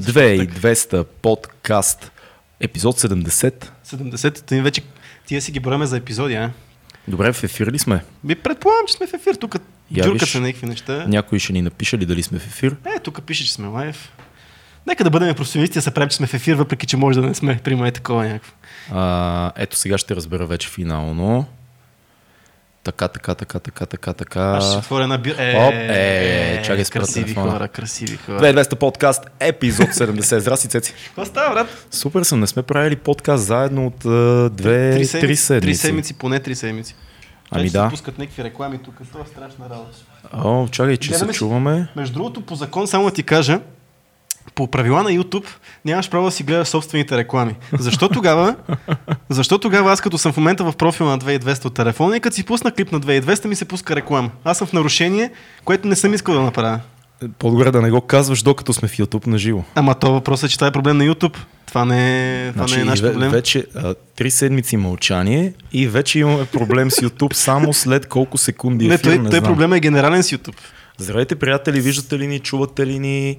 2200 подкаст, епизод 70. 70-та ни вече тия си ги броеме за епизоди, а? Добре, в ефир ли сме? Би предполагам, че сме в ефир. Тук дюркат се някакви неща. Някой ще ни напише ли дали сме в ефир? Е, тук пише, че сме лайв. Нека да бъдем професионалисти, да се правим, че сме в ефир, въпреки че може да не сме. Прима е такова някакво. А, ето сега ще разбера вече финално. Така, така, така, така, така, така. Аз ще отворя една бира. Оп, е, чакай, спра красиви телефона. хора, красиви хора. 2200 подкаст, епизод 70. Здрасти, Цеци. Какво става, брат? Супер съм, не сме правили подкаст заедно от а, две, три, седмици. Три седмици, поне три седмици. Ами да. се пускат някакви реклами тук. Това е страшна работа. О, чакай, че Гледаме се чуваме. Между другото, по закон, само да ти кажа, по правила на YouTube нямаш право да си гледаш собствените реклами. Защо тогава? Защо тогава аз като съм в момента в профила на 2200 от телефона и като си пусна клип на 2200 ми се пуска реклама. Аз съм в нарушение, което не съм искал да направя. По-добре да не го казваш, докато сме в YouTube на живо. Ама то въпрос е, че това е проблем на YouTube. Това не е, това не е наш проблем. вече а, три седмици мълчание и вече имаме проблем с YouTube само след колко секунди не, ефир, той, не той знам. проблем е генерален с YouTube. Здравейте, приятели, виждате ли ни, чувате ли ни?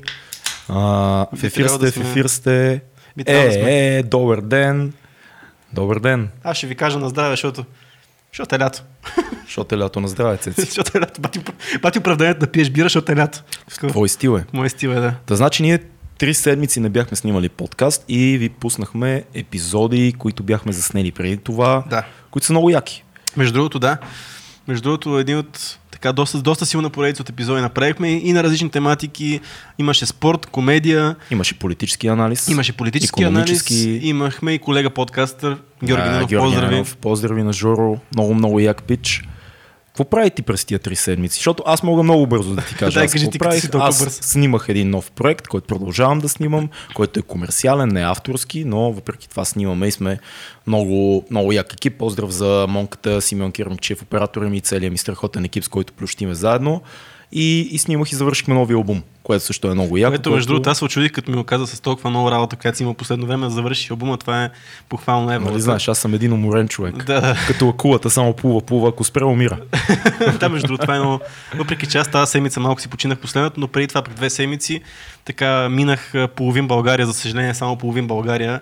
А, в ефир трябвало да сте, в ефир сте. Би Е, да е, добър ден. Добър ден. Аз ще ви кажа на здраве, защото, защото е лято. Защото е лято на здраве, цеци. защото е лято. Бати, бати оправданието да пиеш бира, защото е лято. Твой стил е. Мой стил е, да. Та значи ние три седмици не бяхме снимали подкаст и ви пуснахме епизоди, които бяхме заснели преди това, Да. които са много яки. Между другото, да. Между другото, един от така доста, доста силна поредица от епизоди направихме и на различни тематики. Имаше спорт, комедия, Имаше политически анализ. имаше политически анализ, имахме и колега подкастър Георги Да, Ненов. Поздрави. Ненов, поздрави на Жоро. Много, много як пич. Какво прави ти през тия три седмици? Защото аз мога много бързо да ти кажа. Аз кажи ти, правих. си аз бърз. снимах един нов проект, който продължавам да снимам, който е комерциален, не авторски, но въпреки това снимаме и сме много, много як екип. Поздрав за Монката, Симеон Кирмчев, оператора ми и целият ми страхотен екип, с който плющиме заедно. И, и снимах и завършихме нови албум, което също е много яко. Което, между другото, аз се очудих, като ми го каза с толкова много работа, която си има последно време да завърши албума. Това е похвално ево. Нали знаеш, аз съм един уморен човек. Да, да. Като акулата само плува, плува, ако спре, умира. да, между другото, това е много... Въпреки че аз тази седмица малко си починах последното, но преди това пък две седмици така минах половин България, за съжаление само половин България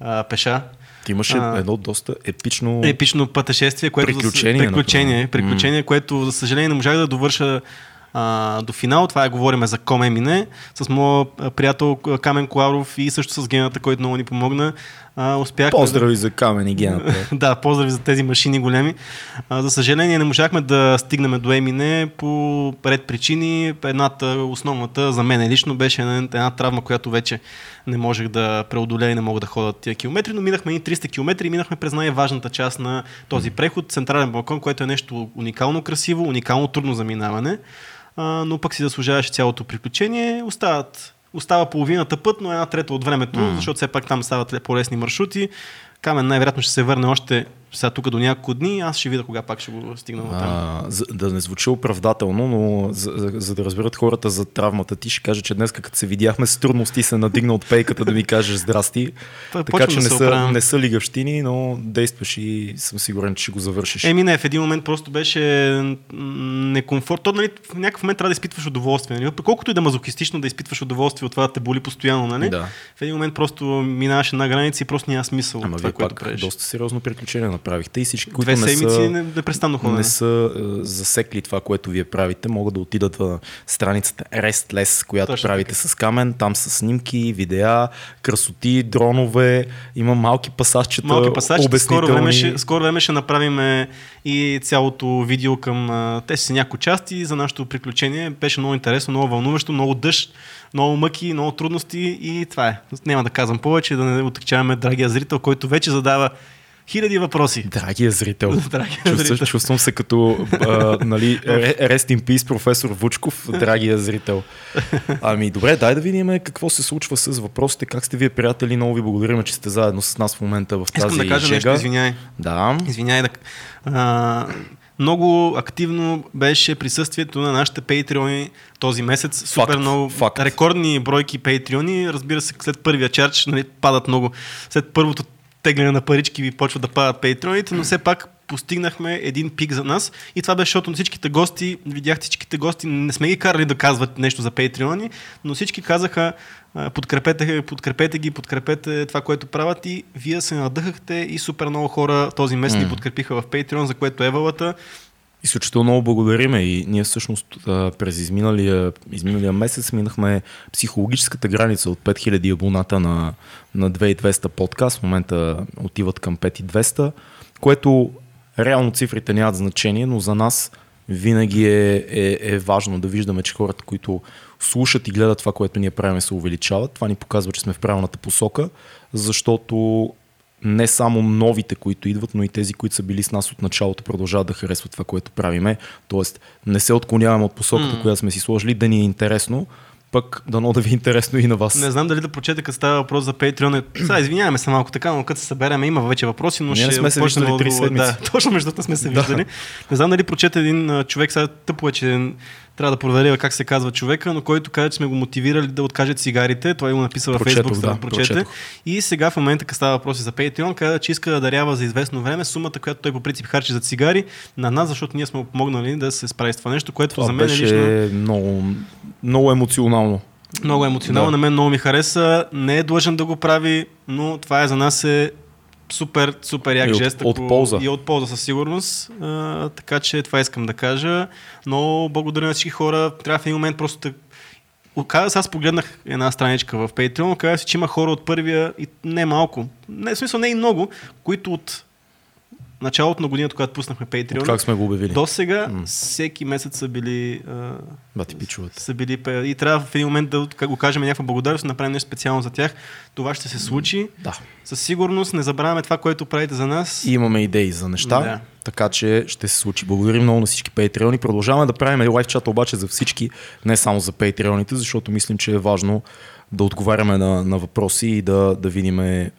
а, пеша. Ти имаше А. едно доста епично... Епично пътешествие, което... за- Приключение приключение, направо. приключение което за съжаление не можах да довърша а, до финал. Това е говориме за Коме Мине с моя а, приятел Камен Коларов и също с гената, който много ни помогна. А, успяхме да- Поздрави за камен и гената. да, поздрави за тези машини големи. А, за съжаление не можахме да стигнем до Емине по ред причини. Едната, основната за мен лично беше една травма, която вече не можех да преодолея и не мога да ходя тия километри, но минахме и 300 км и минахме през най-важната част на този преход, централен балкон, което е нещо уникално красиво, уникално трудно за минаване, а, но пък си заслужаваше цялото приключение. Остават Остава половината път, но една трета от времето, mm. защото все пак там стават ле- по-лесни маршрути. Камен най-вероятно ще се върне още сега тук до няколко дни. Аз ще видя кога пак ще го стигна до там. А, за, да не звучи оправдателно, но за, за, за да разберат хората за травмата ти, ще кажа, че днес, като се видяхме с трудности, се надигна от пейката да ми кажеш здрасти. Та, така че да не са, оправям. не са лигавщини, но действаш и съм сигурен, че ще го завършиш. Еми не, в един момент просто беше некомфорт. То, нали, в някакъв момент трябва да изпитваш удоволствие. Нали? Колкото и да мазохистично да изпитваш удоволствие от това да те боли постоянно, нали? Да. В един момент просто минаваш една граница и просто няма смисъл Ама това, вие което пак правиш. доста сериозно приключение направихте и всички, които Две не са... не, ходене. не са е, засекли това, което вие правите, могат да отидат в страницата Restless, която Точно правите с камен. Там са снимки, видеа, красоти, дронове, има малки пасажчета, Малки пасажи. Скоро време, ще, скоро време ще направим и цялото видео към... Те са някои части за нашето приключение. Беше много интересно, много вълнуващо, много дъжд, много мъки, много трудности и това е. Няма да казвам повече, да не отекчаваме драгия зрител, който вече задава хиляди въпроси. Драгия зрител. Драгия Чувстваш, зрител. чувствам се като а, нали, Re- Rest in Peace професор Вучков, драгия зрител. Ами добре, дай да видим какво се случва с въпросите. Как сте вие, приятели? Много ви благодарим, че сте заедно с нас в момента в тази Искам да кажа жега. нещо, извиняй. Да. Извиняй да... А, много активно беше присъствието на нашите патреони този месец. Супер Факт, много факт. рекордни бройки патреони. Разбира се, след първия чарч нали, падат много. След първото тегляне на парички ви почват да падат патреоните, но все пак постигнахме един пик за нас. И това беше, защото всичките гости, видяхте всичките гости, не сме ги карали да казват нещо за Patreon, но всички казаха, подкрепете, подкрепете ги, подкрепете това, което правят и вие се надъхахте и супер много хора този месец mm. ни подкрепиха в Patreon, за което Евалата Изключително много благодариме и ние всъщност през изминалия, изминалия месец минахме психологическата граница от 5000 абоната на, на 2200 подкаст. В момента отиват към 5200, което реално цифрите нямат значение, но за нас винаги е, е, е важно да виждаме, че хората, които слушат и гледат това, което ние правим, се увеличават. Това ни показва, че сме в правилната посока, защото не само новите, които идват, но и тези, които са били с нас от началото, продължават да харесват това, което правиме. Тоест, не се отклоняваме от посоката, mm. която сме си сложили, да ни е интересно, пък дано да ви е интересно и на вас. Не знам дали да прочете, като става въпрос за Patreon. Сега извиняваме се малко така, но като се съберем, има вече въпроси, но Ние ще сме се виждали три седмици. Да, точно между сме се виждали. Да. Не знам дали прочете един човек, сега тъпо е, че трябва да проверя как се казва човека, но който каза, че сме го мотивирали да откаже цигарите. Той го написа във Facebook, да, да прочете. Прочетох. И сега в момента, като става въпроси за Patreon, каза, че иска да дарява за известно време сумата, която той по принцип харчи за цигари на нас, защото ние сме помогнали да се справи с това нещо, което това за мен беше е лично... много, много емоционално. Много емоционално, да. на мен много ми хареса. Не е длъжен да го прави, но това е за нас е супер, супер як и жест. От, от полза. И от полза със сигурност. А, така че това искам да кажа. Но благодаря на всички хора. Трябва в един момент просто да Оказа аз погледнах една страничка в Patreon, оказа се, че има хора от първия и не малко, не, в смисъл не и много, които от началото на годината, когато пуснахме Patreon, как сме го обявили? До сега mm. всеки месец са били. Бати пичуват. Са били. И трябва в един момент да как го кажем някаква благодарност, да направим нещо специално за тях. Това ще се случи. Да. Със сигурност не забравяме това, което правите за нас. И имаме идеи за неща. Да. Така че ще се случи. Благодарим много на всички патреони. Продължаваме да правим лайв чата обаче за всички, не само за патреоните, защото мислим, че е важно да отговаряме на, на въпроси и да, да видиме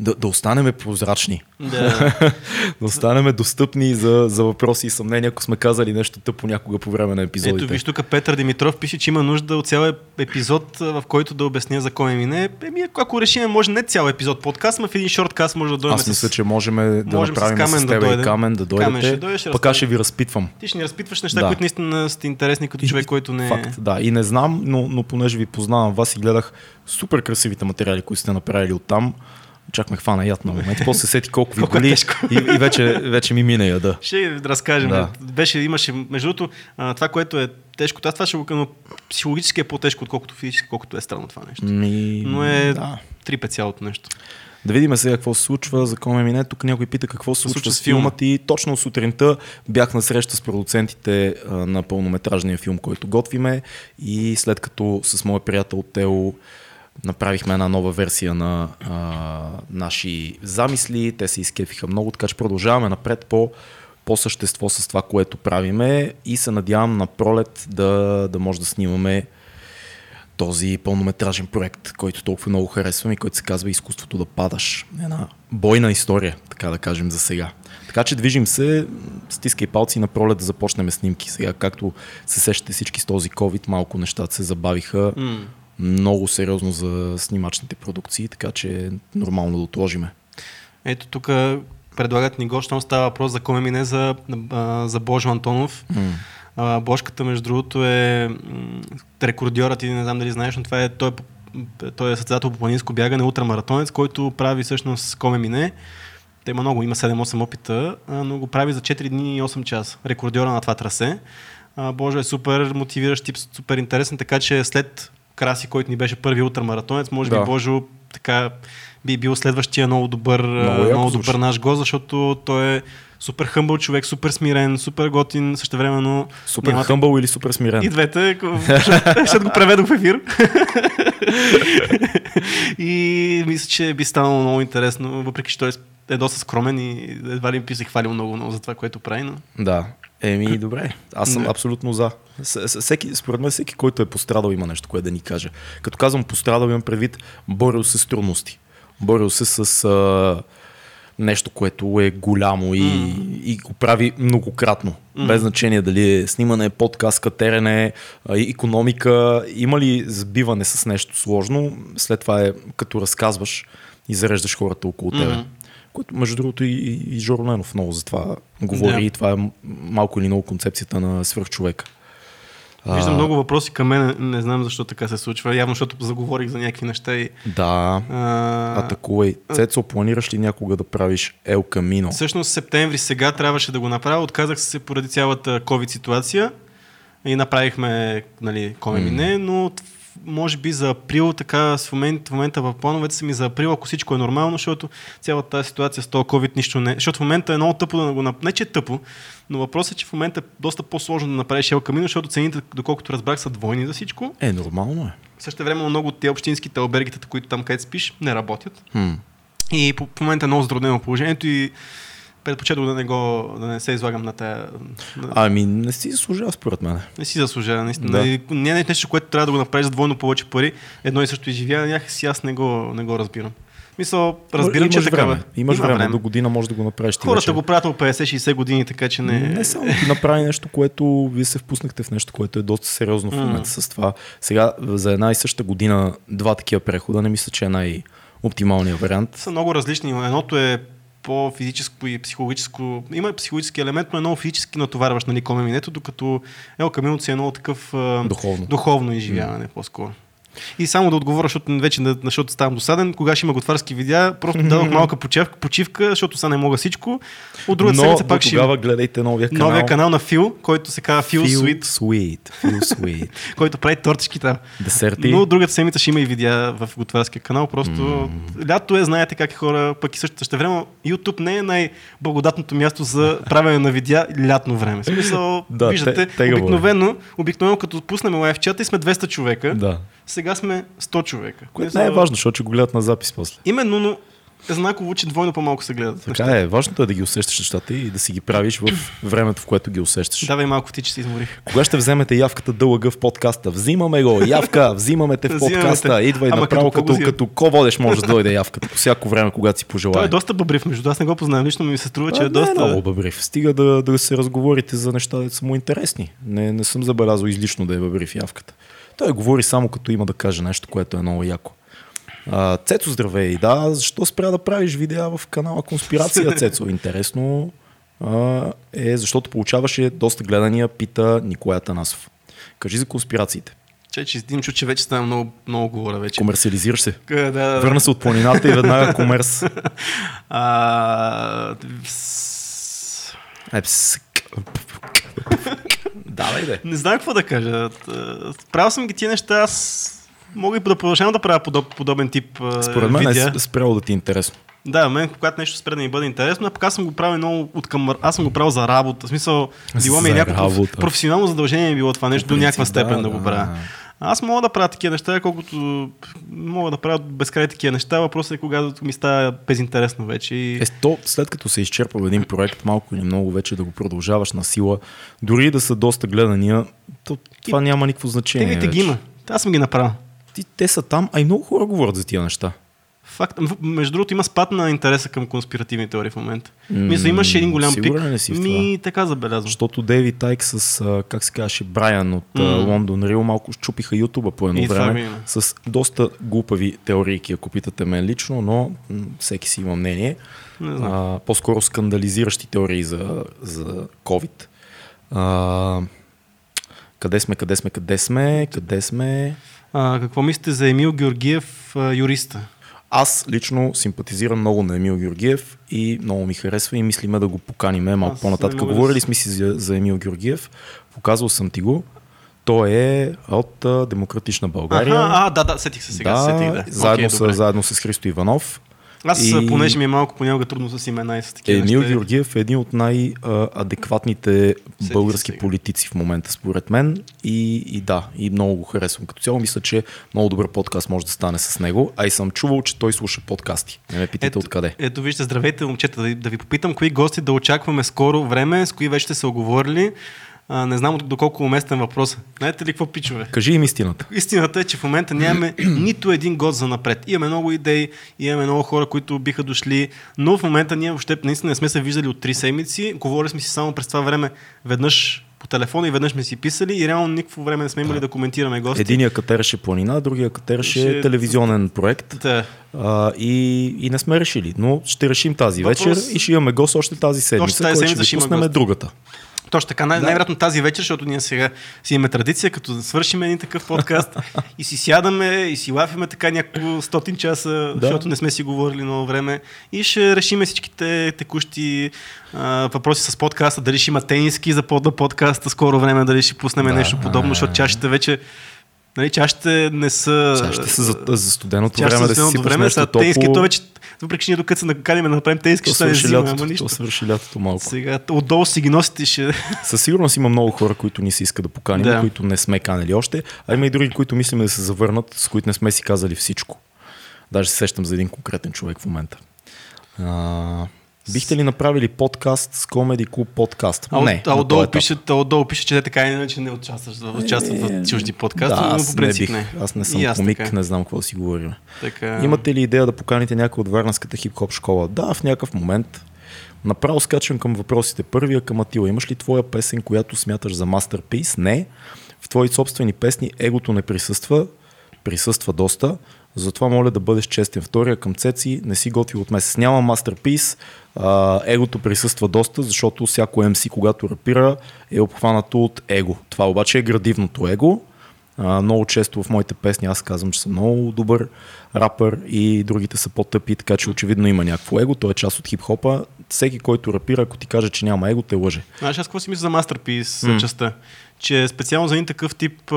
да, да останем прозрачни. Да. да останем достъпни за, за въпроси и съмнения, ако сме казали нещо тъпо някога по време на епизодите. Ето виж тук Петър Димитров пише, че има нужда от цял епизод, в който да обясня за кой мине. Еми, ако решим, може не цял епизод подкаст, но в един шорткаст може да дойдем Аз мисля, с... че можем да можем направим с, камен с теб да и камен да дойдете. Камен ще дойдеш, пък аз ще ви разпитвам. Ти ще ни разпитваш неща, да. които наистина сте интересни като човек, който не е... Факт, да. И не знам, но, но понеже ви познавам вас и гледах супер красивите материали, които сте направили оттам, Чак ме хвана яд на момент. После се сети колко ви боли и, и, вече, вече ми мина яда. Ще разкажем. Да. Беше, имаше, между другото, това, което е тежко, това ще го но психологически е по-тежко, отколкото физически, колкото е странно това нещо. Ми... Но е да. три пет цялото нещо. Да видим сега какво се случва, за кой мине. Тук някой пита какво се случва с филма ти. Точно сутринта бях на среща с продуцентите на пълнометражния филм, който готвиме и след като с моят приятел Тео направихме една нова версия на а, наши замисли, те се изкефиха много, така че продължаваме напред по, по същество с това, което правиме и се надявам на пролет да, да може да снимаме този пълнометражен проект, който толкова много харесвам и който се казва Изкуството да падаш. Една бойна история, така да кажем за сега. Така че движим се, стискай палци на пролет да започнем снимки. Сега, както се сещате всички с този COVID, малко нещата се забавиха. Mm много сериозно за снимачните продукции, така че е нормално да отложиме. Ето тук предлагат ни гост, там става въпрос за коме мине за, за Божо Антонов. Mm. Бошката, между другото, е рекордьорът, ти не знам дали знаеш, но това е, той, е, той е състезател по планинско бягане, ултрамаратонец, който прави всъщност коме мине. Те има много, има 7-8 опита, но го прави за 4 дни и 8 часа. Рекордьора на това трасе. Боже е супер мотивиращ тип, супер интересен, така че след Краси, който ни беше първи ултрамаратонец, може да. би Божо така би бил следващия много добър, много, много добър наш гост, защото той е супер хъмбъл човек, супер смирен, супер готин, също времено. Супер няма... хъмбъл или супер смирен? И двете, ще го преведох в ефир. и мисля, че би станало много интересно, въпреки че той е доста скромен и едва ли би се хвалил много, много за това, което прави. Но... Да, Еми, добре. Аз съм абсолютно за. Всеки, според мен всеки, който е пострадал, има нещо, което да ни каже. Като казвам пострадал, имам предвид, борил се с трудности. Борил се с а, нещо, което е голямо и, mm. и го прави многократно. Mm. Без значение дали е снимане, подкаст, катерене, економика. Има ли сбиване с нещо сложно, след това е като разказваш и зареждаш хората около тебе. Mm. Което, между другото, и, и Жоро Ленов много за това говори Да. и това е малко или много концепцията на свръхчовека. Виждам А, много въпроси към мен, не знам защо така се случва. Явно, защото заговорих за някакви неща и... Да, А, атакувай. Цецо, планираш ли някога да правиш Ел Камино? Всъщност септември сега трябваше да го направя. Отказах се поради цялата COVID ситуация и направихме нали, Комемине, но т- може би за април, така в момента, в момента в плановете са ми за април, ако всичко е нормално, защото цялата тази ситуация с този COVID нищо не... Защото в момента е много тъпо да го направя. Не, че е тъпо, но въпросът е, че в момента е доста по-сложно да направиш Ел Камино, защото цените, доколкото разбрах, са двойни за всичко. Е, нормално е. Също време много от тези общинските албергите, които там където спиш, не работят. Хм. И по, в момента е много затруднено положението и предпочитах да не, го, да не се излагам на тая... Ами, не си заслужава според мен. не си заслужава, наистина. Да. Да. Не е нещо, което трябва да го направиш за двойно повече пари, едно и също изживяване, някакси аз не го, не го разбирам. Мисъл, разбирам, имаш че е такава. време. Имаш Има време. До година може да го направиш. Хората вече. го правят по 50-60 години, така че не... Не само ти направи нещо, което вие се впуснахте в нещо, което е доста сериозно в момента с това. Сега за една и съща година два такива прехода не мисля, че е най-оптималният вариант. са много различни. Едното е по-физическо и психологическо. Има психологически елемент, но е много физически натоварваш нали, комеминето, докато Ел Камилото си е много такъв Духовно. духовно изживяване по-скоро. И само да отговоря, защото вече защото ставам досаден, кога ще има готварски видеа, просто дадох малка почивка, почивка защото сега не мога всичко. От другата Но седмица пак ще тогава гледайте новия канал. новия канал на Фил, който се казва Фил Sweet, Sweet. Feel Sweet. който прави тортички там. Десерти. Но другата седмица ще има и видеа в готварския канал. Просто лято е, знаете как е хора, пък и същото ще време. YouTube не е най-благодатното място за правене на видеа лятно време. В смисъл, Да, виждате, те- тегаво е. обикновено, обикновено, като пуснем лайв чата и сме 200 човека, Да. Сега сме 100 човека. Което не е важно, защото го гледат на запис после. Именно, но е знаково, че двойно по-малко се гледат. Така е, важното е да ги усещаш нещата и да си ги правиш в времето, в което ги усещаш. Давай малко ти, че се изморих. Кога ще вземете явката дълъга в подкаста? Взимаме го, явка, взимаме те в подкаста. Идвай Ама направо, като като, като ко-водеш може да дойде явката по всяко време, когато си Той пожелае. е доста бъбрив, между. Аз не го познавам лично, но ми се струва, че А, е Не доста... е много бъбрив. Стига да, да се разговорите за неща, да са му интересни. Не, не съм забелязал излишно да е бъбрив явката. Той говори само като има да каже нещо, което е много яко. А, Цецо, здравей. Да, защо спря да правиш видеа в канала Конспирация, Цецо? Интересно а, е, защото получаваше доста гледания, пита Николай Танасов. Кажи за конспирациите. Че, че Димчо, че вече става много, много говоря вече. Комерциализираш се. Да, да. Върна се от планината и веднага комерс. А, с- Е, пс- Давай де. не знам какво да кажа. Правил съм ги тия неща, аз мога и да продължавам да правя подоб, подобен тип Според мен видеа. е спряло да ти е интересно. Да, мен когато нещо спре да ми бъде интересно, а пък аз съм го правил много от към... Аз съм го правил за работа. В смисъл, било ми е някакво работа. професионално задължение е било това нещо до някаква степен да, да, го да. правя. Аз мога да правя такива неща, колкото мога да правя безкрай такива неща. Въпросът е когато ми става безинтересно вече. И... Е, то, след като се изчерпва един проект, малко или много вече да го продължаваш на сила, дори и да са доста гледания, то, това няма никакво значение. Теглите ги има. Аз съм ги направил. Ти, те са там, а и много хора говорят за тия неща. Факт. Между другото, има спад на интереса към конспиративни теории в момента. М, Мисля, имаше един голям пик. ли си Ми, така забелязвам. Защото Дейвид Тайк с, как се казваше, Брайан от mm. Лондон Рил малко щупиха Ютуба по едно И време с доста глупави теории, ако питате мен лично, но всеки си има мнение. Не. А, по-скоро скандализиращи теории за, за COVID. А, къде сме, къде сме, къде сме, къде сме? А, какво мислите за Емил Георгиев, юриста? Аз лично симпатизирам много на Емил Георгиев и много ми харесва и мислиме да го поканиме малко Аз по-нататък. Говорили сме си за, за Емил Георгиев, показвал съм ти го. Той е от а, Демократична България. Аха, а, да, да, сетих се сега. да, сетих, да. заедно, Окей, с, добре. заедно с Христо Иванов. Аз, И- понеже ми е малко понякога трудно с имена и с такива Емил неща. Георгиев е един от най-адекватните български сега. политици в момента, според мен. И, и да, и много го харесвам. Като цяло мисля, че много добър подкаст може да стане с него. А и съм чувал, че той слуша подкасти. Не ме питайте Ето, откъде. ето вижте, здравейте, момчета, да, ви- да ви попитам, кои гости да очакваме скоро време, с кои вече сте се оговорили. А, не знам доколко е уместен въпрос. Знаете ли какво пичове? Кажи им истината. Истината е, че в момента нямаме нито един гост за напред. Имаме много идеи, имаме много хора, които биха дошли, но в момента ние въобще наистина не сме се виждали от три седмици. Говорили сме си само през това време веднъж по телефона и веднъж сме си писали и реално никакво време не сме имали да, да коментираме гости. Единия катереше планина, другия катереше ще... телевизионен проект. Да. А, и, и не сме решили, но ще решим тази Въпрос... вечер и ще имаме гост още тази седмица, още тази седмица ще, ще пуснем другата. Точно така, най- да. най-вероятно тази вечер, защото ние сега си имаме традиция, като свършим един такъв подкаст и си сядаме и си лафиме така няколко стотин часа, да. защото не сме си говорили много време и ще решиме всичките текущи а, въпроси с подкаста, дали ще има тениски за под подкаста скоро време, дали ще пуснем да. нещо подобно, защото чашите вече Нали, чашите не са... Чашите са за, за студеното време да си сипаш време, нещо топло. То вече въпреки че ние докато се накалиме да направим тези ще свърши зима, лятото, нищо. То свърши лятото малко. Сега отдолу си ги носите ще... Със сигурност има много хора, които ни се иска да поканим, да. които не сме канали още, а има и други, които мислим да се завърнат, с които не сме си казали всичко. Даже се сещам за един конкретен човек в момента. А, Бихте ли направили подкаст с Comedy Club подкаст? А, не. А отдолу пише, отдолу пише, че не така иначе не участваш, да участват в е, чужди подкасти, да, но по принцип не, бих, не. Аз не съм аз комик, така. не знам какво си говорим. Така... Имате ли идея да поканите някой от Варненската хип-хоп школа? Да, в някакъв момент. Направо скачам към въпросите. Първия към Атила. Имаш ли твоя песен, която смяташ за мастерпис? Не. В твои собствени песни егото не присъства. Присъства доста. Затова моля да бъдеш честен. Втория към Цеци не си готвил от месец. Няма мастерпис, егото присъства доста, защото всяко MC, когато рапира, е обхванато от его. Това обаче е градивното его. А, много често в моите песни аз казвам, че съм много добър рапър и другите са по-тъпи, така че очевидно има някакво его, то е част от хип-хопа. Всеки, който рапира, ако ти каже, че няма его, те лъже. Знаеш, аз какво си мисля за мастерпис mm. частта? Че специално за един такъв тип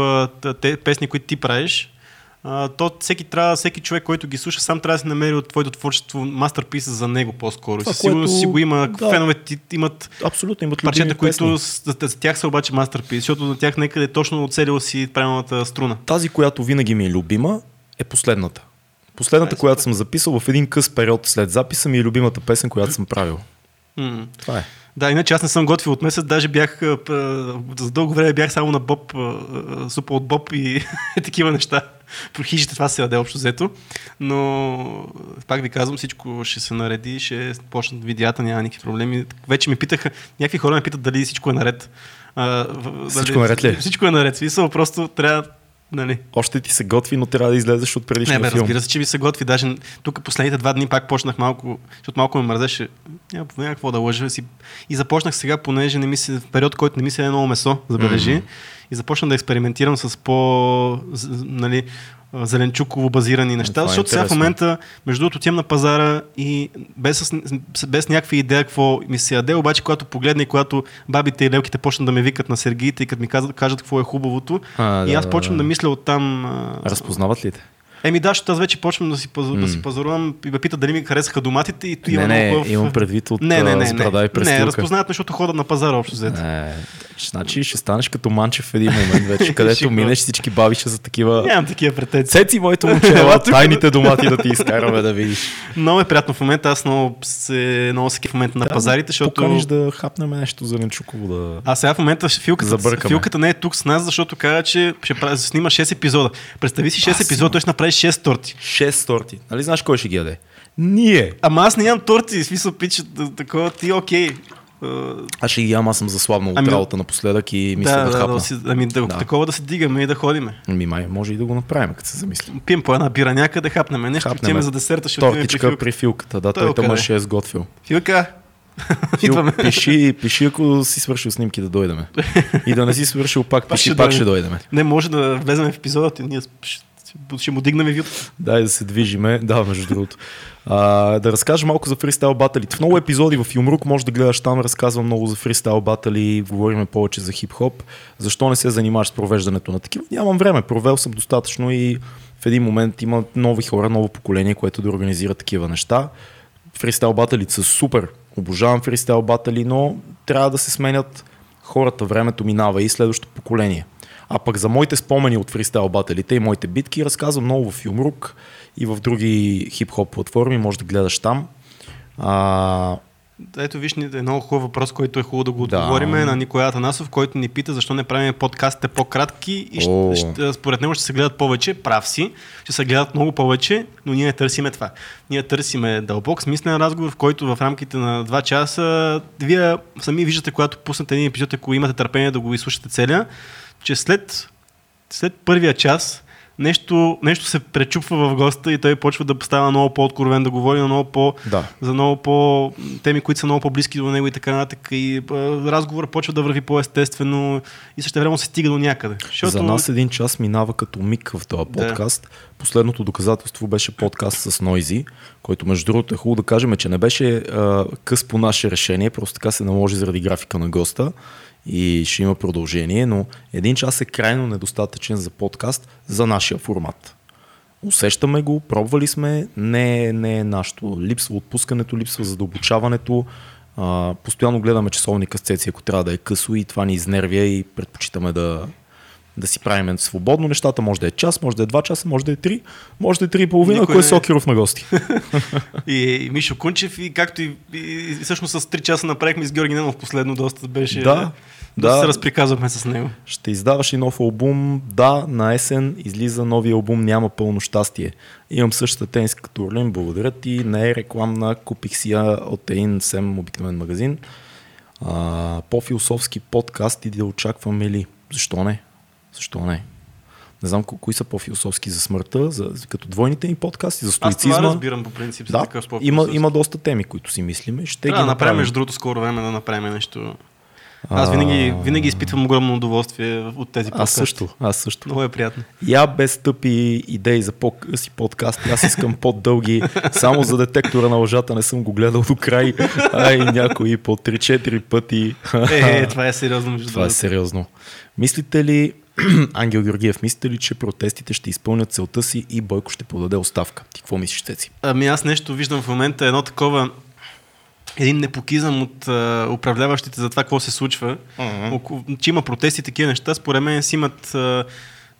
те, песни, които ти правиш, а, то всеки, трябва, всеки човек, който ги слуша, сам трябва да се намери от твоето творчество мастерписа за него по-скоро. Това, сигурно което... си го има. Да. Феновете имат, Абсолютно, имат парчета, които за, за тях са обаче мастерпис, защото на тях някъде е точно оцелил си правилната струна. Тази, която винаги ми е любима, е последната. Последната, която съм записал в един къс период след записа ми е любимата песен, която съм правил. Mm. Това е. Да, иначе аз не съм готвил от месец, даже бях, за дълго време бях само на Боб, супа от Боб и такива неща. По хижите това се яде общо взето, но пак ви казвам, всичко ще се нареди, ще почнат видеята, няма никакви проблеми. Вече ми питаха, някакви хора ме питат дали всичко е наред. всичко е наред ли? Всичко е наред. Смисъл, просто трябва Нали? Още ти се готви, но трябва да излезеш от предишния не, бе, филм. Разбира се, че ми се готви. Даже тук последните два дни пак почнах малко, защото малко ме мързеше. Няма, какво да лъжа. Си. И започнах сега, понеже не ми се, в период, който не ми се е много месо, забележи. Mm-hmm. И започнах да експериментирам с по, нали, зеленчуково базирани неща, Това е защото е сега в момента, между другото, тем на пазара и без, без някаква идея какво ми се яде, обаче когато погледна и когато бабите и лелките почнат да ме викат на Сергиите и като ми кажат, кажат какво е хубавото, а, и аз почвам да, да мисля оттам. Разпознават ли те? Еми да, защото аз вече почвам да си, mm. да си пазарувам и ме питат дали ми харесаха доматите и не, не, в... имам предвид от не, не, не, не, не, разпознават ме, защото ходят на пазара общо взето. Не, значи ще станеш като манчев в един момент вече, където минеш всички бабиша за такива... Нямам такива претенции. Сеци, моето момче, тайните домати да ти изкараме да видиш. Много е приятно в момента, аз много се много се в момента на пазарите, защото... Поканиш да хапнем нещо зеленчуково да... А сега в момента филката, филката не е тук с нас, защото каза, че ще снима 6 епизода. Представи си 6 епизода, той ще направи 6 торти. 6 торти. Нали знаеш кой ще ги яде? Ние. Ама аз нямам торти, в смисъл пич, такова ти окей. Аз ще ги ям, аз съм заслабнал ами, от работа напоследък и мисля да, да, да хапна. Да, си, ами да, да. такова да се дигаме и да ходиме. Ами май, може и да го направим, като се замислим. Пием по една бира някъде, хапнем нещо, хапнем за десерта, ще Тортичка при, при филката, да, той, той ще е сготвил. Филка, Фил, пиши, пиши, ако си свършил снимки да дойдеме. И да не си свършил пак, пиши, пак, ще дойдеме. Не, може да влезем в епизодът и ние ще му дигнем вют. Дай да се движиме. Да, между другото. А, да разкажа малко за фристайл баталите. В много епизоди в Юмрук може да гледаш там, разказвам много за фристайл батали, говорим повече за хип-хоп. Защо не се занимаваш с провеждането на такива? Нямам време, провел съм достатъчно и в един момент има нови хора, ново поколение, което да организира такива неща. Фристайл баталите са супер. Обожавам фристайл батали, но трябва да се сменят хората, времето минава и следващото поколение. А пък за моите спомени от фристайл баталите и моите битки разказвам много в Юмрук и в други хип-хоп платформи, може да гледаш там. А, Ето виж, е много хубав въпрос, който е хубаво да го Да. отговориме на Николай Атанасов, който ни пита защо не правим подкастите по-кратки и О. ще, ще, според него ще се гледат повече. Прав си, ще се гледат много повече, но ние не търсиме това. Ние търсиме дълбок, смислен разговор, в който в рамките на 2 часа вие сами виждате, когато пуснете един епизод, ако имате търпение да го изслушате целия, че след, след първия час нещо, нещо се пречупва в госта и той почва да става много по-откровен, да говори на много по- Да. за много по теми, които са много по-близки до него и така нататък. И а, разговорът почва да върви по-естествено и също време се стига до някъде. Защото... За нас един час минава като миг в този Да. подкаст. Последното доказателство беше подкаст с Нойзи, който между другото е хубаво да кажем, че не беше а, къс по наше решение, просто така се наложи заради графика на госта и ще има продължение, но един час е крайно недостатъчен за подкаст за нашия формат. Усещаме го, пробвали сме, не, е- не е нашето. Липсва отпускането, липсва задълбочаването. Постоянно гледаме часовника с цеци, ако трябва да е късо и това ни изнервя и предпочитаме да, да си правим свободно нещата. Може да е час, може да е два часа, може да е три, може да е три и половина, Никой ако е Сокиров на гости. И, и Мишо Кунчев, и както и, и, и всъщност с 3 часа направихме с Георги Ненов последно, доста беше... Да, доста да. се разприказвахме с него. Ще издаваш и нов албум. Да, на есен излиза новия албум Няма пълно щастие. Имам същата тениска като Орлин, благодаря ти. Не е рекламна, купих си я от един съвсем обикновен магазин. А, по-философски подкаст и да очакваме ли? Защо не? Защо не? Не знам ко- кои са по-философски за смъртта, за, като двойните ни подкасти, за Аз това стоицизма. разбирам по принцип. Да, такъв има, има доста теми, които си мислиме. Ще Трябва ги да направим, между другото, скоро време да направим нещо. Аз винаги, винаги изпитвам огромно удоволствие от тези Аз подкасти. също, аз също. Много е приятно. Я без тъпи идеи за по-къси подкасти, аз искам по-дълги. Само за детектора на лъжата не съм го гледал до край, а и някои по 3-4 пъти. Е, това е сериозно. Това е сериозно. Мислите ли, Ангел Георгиев, мислите ли, че протестите ще изпълнят целта си и Бойко ще подаде оставка? Ти какво мислиш, Цеци? Ами аз нещо виждам в момента едно такова един непокизъм от а, управляващите за това какво се случва. Uh-huh. Че има протести такива неща, според мен си имат а,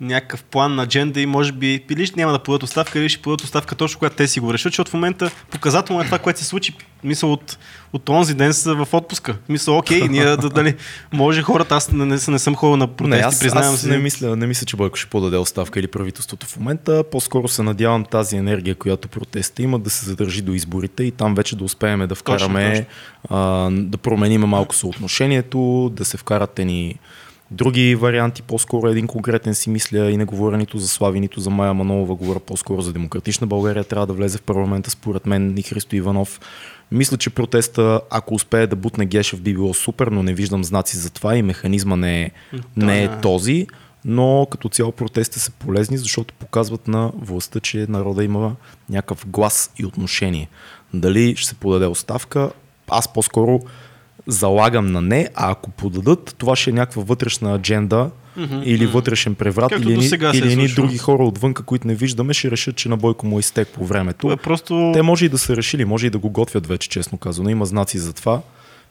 някакъв план на адженда и може би или ще няма да подадат оставка, или ще подадат оставка точно когато те си го решат, защото в момента показателно е това, което се случи. Мисъл от, от онзи ден са в отпуска. Мисъл, окей, ние да, дали, може хората, аз не, не, не съм ходил на протести, не, аз, признавам аз се. не, мисля, не мисля, че Бойко ще подаде оставка или правителството в момента. По-скоро се надявам тази енергия, която протеста има, да се задържи до изборите и там вече да успеем да вкараме, а, да променим малко съотношението, да се вкарат ни други варианти, по-скоро един конкретен си мисля и не говоря нито за Слави, нито за Майя Манолова, говоря по-скоро за демократична България, трябва да влезе в парламента, според мен и Христо Иванов. Мисля, че протеста, ако успее да бутне Гешев, би било супер, но не виждам знаци за това и механизма не е, не е да. този, но като цяло протестите са полезни, защото показват на властта, че народа има някакъв глас и отношение. Дали ще се подаде оставка, аз по-скоро залагам на не, а ако подадат, това ще е някаква вътрешна адженда Мгм, или вътрешен преврат, Както или, е или едни други хора отвън, които не виждаме, ще решат, че на Бойко му е изтек по времето. Е, просто... Те може и да са решили, може и да го готвят вече, честно казано. Има знаци за това,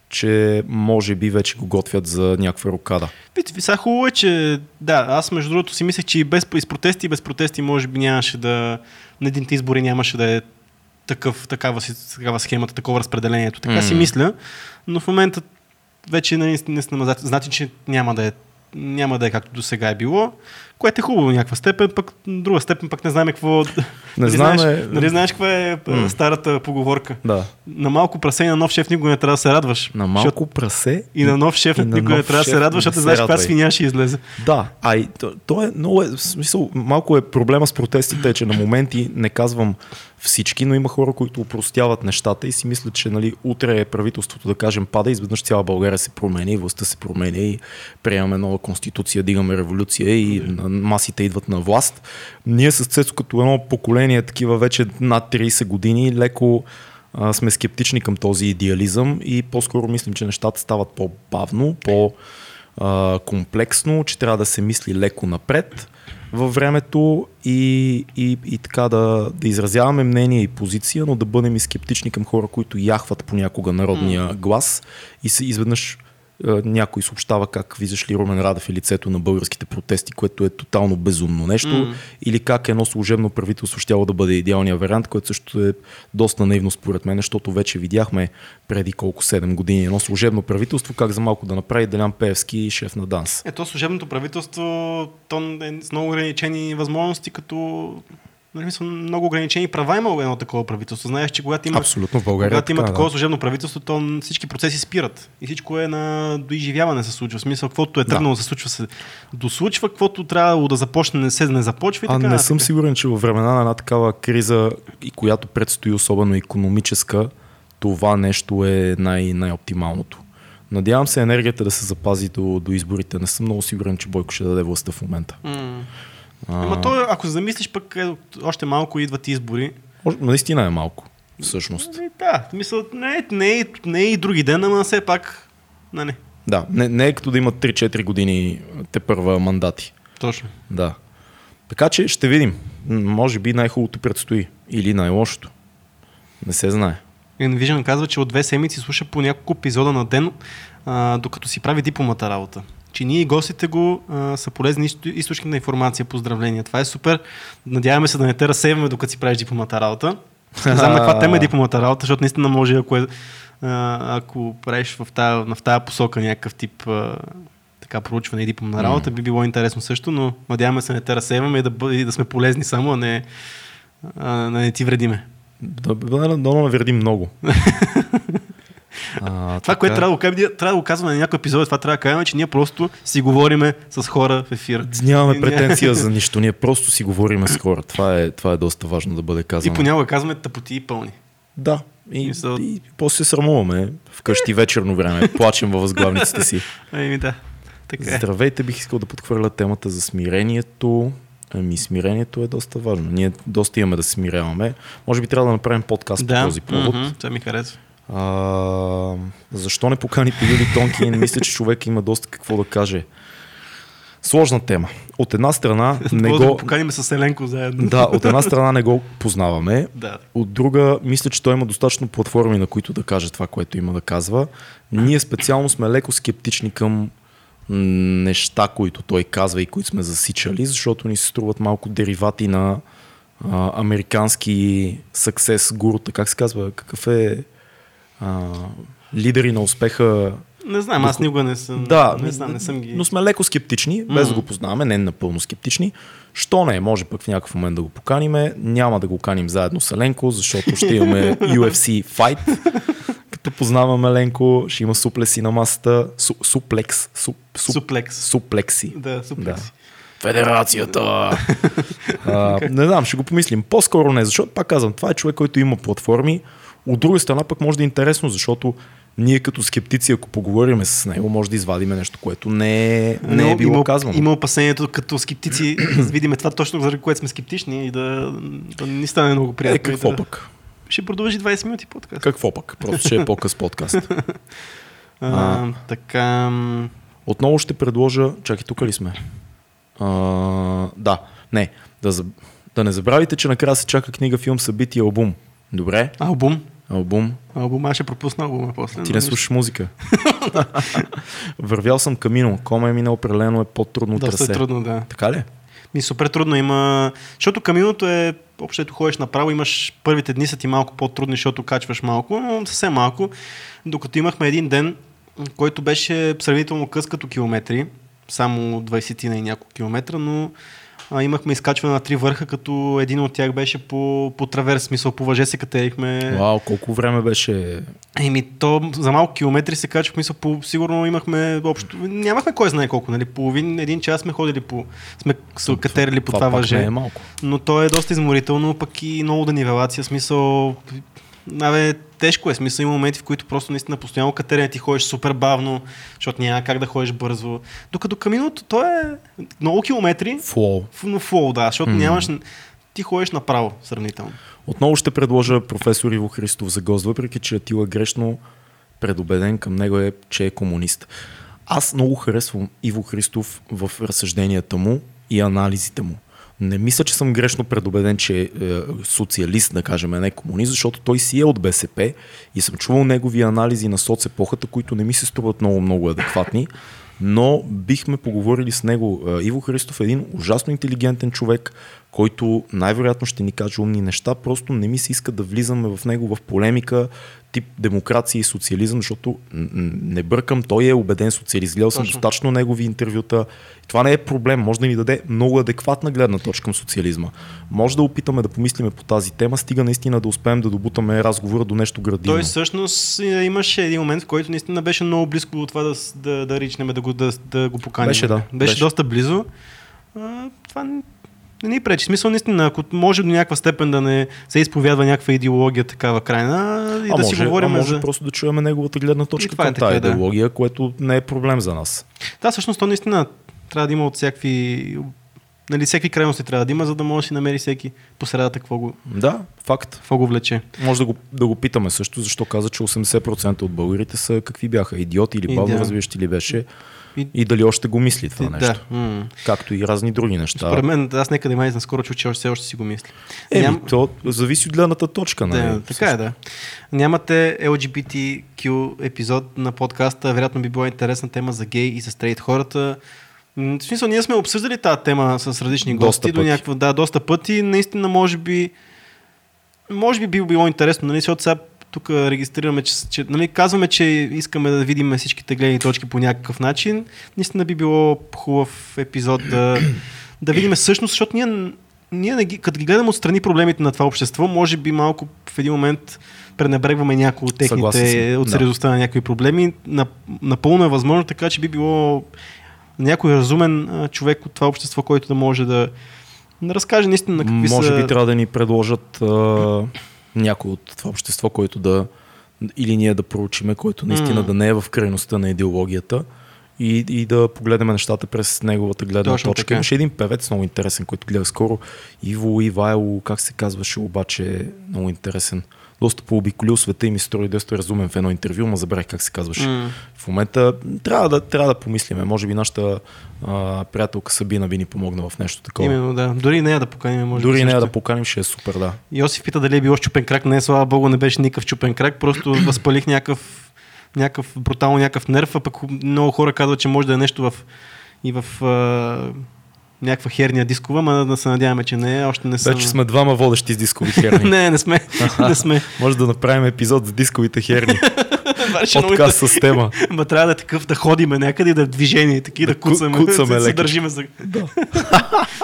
че може би вече го готвят за някаква рокада. Виж, сега хубаво е, че да, аз между другото си мислех, че и без и с протести, и без протести може би нямаше да, на едните избори нямаше да е такъв, такава, си, такава схемата, такова разпределението. Така си М. мисля, но в момента вече наистина значи, че няма да е няма да е както до сега е било, което е хубаво някаква степен, пък друга степен пък не знаем какво... нали знаем, знаеш, е- нали знаеш каква е М. старата поговорка? Да. На малко прасе и на нов шеф никога не трябва да се радваш. На Защото- малко прасе. И на нов шеф на никога не нов трябва да се радваш, не защото не знаеш каква свиня ще излезе. Да, а и то, то е много е, в смисъл, малко е проблема с протестите, е, че на моменти не казвам всички, но има хора, които упростяват нещата и си мислят, че нали, утре правителството, да кажем, пада, изведнъж цяла България се променя и властта се променя и приемаме нова конституция, дигаме революция и на- масите идват на власт. Ние с Цецо като едно поколение, такива вече над 30 години, леко а, сме скептични към този идеализъм и по-скоро мислим, че нещата стават по-бавно, по- а, комплексно, че трябва да се мисли леко напред във времето и, и, и така да, да изразяваме мнение и позиция, но да бъдем и скептични към хора, които яхват понякога народния глас и се изведнъж някой съобщава как виждаш ли Румен Радев и лицето на българските протести, което е тотално безумно нещо, М. или как едно служебно правителство щяло да бъде идеалният вариант, което също е доста наивно според мен, защото вече видяхме преди колко 7 години едно служебно правителство, как за малко да направи Делян Пеевски шеф на ДАНС. Ето служебното правителство, то е с много ограничени възможности, като нали, мисля, много ограничени права има едно такова правителство. Знаеш, че когато има, Абсолютно в България. когато има така, такова да. служебно правителство, то всички процеси спират. И всичко е на доизживяване се случва. В смисъл, каквото е тръгнало да се случва, се дослучва, каквото трябва да започне, не се не започва и А така. не съм сигурен, че във времена на една такава криза, и която предстои особено економическа, това нещо е най- най-оптималното. Надявам се енергията да се запази до, до изборите. Не съм много сигурен, че Бойко ще даде властта в момента. М. Ама то, ако замислиш, пък е, още малко идват избори. Наистина е малко, всъщност. Ами, Да, в смисъл, не, е- не, е, не е и други ден, ама все пак. Нали, Да, не, не е като да имат 3-4 години те първа мандати. точно. Да. Така че ще видим. Може би най-хубавото предстои. Или най-лошото. Не се знае. Envision казва, че от две седмици слуша по няколко епизода на ден, а, докато си прави дипломата работа. Че ние и гостите го а, са полезни изто- източник на информация. Поздравления. Това е супер. Надяваме се да не те разсейваме, докато си правиш дипломата работа. Не знам на каква тема е дипломата работа, защото наистина може, ако, е, а, ако правиш в тая, в тая посока някакъв тип а, така проучване и дипломна работа, би било интересно също, но надяваме се да не те разсейваме и да, и да сме полезни само, а не, а, да не ти вредиме. Да, да, да, да навреди много. а, Това, което трябва да го кажем, ние трябва да го казваме на някой епизод, това трябва да кажем, че ние просто си говориме с хора в ефир. Нямаме И претенция за нищо, ние просто си говориме с хора. Това е, това е доста важно да бъде И казано. понякога казваме тъпоти и пълни. Да. И, Мисъл- и, после се срамуваме вкъщи вечерно време, плачем във възглавниците си. Еми да, така е. Здравейте, бих искал да подхвърля темата за смирението. Ами смирението е доста важно. Ние доста имаме да се смиряваме. Може би трябва да направим подкаст Да, по този повод. мгм, това ми харесва. А, защо не поканите Юли Тонкин? Мисля, че човек има доста какво да каже. Сложна тема. От една страна не да го... го поканим с Еленко заедно. Да, от една страна не го познаваме, да. от друга, мисля, че той има достатъчно платформи, на които да каже това, което има да казва. Ние специално сме леко скептични към неща, които той казва и които сме засичали, защото ни се струват малко деривати на а, американски success гурута. Как се казва? Какъв е а, лидери на успеха? Не знам, аз никога не съм. Да, не знам, не съм ги. но сме леко скептични, без да го познаваме, не напълно скептични. Що не, може пък в някакъв момент да го поканиме. Няма да го каним заедно с Еленко, защото ще имаме UFC файт. Като познаваме Еленко, ще има суплеси на масата. Су, суплекс. Суп, суп, Суплекс. Суплекси. Да, супер. Да. Федерацията. а, не знам, ще го помислим. По-скоро не, защото пак казвам, това е човек, който има платформи. От друга страна пък може да е интересно, защото ние като скептици, ако поговорим с него, може да извадиме нещо, което не е, не е било има, казвано. Има опасението като скептици да видим това точно заради което сме скептични и да, да ни стане много приятно. Е, какво да... пък? Ще продължи 20 минути подкаст. Какво пък? Просто ще е по-къс подкаст. А, така. м, Отново ще предложа... Чакай, тук ли сме? А, да, не. Да, да не забравите, че накрая се чака книга, филм, събитие, албум. Добре? Албум. Албум. Албум, аз ще пропусна албума после. Ти не слушаш музика. Вървял съм камино. Кома е минал, определено е по-трудно Доста трасе. е трудно, да. Така ли? Ми супер трудно има, защото каминото е, общото ходиш направо, имаш първите дни са ти малко по-трудни, защото качваш малко, но съвсем малко, докато имахме един ден, който беше сравнително къс като километри, само 20 на и няколко километра, но а, имахме изкачване на три върха, като един от тях беше по, по траверс, смисъл по въже се катерихме. Вау, колко време беше... Еми, то за малко километри се качвах, мисля, по, сигурно имахме общо, нямахме кой знае колко, нали, половин, един час сме ходили по, сме се катерили по това, пак въже. не е малко. Но то е доста изморително, пък и много да нивелация. Смисъл, Абе, тежко е. Смисъл има моменти, в които просто наистина постоянно катерене ти ходиш супер бавно, защото няма как да ходиш бързо. Докато каминото, то е много километри, Флоу. но флоу, да, защото М. нямаш... Ти ходиш направо, сравнително. Отново ще предложа професор Иво Христов за гост, въпреки че Атила грешно предубеден към него е, че е комунист. Аз много харесвам Иво Христов в разсъжденията му и анализите му. Не мисля, че съм грешно предубеден, че е социалист, да кажем, не комунист, защото той си е от БСП и съм чувал негови анализи на соцепохата, които не ми се струват много-много адекватни но бихме поговорили с него. Иво Христов е един ужасно интелигентен човек, който най-вероятно ще ни каже умни неща, просто не ми се иска да влизаме в него в полемика тип демокрация и социализъм, защото не бъркам, той е убеден социалист. Гледал съм достатъчно негови интервюта. Това не е проблем, може да ни даде много адекватна гледна точка към социализма. Може да опитаме да помислиме по тази тема, стига наистина да успеем да добутаме разговора до нещо градивно. Той всъщност е, имаше един момент, в който наистина беше много близко от това да, да, да ричнем, да го, да, да го поканим. Беше, да. Беше, беше. доста близо. А, това не ни пречи. Смисъл, наистина, ако може до някаква степен да не се изповядва някаква идеология такава крайна и а да може, си говорим. А може за... просто да чуем неговата гледна точка към е тази така, идеология, да. което не е проблем за нас. Да, всъщност то наистина трябва да има от всякакви нали, всеки крайности трябва да има, за да може да си намери всеки по средата какво го, да, факт. Какво го влече. Може да го, да го питаме също, защо каза, че 80% от българите са какви бяха? Идиоти или бавно развиващи ли беше? И, и дали още го мисли това да. нещо. Mm. Както и разни други неща. Според мен, аз нека да май скоро чу, че още, още си го мисли. Еми, Ням... то зависи от гледната точка. Нали? Да, така е, да. Нямате LGBTQ епизод на подкаста, вероятно би била интересна тема за гей и за стрейт хората. В смисъл, ние сме обсъждали тази тема с различни доста гости до някаква, да, доста пъти. Наистина, може би, може би би било интересно, нали, защото сега тук регистрираме, че, че нали, казваме, че искаме да видим всичките гледни точки по някакъв начин. Наистина би било хубав епизод да, да видим всъщност, защото ние, ние не ги, като ги гледаме отстрани проблемите на това общество, може би малко в един момент пренебрегваме някои от техните, от сериозността да. на някои проблеми. Напълно е възможно, така че би било някой разумен човек от това общество, който да може да, да разкаже наистина на какви Може са... би трябва да ни предложат а, някой от това общество, който да или ние да проучиме, който наистина mm. да не е в крайността на идеологията и, и да погледнем нещата през неговата гледна Точно точка. Така. Имаше един певец много интересен, който гледа скоро. Иво Ивайло, как се казваше, обаче много интересен доста пообиколил света и ми строи доста разумен в едно интервю, ма забравих как се казваше. Mm. В момента трябва да, трябва да помислиме. Може би нашата а, приятелка Сабина би ни помогна в нещо такова. Именно, да. Дори нея да поканим. Може Дори нея да поканим, ще е супер, да. Йосиф пита дали е било щупен крак. Не, слава богу, не беше никакъв щупен крак. Просто възпалих някакъв, някакъв брутално някакъв нерв, а пък много хора казват, че може да е нещо в и в а, някаква херния дискова, но да се надяваме, че не е. Още не съм... Вече сме двама водещи с дискови херни. не, не сме. не сме. Може да направим епизод за дисковите херни. Подкаст с тема. Ма трябва да е такъв да ходиме някъде и да движение, таки да, да куцаме, куцаме да се държиме за... Да.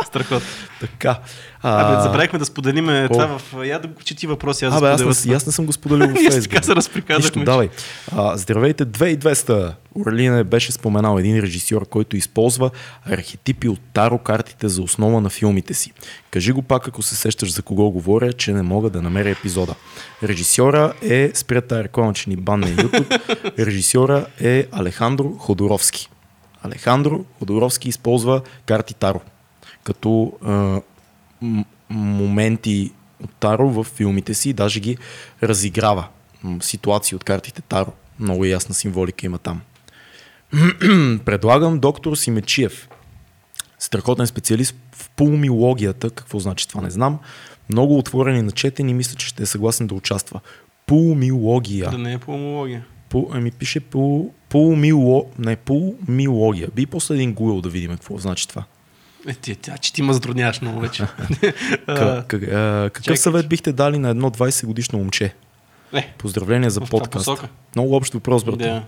Страхот. Така. А... Абе, забравихме да споделиме О. това в... Я да чети въпроси, аз Абе, аз, не, аз не съм го споделил в така се разприказахме. давай. А, здравейте, 2200. Орлина беше споменал един режисьор, който използва архетипи от таро картите за основа на филмите си. Кажи го пак, ако се сещаш за кого говоря, че не мога да намеря епизода. Режисьора е, спрята реклама, че ни банне YouTube, режисьора е Алехандро Ходоровски. Алехандро Ходоровски използва карти Таро като а, моменти от Таро в филмите си, даже ги разиграва. Ситуации от картите Таро. Много ясна символика има там. Предлагам доктор Симечиев, страхотен специалист в пулмилогията. Какво значи това не знам. Много отворен и начетен и мисля, че ще е съгласен да участва. Пулмилогия. Да не е пулмология. Пул, ами пише пул, пулмило, не, пулмилогия. Би после един Google да видим какво значи това. Е, ти, тя, че ти ме затрудняваш много вече. как, как, а, какъв Чакай. съвет бихте дали на едно 20 годишно момче? Е, Поздравления за подкаст. Много общ въпрос, брат. Да.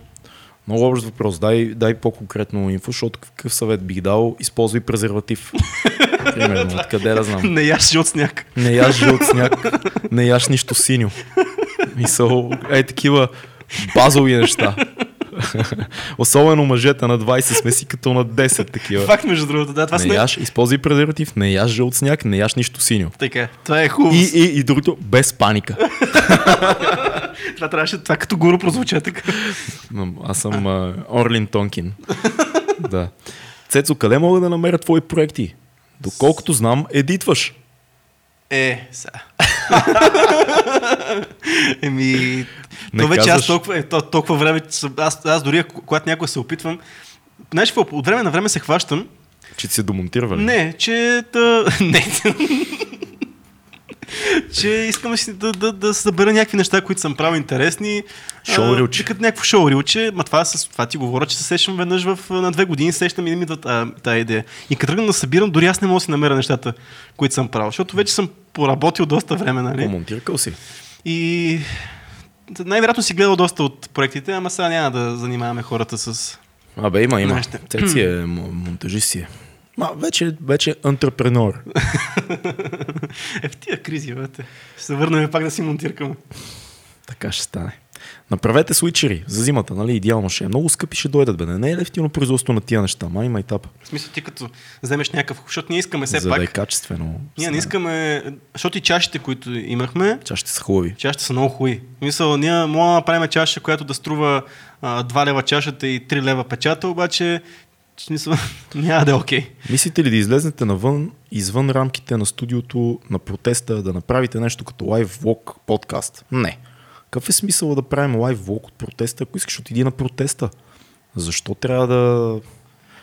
Много общ въпрос. Дай, дай по-конкретно инфо, защото какъв съвет бих дал? Използвай презерватив. Примерно, откъде да знам. Не яш жълт сняг. Не яш жълт сняг. Не яш нищо синьо. Мисъл, ей такива базови неща. Особено мъжете на 20 сме си като на 10 такива. Факт, между другото, да. Това не сме... яш, използвай презерватив, не яш жълт сняг, не яш нищо синьо. Така, това е хубаво. И, и, и другото, без паника. това трябваше, това като гуру прозвуча така. Аз съм uh, Орлин Тонкин. да. Цецо, къде мога да намеря твои проекти? Доколкото знам, едитваш. Е, сега. Еми, то вече казваш... аз толкова, е, то, толкова време, аз, аз дори когато някой се опитвам, знаеш от време на време се хващам Че ти се домонтирали? Не, че да... Не. че искам да, да, да събера някакви неща, които съм правил интересни. Шоу рилче. Като някакво шоу рилче. Ма това, с, това ти говоря, че се сещам веднъж в, на две години, сещам и ми идва тази идея. И като тръгна да събирам, дори аз не мога да си намеря нещата, които съм правил. Защото вече съм поработил доста време, нали? Помонтиркал си. И най-вероятно си гледал доста от проектите, ама сега няма да занимаваме хората с... Абе, има, има. Неща. Цеци е монтажист си е. Ма, вече, вече антрепренор. е, в тия кризи, бете. Ще се върнем пак да си монтиркаме. Така ще стане. Направете свичери за зимата, нали? Идеално ще е. Много скъпи ще дойдат, бе. Не е лефтино производство на тия неща. Май майтап. В смисъл ти като вземеш някакъв, защото ние искаме все За пак. да е качествено. Ние не искаме, защото и чашите, които имахме, Ча ще са хубави. чашите са много хубави. Мисъл, ние мога да направим чаша, която да струва а, 2 лева чашата и 3 лева печата, обаче в смисъл, няма да е окей. Мислите ли да излезнете навън, извън рамките на студиото, на протеста, да направите нещо като лайв влог подкаст? Не. Какъв е смисъл да правим лайв влог от протеста, ако искаш отиди на протеста? Защо трябва да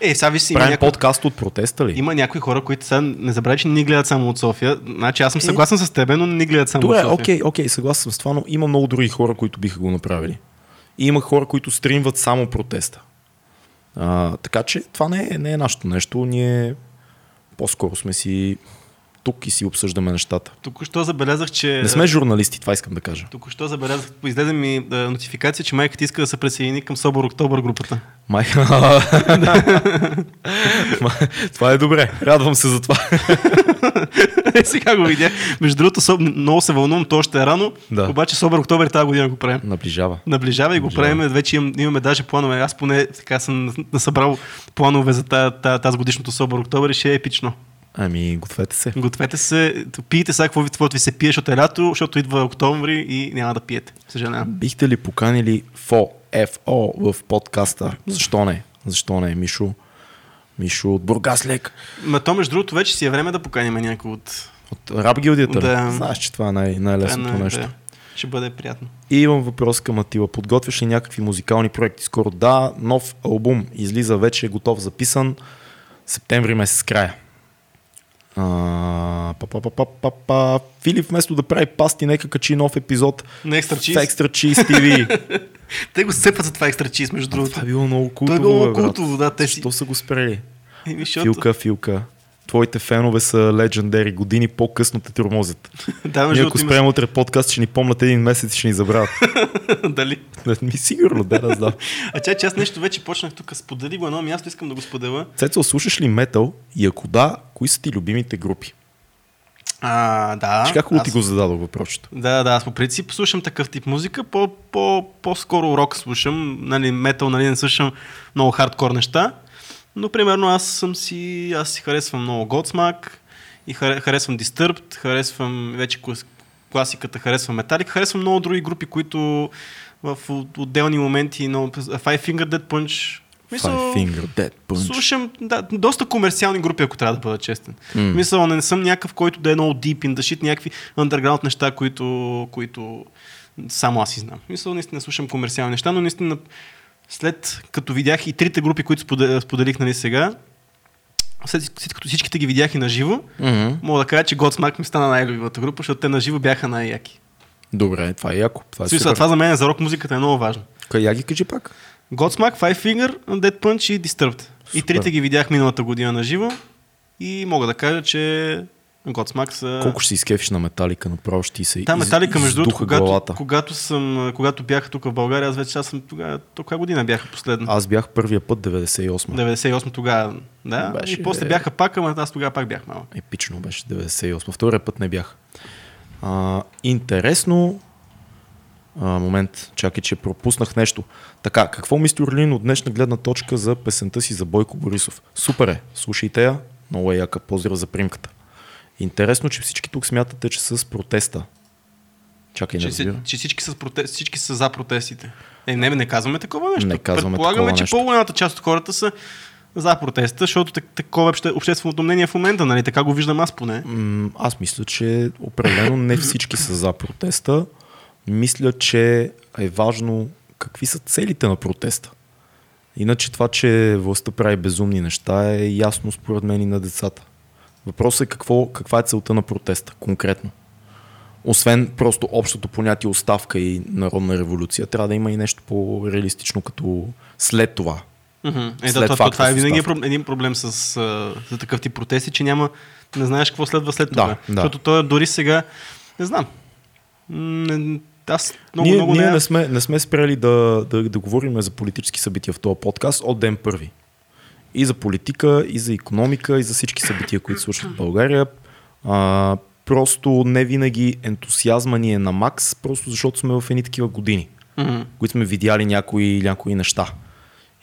Е, сега виж има правим някой, подкаст от протеста ли? има някои хора, които сега не забравяй, че не ни гледат само от София. Значи аз съм съгласен с теб, но не ни гледат само Добре, от София. окей, окей, съгласен съм с това, но има много други хора, които биха го направили. И има хора, които стримват само протеста. А, така че това не е, не е нашето нещо. Ние по-скоро сме си тук и си обсъждаме нещата. Току-що забелязах, че... Не сме журналисти, това искам да кажа. Току-що забелязах, излезе ми а, нотификация, че майка ти иска да се присъедини към Собор Октобър групата. Май... това е добре. Радвам се за това. Е, сега го видях. Между другото, соб... много се вълнувам, то още е рано, Да. обаче Собор Октобър тази година го правим. Наближава. Наближава и го Наближава. правим, вече имам, имаме даже планове. Аз поне така съм насъбрал планове за тази, тази годишното Собор Октобър и ще е епично. Ами, гответе се. Гответе се, пийте сега какво ви, каквото ви се пие, защото е лято, защото идва октомври и няма да пиете. Съжалявам. Бихте ли поканили ФО, FO в подкаста? Защо не? Защо не, Мишо? Мишо от Бургас лек. Ма то, между другото, вече си е време да поканим някой от... От рап гилдията. Да. Да. Знаеш, че това е най- най-лесното Това е, нещо. да, ще бъде приятно. И имам въпрос към Атила. Подготвяш ли някакви музикални проекти? Скоро да, нов албум излиза вече, е готов, записан. Септември месец края. А, па, па, па, па, па, па. Филип вместо да прави пасти, нека качи нов епизод На Extra Cheese. Extra Cheese TV. Те го сепват за това екстра чиз, между другото. това е било много Той култово. е било брат. култово, да, те. Защо са го спрели? Филка, Филка. Твоите фенове са легендари. Години по-късно те тормозят. да, Ние ако спрем утре подкаст, ще ни помнят един месец и ще ни забравят. Дали? Ми сигурно, да, да знам. А чай, че аз нещо вече почнах тук. Сподели го едно място, искам да го споделя. Цецо, слушаш ли метал и ако да, кои са ти любимите групи? А, да. Виж как хубаво аз- ти го зададох въпросчето. Да, да, аз по принцип слушам такъв тип музика, по, по, по-скоро рок слушам, нали, метал, нали, не слушам много хардкор неща, но примерно аз съм си, аз си харесвам много Godsmack и харе- харесвам Disturbed, харесвам вече клас- класиката, харесвам Metallica, харесвам много други групи, които в от- отделни моменти, но Five Finger Dead Punch, мисъл, Five Finger Dead Punch. Слушам, да, доста комерциални групи, ако трябва да бъда честен. Mm. Мисъл, не съм някакъв, който да е много deep in the shit, някакви underground неща, които, които само аз си знам. Мисъл, наистина слушам комерциални неща, но наистина след като видях и трите групи, които споде- споделих нали сега, след след като всичките ги видях и на живо, Мгм. мога да кажа, че Godsmack ми стана най-любимата група, защото те на живо бяха най-яки. Добре, това е яко. Това е смисъл, това за мен за рок музиката е много важно. Къде я ги кажи пак? Godsmack, Five Finger, Dead Punch и Disturbed. И Супер. трите ги видях миналата година на живо и мога да кажа, че Godsmack са... Колко ще си изкефиш на Металика, направо ще ти се из- Металика, между другото, когато, когато, съм, когато бях тук в България, аз вече аз съм тогава, то коя година бяха последно? Аз бях първия път 98. 98 тогава, да. Беше, и после бяха пак, ама аз тогава пак бях малък. Епично беше 98. Втория път не бях. А, интересно. А, момент, чакай, че пропуснах нещо. Така, какво мисли Орлин от днешна гледна точка за песента си за Бойко Борисов? Супер е, слушайте я. Много е яка, поздрав за примката. Интересно, че всички тук смятате, че с протеста. Чакай, не Че, си- разбира. че всички, са протест, всички са за протестите. Е, не, не казваме такова нещо. Не казваме Предполагаме, че нещо. по-голямата част от хората са за протеста, защото так- такова е обще, общественото мнение в момента, нали? Така го виждам аз поне. Аз мисля, че определено не всички са за протеста. Мисля, че е важно какви са целите на протеста. Иначе това, че властта прави безумни неща е ясно според мен и на децата. Въпросът е какво, каква е целта на протеста конкретно. Освен просто общото понятие оставка и народна революция, трябва да има и нещо по-реалистично като след това. Mm-hmm. Е, След да, това, това е винаги е един проблем с, за такъв тип протести, че няма, не знаеш какво следва след това. Да, да. Защото той дори сега, не знам. Не, аз много, ние много ние не... не, сме, не сме спрели да, да, да говорим за политически събития в този подкаст от ден първи. И за политика, и за економика, и за всички събития, които случват в България. А, просто не винаги ентусиазма ни е на макс, просто защото сме в едни такива години, Мгм. които сме видяли някои, някои неща.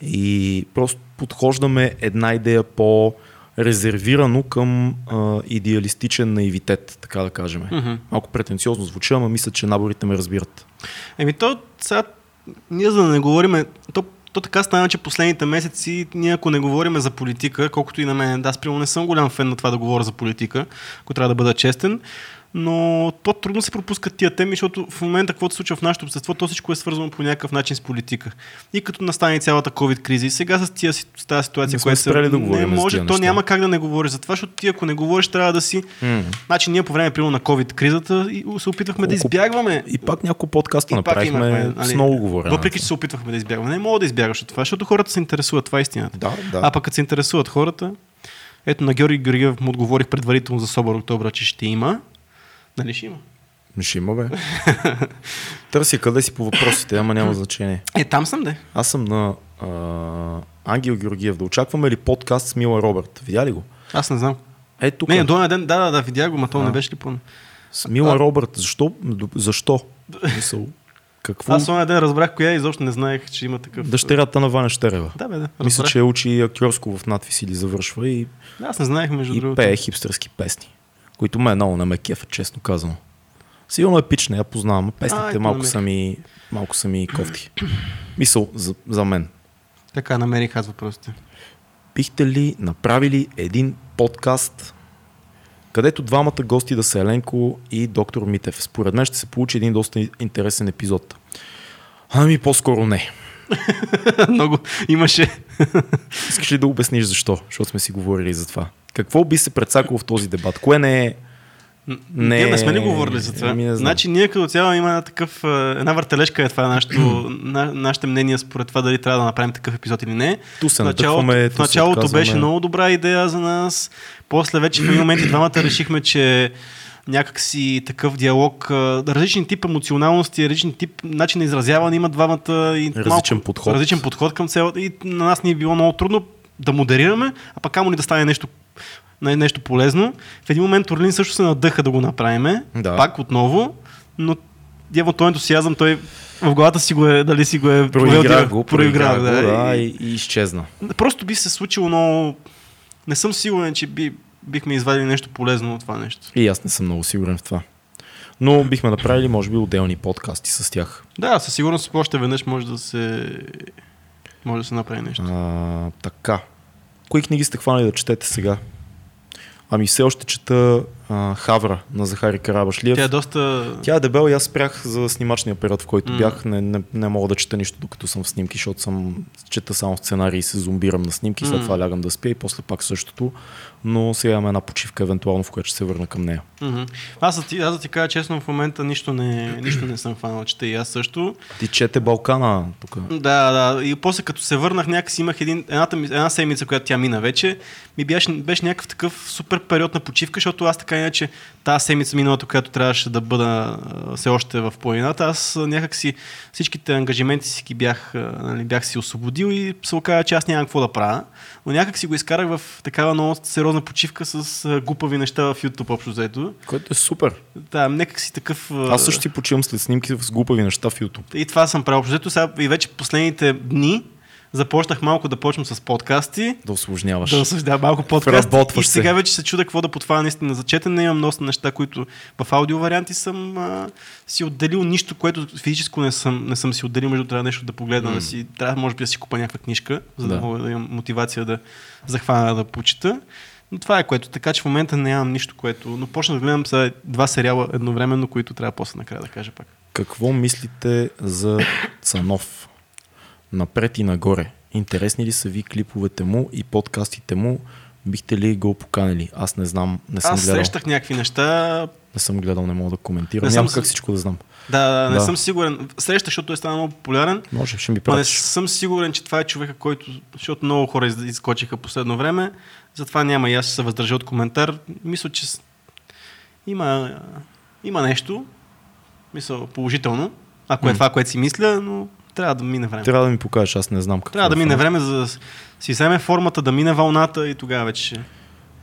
И просто подхождаме една идея по резервирано към а, идеалистичен наивитет, така да кажем. Мгм. Малко претенциозно звучи, ама мисля, че наборите ме разбират. Еми то сега, ние за да не говориме, то, то така стана, че последните месеци ние ако не говориме за политика, колкото и на мен, да, аз не съм голям фен на това да говоря за политика, ако трябва да бъда честен, но то трудно се пропускат тия теми, защото в момента каквото се случва в нашето общество, то всичко е свързано по някакъв начин с политика. И като настане цялата COVID криза и сега с, тия, с тази ситуация, която се... да не може, то неща. няма как да не говориш за това, защото ти ако не говориш, трябва да си... М. Значи ние по време, примерно, на COVID кризата и се опитвахме да Колко- избягваме И пак няколко подкаста направихме имахме, нали, с много говорене. Въпреки, че се опитвахме да избягваме. Не мога да избягаш от това, защото хората се интересуват. Това е истината. Да, да. А пък като се интересуват хората, ето на Георги Георгиев му отговорих предварително за Собор Октомври, че ще има. Нали ще има? Ще има, бе. Търся къде си по въпросите, ама няма значение. Е, там съм, де. Аз съм на а, Ангел Георгиев. Да очакваме ли подкаст с Мила Робърт? Видя ли го? Аз не знам. Е, тук. Не, до ден, да, да, да, видях го, ма то не беше ли пълно. С Мила А- Робърт. Защо? Защо? Мисъл. Какво? Аз оня ден разбрах коя и изобщо не знаех, че има такъв. Дъщерята на Ваня Щерева. Да, бе, да. Мисля, разбрах. че учи актьорско в надвис или завършва и, Аз не знаех, между и другото. пее хипстърски песни, които ме много не ме кефа, честно казано. Сигурно е пична, я познавам. Песните ето малко намерих. са, ми, малко са ми кофти. Мисъл за, за мен. Така, намерих аз въпросите. Бихте ли направили един подкаст, където двамата гости да са Еленко и доктор Митев? Според мен ще се получи един доста интересен епизод. Ами по-скоро не. Много имаше. Искаш ли да обясниш защо? Защото сме си говорили за това. Какво би се предсакало в този дебат? Кое не е... Не, ние не сме ли говорили за това? ами не знам. значи ние като цяло има една такъв, а, една въртележка е това нашето, на, нашите мнения според това дали трябва да направим такъв епизод или не. Ту се В началото, в ту се началото отказваме. беше много добра идея за нас. После вече в един момент и двамата решихме, че някакси такъв диалог, различен тип емоционалности, различен тип начин на изразяване имат двамата. И Различен подход. Различен подход към цялата. И на нас ни е било много трудно да модерираме, а пък камо ни да стане нещо, не- нещо полезно. В един момент Орлин също се надъха да го направиме, Да. пак отново, но явно този ентусиазъм, той в главата си го е, дали си го е Проигра го, проигра го, да, И- и, изчезна. Просто би се случило много... Не съм сигурен, че би, бихме извадили нещо полезно от това нещо. И аз не съм много сигурен в това. Но бихме направили, може би, отделни подкасти с тях. Да, със сигурност още веднъж може да се... Може да се направи нещо. А, така. Кои книги сте хванали да четете сега? Ами все още чета а, Хавра на Захари Карабашлиев. Тя е доста... Тя е дебела и аз спрях за снимачния период, в който М. бях. Не, не, не мога да чета нищо докато съм в снимки, защото съм чета само сценарии и се зомбирам на снимки, след М. това лягам да спя и после пак същото. Но сега имам една почивка, евентуално, в която ще се върна към нея. Аз, да ти, аз да ти кажа честно, в момента нищо не, нищо не съм хванал, чета и аз също. Ти чете Балкана тук. Да, да. И после като се върнах, някакси имах един, едната, една седмица, която тя мина вече, ми беше, беше някакъв такъв супер период на почивка, защото аз така иначе тази седмица миналата, която трябваше да бъда все още в планината, аз някакси всичките ангажименти си ги бях, нали, бях си освободил и се оказа, че аз нямам какво да правя. Но някак си го изкарах в такава много сериозна почивка с глупави неща в YouTube общо взето. Което е супер. Да, някак си такъв... Аз също си почивам след снимки с глупави неща в YouTube. и това съм правил. Общо взето сега и вече последните дни започнах малко да почвам с подкасти. Да осложняваш. Да осъждавам малко подкасти. Вработваш И се. сега вече се чуда какво да потваря наистина за четене. Имам много неща, които в аудио варианти съм а, си отделил нищо, което физическо не съм, не съм си отделил, между трябва нещо да погледна, да си, трябва може би да си купа някаква книжка, за да, Да. мога да имам мотивация да захвана да почита. Но това е което. Така че в момента нямам нищо, което... Но почна да гледам сега два сериала едновременно, които трябва после накрая да кажа пак. Какво мислите за Цанов? Напред и нагоре. Интересни ли са ви клиповете му и подкастите му? Бихте ли го поканили? Аз не знам, не съм Аз гледал. срещах някакви неща. Не съм гледал, не мога да коментирам. Не Няма съм как всичко да знам. Да, не Да. съм сигурен. Срещах, защото е станал много популярен. Може, ще ми Но не пратиш. съм сигурен, че това е човека, който... Защото много хора из- изскочиха последно време. Затова няма и аз ще се въздържа от коментар. Мисля, че има, има нещо. Мисля, положително. Ако е М. това, което си мисля, но трябва да мине време. Трябва да ми покажеш, аз не знам какво. Трябва да е мине време, за да си вземе формата, да мине вълната и тогава вече.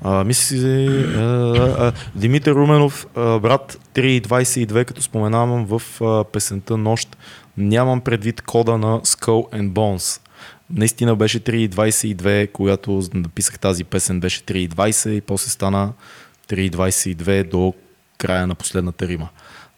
А, мисли а, а, Димитър Руменов, а, брат 3.22, като споменавам в а, песента Нощ, нямам предвид кода на Skull and Bones. Наистина беше 3.22, когато написах тази песен беше 3.20 и после стана 3.22 до края на последната рима.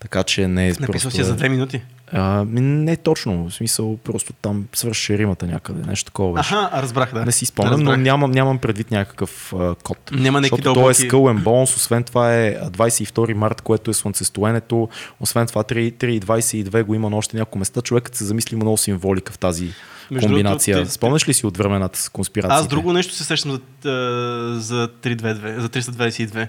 Така че не е Написал просто... си за две минути. А, не точно, в смисъл просто там свърши римата някъде, нещо такова беше. Аха, разбрах, да. Не си спомням, но нямам, нямам предвид някакъв а, код. Няма Защото то е дълбоки- Skull and Bones, освен това е а, 22 март, което е слънцестоенето, освен това 3.22 го има на още няколко места. Човекът се замисли много символика в тази Между комбинация. другото, Спомняш ли си от времената с конспирациите? Аз друго нещо се сещам за, за 322, за 322.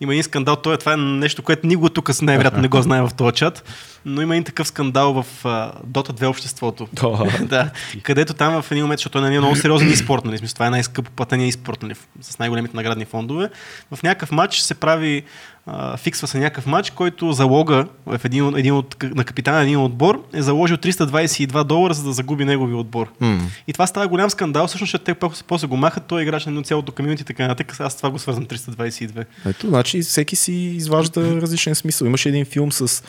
Има един скандал, това е, това е нещо, което никога тук най-вероятно не го знае в този чат, но има един такъв скандал в а, Dota 2 обществото. Да. да, където там в един момент, защото той е много сериозен e-спорт, нали, смисъл, това е най-скъпо платения e-спорт, нали, с най-големите наградни фондове. В някакъв матч се прави, а, фиксва се някакъв матч, който залога в един, един от, на капитана на един отбор е заложил 322 долара, за да загуби неговия отбор. М. И това става голям скандал, всъщност, защото те после, после го махат, той е играч на едно цялото комьюнити и така нататък. Аз това го свързвам 322. Ето, значи всеки си изважда различен смисъл. Имаше един филм с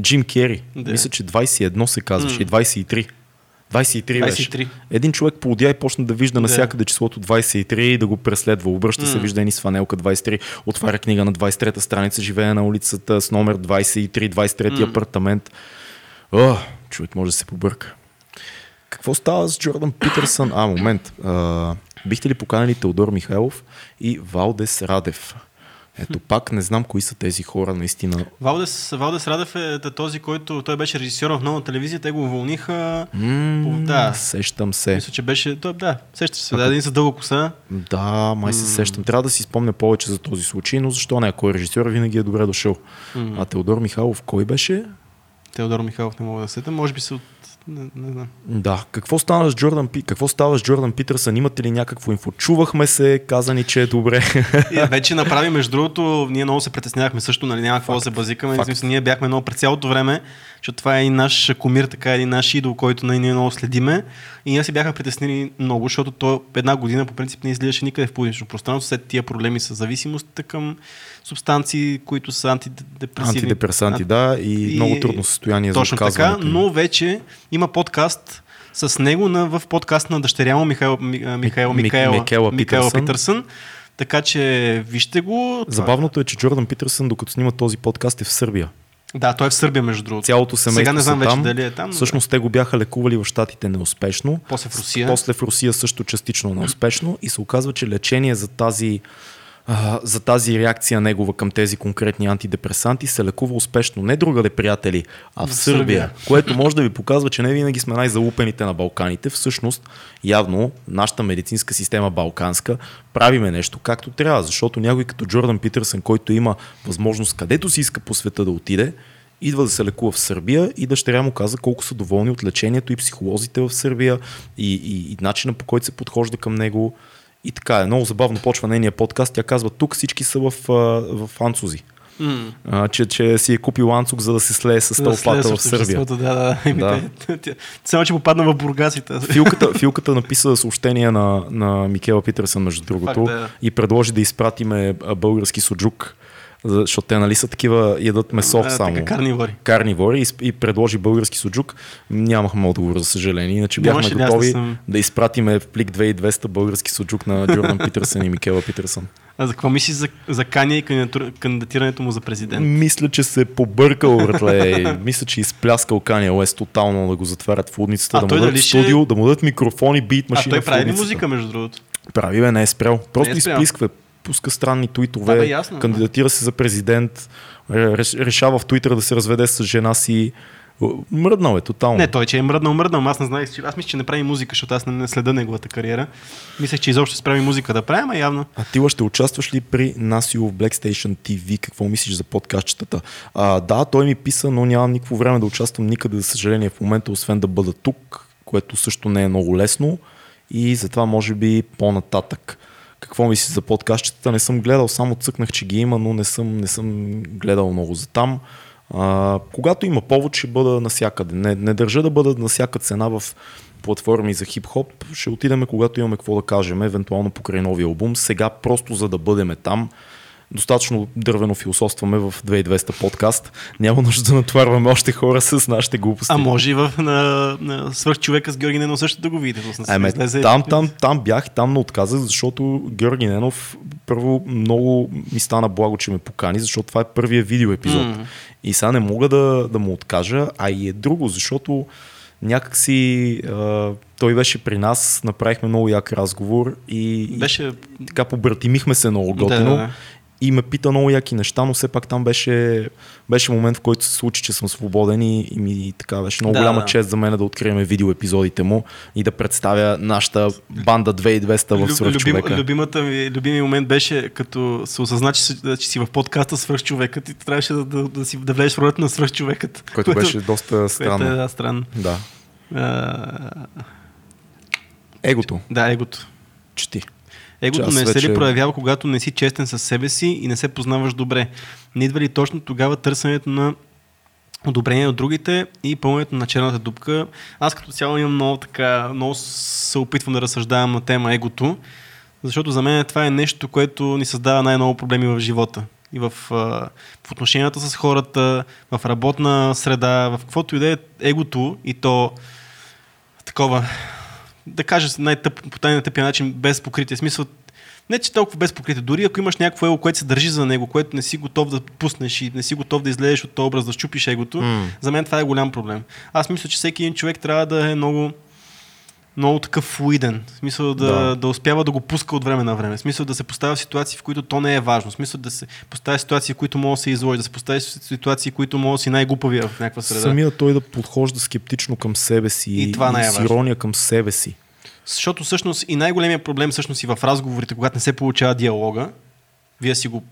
Джим Кери. Да. Мисля, че 21 се казваше и 23. 23 беше. 23. Един човек полудя и почна да вижда Да. навсякъде числото 23 и да го преследва. Обръща се, вижда ни с фанелка 23, отваря книга на 23-та страница, живее на улицата с номер 23, 23 М. апартамент. О, човек може да се побърка. Какво става с Джордан Питърсън? А, момент. А, бихте ли поканали Теодор Михайлов и Валдес Радев? Ето пак не знам кои са тези хора наистина. Валдес, Валдес Радев е да, този, който той беше режисьор в нова телевизия, те го уволниха. М, Да. Сещам се. Мисля, че беше. Той, да, сещаш се, да, един с дълга коса. Да, май се сещам. Трябва да си спомня повече за този случай, но защо не? Ако е режисьор, винаги е добре дошъл. М. А Теодор Михайлов кой беше? Теодор Михайлов не мога да сета. Може би се от... Не, не знам. Да. Какво стана с Джордан. Какво става с Джордан Питърсън? Имате ли някакво инфо? Чувахме се, каза ни, че е добре. И вече направи, между другото, ние много се притеснявахме също, нали, няма какво да се базикаме. Ние бяхме много през цялото време, защото това е и наш кумир, така един наш идол, който ние много следиме. И ние се бяха притеснили много, защото то една година по принцип не излизаше никъде в публично пространство след тия проблеми с зависимостта към субстанции, които са антидепресивни. Антидепресанти, да, и, И- много трудно състояние Точно за така, но вече има подкаст с него на, в подкаст на дъщеря му Михаил, Михаил, Ми- Микаела, Микела Микаела Питърсън. Питърсън. Така че вижте го. Забавното е, че Джордан Питърсън, докато снима този подкаст, е в Сърбия. Да, той е в Сърбия, между другото. Цялото семейство Сега не знам вече там. дали е там. но Всъщност те го бяха лекували в Штатите неуспешно. После в Русия. После в Русия също частично неуспешно и се оказва, че лечение за тази а, за тази реакция негова към тези конкретни антидепресанти се лекува успешно. Не другаде, приятели, а в В Сърбия, Сърбия. което може да ви показва, че не винаги сме най-залупените на Балканите. Всъщност, явно, нашата медицинска система балканска правиме нещо както трябва, защото някой като Джордан Питърсън, който има възможност където си иска по света да отиде, идва да се лекува в Сърбия и дъщеря му каза колко са доволни от лечението и психолозите в Сърбия и, и, и начина по който се подхожда към него. И така е, много забавно почва нейния подкаст. Тя казва, тук всички са в, в анцузи. М. А, че, че си е купил анцук, за да се слее с Да, тълпата след в Сърбия. Да, да. Да. Само, че попадна в бургасите. Филката, Филката написа съобщение на, на Микела Питерсън, между другото, Факт, да. и предложи да изпратиме български суджук, защото те нали са такива, ядат месо А, само. Така, карнивори. карнивори и, и предложи български суджук. Нямахме отговор, за съжаление. Иначе Нямаше бяхме не готови съм. да изпратиме в плик 2200 български суджук на Джордан Питърсън и Микела Питърсън. А за какво мислиш за, за Кания и кандидатирането му за президент? Мисля, че се е побъркал, братле. Мисля, че е изпляскал Кания Уест тотално да го затварят в лудницата, А да му той дадат ще- студио, да му дадат микрофони, бит А машина той в прави музика, между другото? Прави, бе, не е спрял. Просто Не е спрял. изплисква, пуска странни Да, туитове, бе, ясно. кандидатира се за президент, реш- решава в Твитър да се разведе с жена си, Мръднал е тотално. Не, той, че е мръднал, мръднал. Аз не знаех, че... аз мисля, че не прави музика, защото аз не, не следа неговата кариера. Мислех, че изобщо се прави музика да правим, а явно. А ти ще участваш ли при Насио в Black Station TV? Какво мислиш за подкастчетата? А, да, той ми писа, но нямам никакво време да участвам никъде, за съжаление, в момента, освен да бъда тук, което също не е много лесно. И затова може би по-нататък. Какво мислиш за подкастчетата? Не съм гледал, само цъкнах, че ги има, но не съм, не съм гледал много за там. А, когато има повод, ще бъда насякъде. Не, не държа да бъда на всяка цена в платформи за хип-хоп. Ще отидеме, когато имаме какво да кажем, евентуално покрай новия албум. Сега просто за да бъдем там, достатъчно дървено философстваме в 2200 подкаст. Няма нужда да натварваме още хора с нашите глупости. А може и в на, на свърх човека с Георги Ненов също да го видите. Ами, там, там, там бях там не отказах, защото Георги Ненов първо много ми стана благо, че ме покани, защото това е първия видео епизод. Mm. И сега не мога да, да му откажа, а и е друго, защото някакси а, той беше при нас, направихме много як разговор и, беше... и така побратимихме се много готино. Да, да и ме пита много яки неща, но все пак там беше, беше момент, в който се случи, че съм свободен и, и ми така беше много да, голяма да. чест за мен да открием видео епизодите му и да представя нашата банда 2200 в свърх човека. Любимата ми, любими момент беше като се осъзна, че, че си в подкаста свърх човекът и трябваше да, да, да, си, да влезеш в ролята на свърх човекът. Което, което беше доста странно. Което е, да, странно. Да. А... Егото. Да, егото. Чети. Егото не се ли проявява, когато не си честен със себе си и не се познаваш добре? Не идва ли точно тогава търсенето на одобрение от другите и пълнението на черната дупка. Аз като цяло имам много така, много се опитвам да разсъждавам на тема егото, защото за мен това е нещо, което ни създава най-много проблеми в живота. И в, в отношенията с хората, в работна среда, в каквото и да е егото и то такова да кажа най-тъп, по най-тъпия начин, без покритие. Смисъл, не че толкова без покритие. Дори ако имаш някакво его, което се държи за него, което не си готов да пуснеш и не си готов да излезеш от този образ, да щупиш егото, mm. за мен това е голям проблем. Аз мисля, че всеки един човек трябва да е много много такъв флуиден. В смисъл да, да. да успява да го пуска от време на време. В смисъл да се поставя в ситуации, в които то не е важно. В смисъл да се поставя в ситуации, в които може да се изложи, да се поставя в ситуации, в които може да си най-глупавия в някаква среда. Самия той да подхожда скептично към себе си и, това и с ирония към себе си. Защото всъщност и най-големия проблем всъщност и в разговорите, когато не се получава диалога, вие си го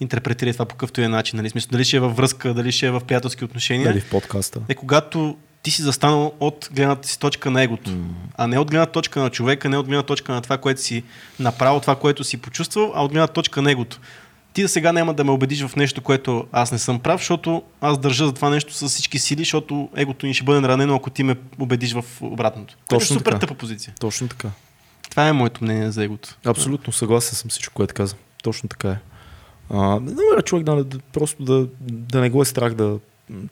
интерпретирате това по какъвто е начин. Нали? Смисъл, дали ще е във връзка, дали ще е в приятелски отношения. Дали в подкаста. Е когато ти си застанал от гледната си точка на егото, mm. а не от гледна точка на човека, не от гледна точка на това, което си направил, това, което си почувствал, а от гледна точка на егото. Ти да сега няма да ме убедиш в нещо, което аз не съм прав, защото аз държа за това нещо с всички сили, защото егото ни ще бъде наранено, ако ти ме убедиш в обратното. Точно е супер така. тъпа позиция. Точно така. Това е моето мнение за егото. Абсолютно съгласен съм всичко, което каза. Точно така е. А, не човек да, да, просто да, да не го е страх да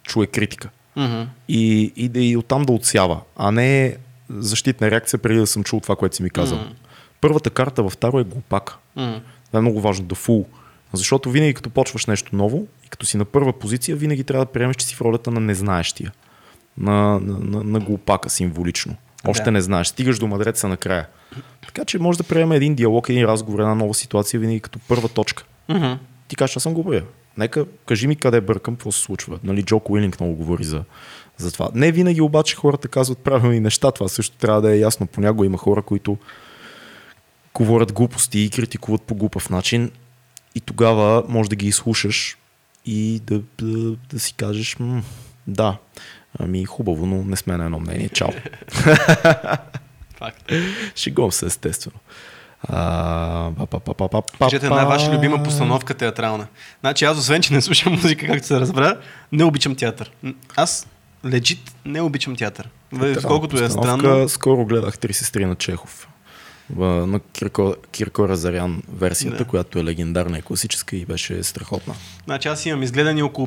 чуе критика. Mm-hmm. И, и, да, и оттам да отсява, а не защитна реакция преди да съм чул това, което си ми казал. Mm-hmm. Първата карта в Таро е глупак. Mm-hmm. Това е много важно, да фул. Защото винаги като почваш нещо ново и като си на първа позиция, винаги трябва да приемеш, че си в ролята на незнаещия. На, на, на, на глупака символично. Още да. не знаеш. Стигаш до мъдреца накрая. Така че може да приемем един диалог, един разговор, една нова ситуация винаги като първа точка. Mm-hmm. Ти кажеш, аз съм глупия. Нека, кажи ми къде бъркам, какво се случва. Нали, Джок Уилинг много говори за, за това. Не винаги обаче хората казват правилни неща. Това също трябва да е ясно. Понякога има хора, които говорят глупости и критикуват по глупав начин. И тогава може да ги изслушаш и да, да, да си кажеш, да, ами хубаво, но не сме на едно мнение. Чао. Факт. Шегувам се, естествено. Кажете една ваша любима постановка театрална. Значи аз освен, че не слушам музика, както се разбра, не обичам театър. Аз легит не обичам театър. Колкото е странно. Скоро гледах Три сестри на Чехов на Кирко, Кирко Разарян версията, да. която е легендарна и класическа и беше страхотна. Значи аз имам изгледани около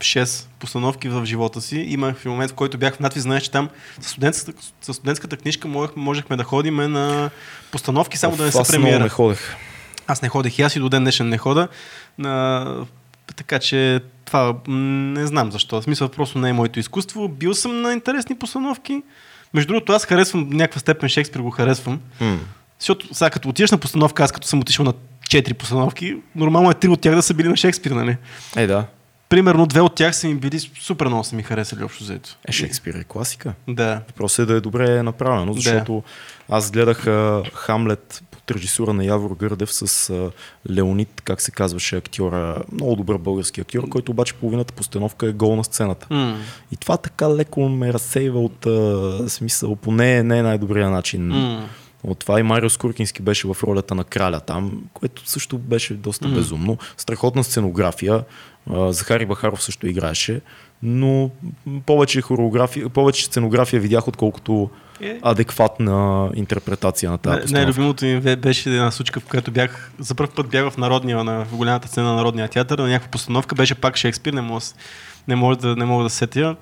5-6 постановки в живота си. Имах в момент, в който бях в надвис, знаеш, че там с студентската, студентската книжка можех, можехме да ходим на постановки, само Оф, да не се премиера. не ходех. Аз не ходех и аз и до ден днешен не хода. На... Така че това не знам защо. В смисъл просто не е моето изкуство. Бил съм на интересни постановки. Между другото, аз харесвам някаква степен Шекспир, го харесвам. Mm. Защото сега като отидеш на постановка, аз като съм отишъл на четири постановки, нормално е три от тях да са били на Шекспир, нали? Е, да. Примерно две от тях са ми били супер много са ми харесали общо взето. Е, Шекспир е класика. Да. Въпросът е да е добре направено, Да. защото аз гледах а, Хамлет под режисура на Явор Гърдев с а, Леонид, как се казваше актьора, много добър български актьор, който обаче половината постановка е гол на сцената. М. И това така леко ме разсейва от а, смисъл, по не, е най-добрия начин. М. От това и Марио Скуркински беше в ролята на краля там, което също беше доста безумно. Страхотна сценография. Захари Бахаров също играеше, но повече хореография, повече сценография видях, отколкото Е. адекватна интерпретация на тази постановка. най-любимото ми бе- беше една случка, в която бях, за първ път бях в народния, на, в голямата сцена на Народния театър, на някаква постановка, беше пак Шекспир, не мога, не мога да, не мога да се сетя.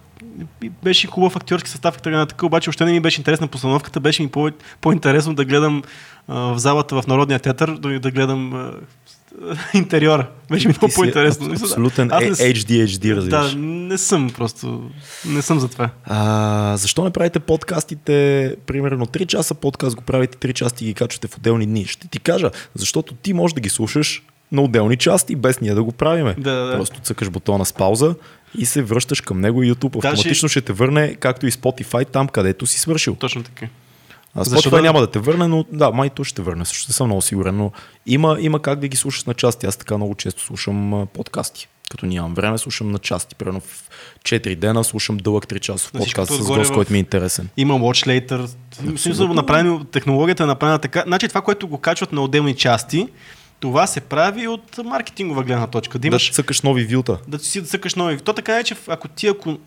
Беше хубав актьорски състав, на така, обаче още не ми беше интересна постановката, беше ми по- по-интересно да гледам а, в залата в Народния театър, да, да гледам а, интериора. Беше ми много по-интересно. да. Абсолютен Аз не е- с- HD, разбираш. Да, не съм просто. Не съм за това. А, защо не правите подкастите, примерно 3 часа подкаст го правите, 3 части ги качвате в отделни дни? Ще ти кажа, защото ти можеш да ги слушаш на отделни части, без ние да го правиме. Да, да, да. Просто цъкаш бутона с пауза и се връщаш към него и YouTube Да, автоматично ще те върне, както и Spotify, там където си свършил. Точно така. А Защо Spotify да- няма да те върне, но да, май то ще върне, също не съм много сигурен, но има, има как да ги слушаш на части. Аз така много често слушам подкасти. Като нямам време, слушам на части. Примерно в 4 дена слушам дълъг 3 часов подкаст с гост, в- който ми е интересен. Има Watch Later. Смисъл, направено, технологията е направена така. Значи това, което го качват на отделни части, това се прави от маркетингова гледна точка. Да Да имаш, цъкаш нови вилта. да си да цъкаш нови. То така е, че ако ти, ако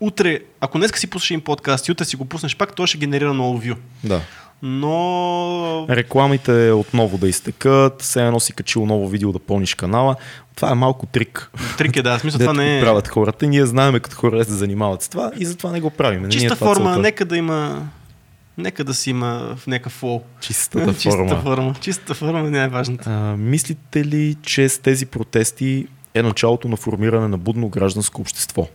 утре, ако днес си пуснеш един подкаст и утре си го пуснеш пак, то ще генерира много вю. Да. Но... Рекламите отново да изтекат, все едно си качил ново видео да пълниш канала. Това е малко трик. Трик е, да. Смисъл, това не е правят хората. Ние знаем като хора да се занимават с това и затова не го правим. Е чиста това форма. целта. Нека да има... Нека да си има в някакъв флоу. Чистата Чистата форма. форма. Чистата форма е важната. А, мислите ли, че с тези протести е началото на формиране на будно гражданско общество?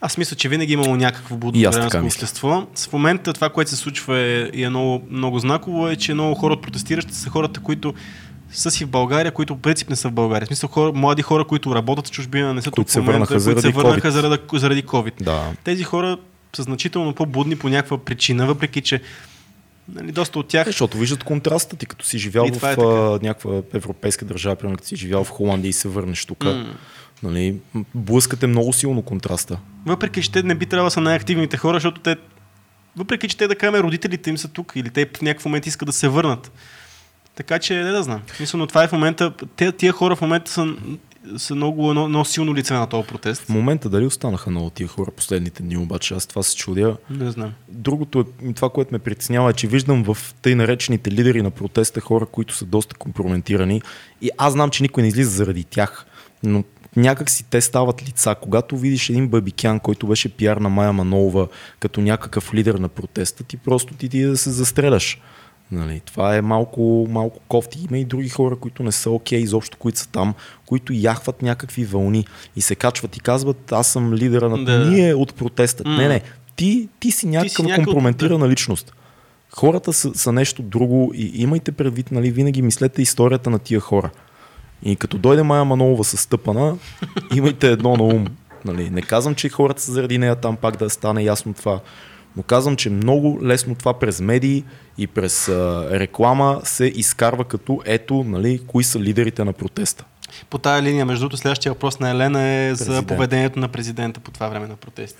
Аз мисля, че винаги е имало някакво мисля. общество. В момента това, което се случва е, и е много, много знаково, е, че много хора от протестиращите са хората, които са си в България, които по принцип не са в България. В смисъл хора, млади хора, които работят в чужбина, не са Които тук се в момента, които се върнаха COVID. заради, заради COVID. Да. Тези хора са значително по-будни по някаква причина, въпреки че нали, доста от тях Е, защото виждат контраста ти, като си живял И в е някаква европейска държава, примерно като си живял в Холандия и се върнеш тук. М. Нали, блъскате много силно контраста. въпреки че те не би трябвало да са най-активните хора, защото те, въпреки че те да кажем родителите им са тук или те в някакъв момент искат да се върнат. Така че не да знам. Мисля, но това е в момента, те, тия хора в момента са, са много, едно, едно силно лице на този протест. В момента дали останаха много тия хора последните дни, обаче аз това се чудя. Не знам. Другото е, това, което ме притеснява е, че виждам в тъй наречените лидери на протеста хора, които са доста компрометирани. И аз знам, че никой не излиза заради тях. Но някак си те стават лица. Когато видиш един бабикян, който беше пиар на Майя Манолова, като някакъв лидер на протеста, ти просто ти ти да се застреляш. Нали, това е малко, малко кофти. Има и други хора, които не са окей, изобщо, които са там, които яхват някакви вълни и се качват и казват, аз съм лидера на... Да. Ние от протеста. М. Не, не, ти, ти си някакъв някакъв- компрометирана личност. Хората са, са нещо друго и имайте предвид, нали, винаги мислете историята на тия хора. И като дойде Майя Манолова с стъпана, имайте едно на ум. Нали, не казвам, че хората са заради нея там пак да стане ясно това. Но казвам, че много лесно това през медии и през а, реклама се изкарва като ето, нали, кои са лидерите на протеста. По тая линия, между другото, следващия въпрос на Елена е за Президент. поведението на президента по това време на протести.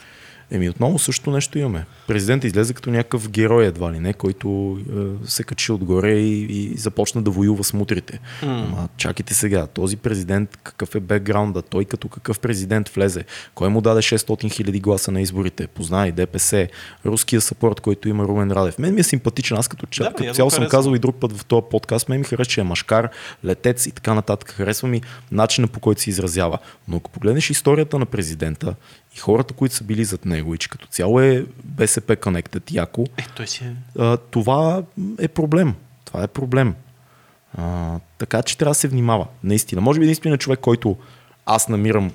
Еми отново също нещо имаме. Президент излезе като някакъв герой едва ли не, който е, се качи отгоре и, и започна да воюва с мутрите. М. Ама чакайте сега, този президент какъв е бекграунда, той като какъв президент влезе, кой му даде 600 хиляди гласа на изборите, познай ДПС, руския съпорт, който има Румен Радев. Мен ми е симпатичен, аз като, Да, като цяло съм казал и друг път в този подкаст, мен ми харесва, че е машкар, летец и така нататък. Харесва ми начина по който се изразява. Но ако погледнеш историята на президента и хората, които са били зад него и че като цяло е БСП Connected яко, Е, той си е... а, това е проблем. Това е проблем. А, така че трябва да се внимава. Наистина. Може би единственият човек, който аз намирам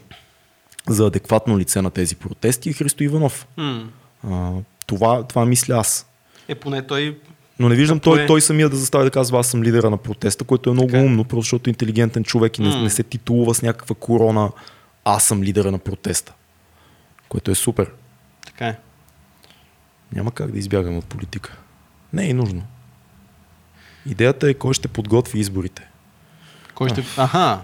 за адекватно лице на тези протести е Христо Иванов. М. А, това, това мисля аз. Е, поне той... Но не виждам той, той самия да застави да казва аз съм лидера на протеста, което е много Така е. умно, просто защото е интелигентен човек и не, М. не се титулува с някаква корона аз съм лидера на протеста. Което е супер. Така е. Няма как да избягаме от политика. Не е нужно. Идеята е кой ще подготви изборите. Кой ще... Аха.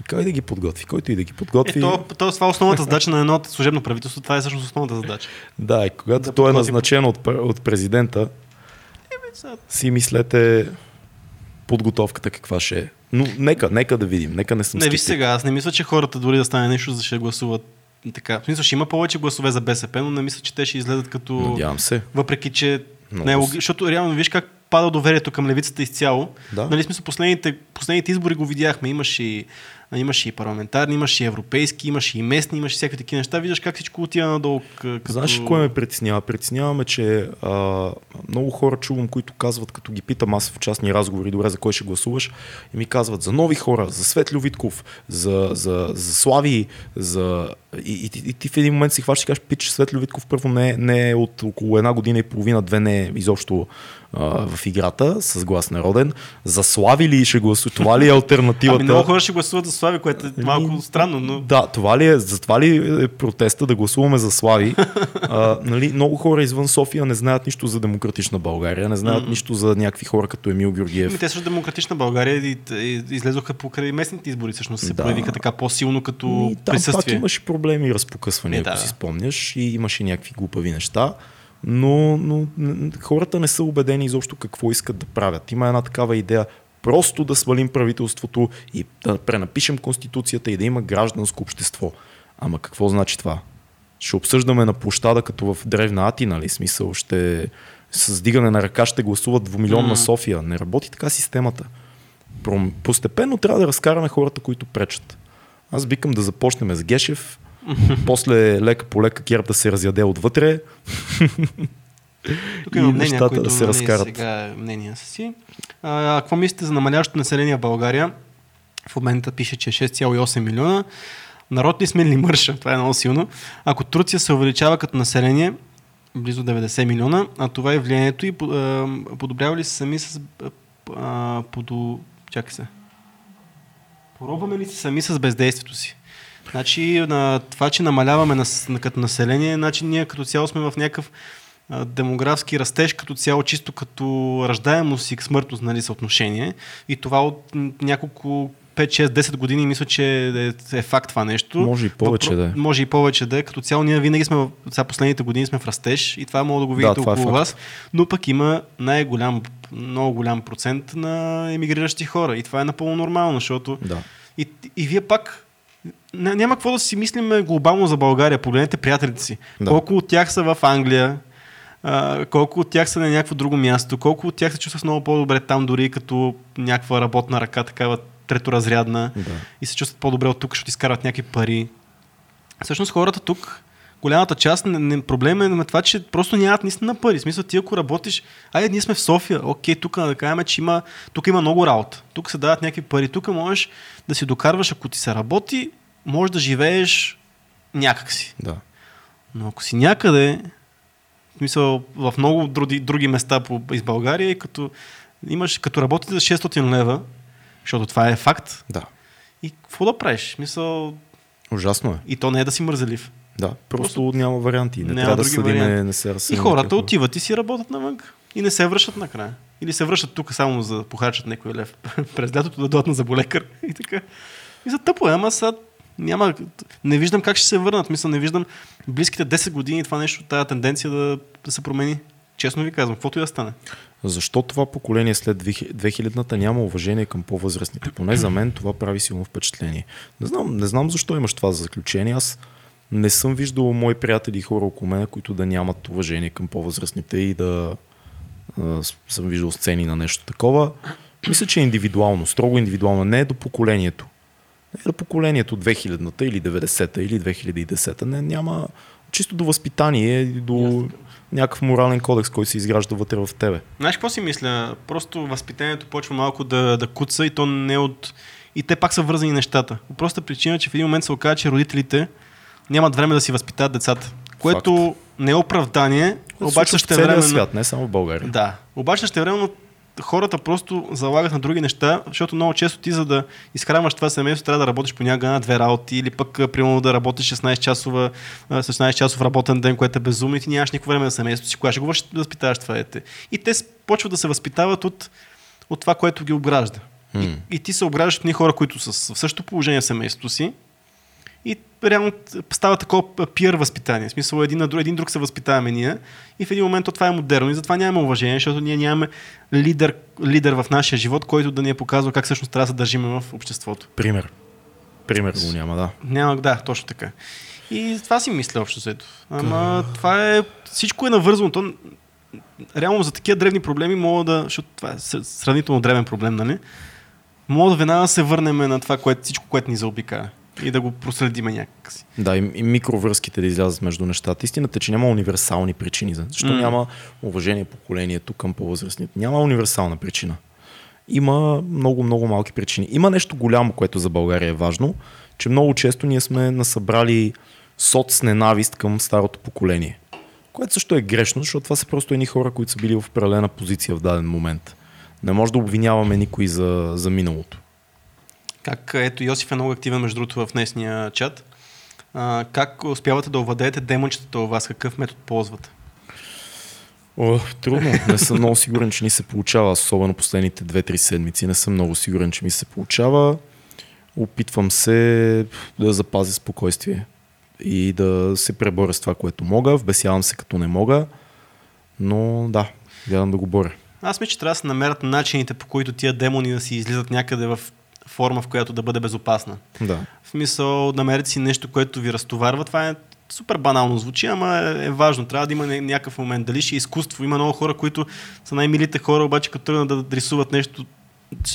И как да ги подготви? Който и да ги подготви. Е, то, то, това е основната задача на едно служебно правителство. Това е всъщност основната задача. Да, и когато Да той е подготви- назначен от, пр- от президента, си мислете подготовката каква ще е. Но нека, нека да видим. Нека не съм Не, виж скептик. сега, аз не мисля, че хората дори да стане нещо, за ще гласуват така. В смисъл, ще има повече гласове за БСП, но не мисля, че те ще излезат като... Надявам се. Въпреки, че Много не е. Защото реално виж как пада доверието към левицата изцяло. Да. Нали, смисъл, последните, последните избори го видяхме. Имаше и, имаше и парламентарни, имаше и европейски, имаше и местни, имаше всякакви такива неща. Виждаш как всичко отива надолу. Като... Знаеш ли кое ме притеснява? Притесняваме, че а, много хора чувам, които казват, като ги питам аз в частни разговори, добре, за кой ще гласуваш, и ми казват за нови хора, за Светлю Витков, за, за, за Слави, за... И, и, и, и ти в един момент си хващаш и кажеш, пич, Светлю Витков първо не, не е от около една година и половина, две не е изобщо а, в играта с глас народен. За Слави ли ще гласува? Това ли е альтернативата? Ами много хора ще гласуват за Слави, което е малко Ами, странно, но... Да, това ли е, за това ли е протеста да гласуваме за Слави? а, нали, много хора извън София не знаят нищо за демократична България, не знаят mm-hmm. нищо за някакви хора като Емил Георгиев. Ами те също демократична България и, и, излезоха покрай местните избори, всъщност се Да. проявиха така по-силно като И там пак присъствие. имаше проблеми и разпокъсвания, Е, ако да, си да. спомняш, и имаше някакви глупави неща. Но, но хората не са убедени изобщо какво искат да правят. Има една такава идея просто да свалим правителството и да пренапишем конституцията и да има гражданско общество. Ама какво значи това? Ще обсъждаме на площада като в древна Атина, нали? Смисъл, ще с дигане на ръка ще гласуват двумилионна М. София. Не работи така системата. Постепенно трябва да разкараме хората, които пречат. Аз викам да започнем с Гешев, после лека по лека Герб да се разяде отвътре. Тук има мнения, които да се нали, разкарат. сега мнения си. А, какво мислите за намаляващото население в България? В момента пише, че е 6,8 милиона. Народ ли сме ли мърша? Това е много силно. Ако Турция се увеличава като население, близо 90 милиона, а това е влиянието и подобрява ли се сами с... А, подо... Чакай се. Поробваме ли се сами с бездействието си? Значи, на това, че намаляваме на, на, като население, значи ние като цяло сме в някакъв демографски растеж, като цяло чисто като раждаемост и смъртност нали, съотношение. И това от няколко 5-6-10 години мисля, че е, е факт това нещо. Може и повече Въпро- да е. Може и повече да е. Като цяло ние винаги сме, сега последните години сме в растеж и това мога да го видите това е около факт. вас. Но пък има най-голям, много голям процент на емигриращи хора. И това е напълно нормално, защото Да. и, и вие пак няма какво да си мислим глобално за България. Погледнете приятелите си. Да. Колко от тях са в Англия, а, колко от тях са на някакво друго място, колко от тях се чувстват много по-добре там, дори като някаква работна ръка, такава треторазрядна Да. и се чувстват по-добре от тук, защото изкарват някакви пари. Всъщност хората тук, голямата част, не, не, проблема е на това, че просто нямат наистина пари. В смисъл, ти ако работиш, айде, ние сме в София, окей, тук да кажем, че има, тук има много работа. Тук се дават някакви пари. Тук можеш да си докарваш, ако ти се работи, можеш да живееш някакси. да. Но ако си някъде, в смисъл, в много други, други места по, из България, и като, имаш, като работите за 600 лева, защото това е факт, Да. и какво да правиш? В Смисъл, Ужасно е. и то не е да си мързелив. Да. Просто няма варианти. Не трябва да съдиме, не се И разсъдим хората какво. отиват и си работят навън. И не се връщат накрая. Или се връщат тук само за да похарчат някой лев през лятото да дойдат на заболекар. И така. И за тъпо е, ама сега няма, не виждам как ще се върнат. Мисля, не виждам близките 10 години това нещо, тая тенденция да, да се промени. Честно ви казвам, каквото и да стане. Защо това поколение след 2000-та няма уважение към по-възрастните? Поне за мен това прави силно впечатление. Не знам, не знам защо имаш това за заключение. Аз не съм виждал мои приятели и хора около мен, които да нямат уважение към по-възрастните и да а, съм виждал сцени на нещо такова. Мисля, че е индивидуално, строго индивидуално. Не е до поколението. Е поколението 2000-та или 90-та или 2010-та. Не, няма чисто до възпитание и до някакъв морален кодекс, който се изгражда вътре в тебе. Знаеш какво си мисля? Просто възпитанието почва малко да, да куца и то не от... И те пак са вързани нещата. По проста причина, че в един момент се оказа, че родителите нямат време да си възпитават децата. Което не е оправдание, обаче ще време... свят, не само в България. Да. Обаче ще време хората просто залагат на други неща, защото много често ти за да изхранваш това семейство трябва да работиш по някакъв на две работи или пък примерно да работиш 16 часова, 16 часов работен ден, което е безумно и ти нямаш никакво време за семейството си. Кога ще го възпитаваш това дете? И те почват да се възпитават от, от това, което ги обгражда. И, и ти се обграждаш от ни хора, които са в същото положение в семейството си, и реално става такова пиер възпитание. В смисъл един, на друг, един друг се възпитаваме ние и в един момент то това е модерно и затова нямаме уважение, защото ние нямаме лидер, лидер в нашия живот, който да ни е показва как всъщност трябва да се държим в обществото. Пример. Пример го няма, да. Няма, да, точно така. И това си мисля общо взето. Ама това е, всичко е навързано. То, реално за такива древни проблеми мога да, защото това е сравнително древен проблем, нали? Мога да веднага се върнем на това, което, всичко, което ни заобикаля и да го проследиме някакси. Да, и, и микровръзките да излязат между нещата. Истината е, че няма универсални причини. Защо mm. няма уважение поколението към по-възрастните? Няма универсална причина. Има много, много малки причини. Има нещо голямо, което за България е важно, че много често ние сме насъбрали соц ненавист към старото поколение. Което също е грешно, защото това са просто едни хора, които са били в определена позиция в даден момент. Не може да обвиняваме никой за, за миналото. Как, ето Йосиф е много активен между другото в днесния чат. А, как успявате да овладеете демончетата у вас? Какъв метод ползвате? О, трудно. Не съм много сигурен, че ни се получава, особено последните 2-3 седмици. Не съм много сигурен, че ми се получава. Опитвам се да запазя спокойствие и да се преборя с това, което мога. Вбесявам се като не мога, но да, гледам да го боря. Аз мисля, че трябва да се намерят начините, по които тия демони да си излизат някъде в форма, в която да бъде безопасна. Да. В смисъл, намерите си нещо, което ви разтоварва. Това е супер банално звучи, ама е, е важно. Трябва да има някакъв момент. Дали ще е изкуство. Има много хора, които са най-милите хора, обаче като тръгнат да рисуват нещо,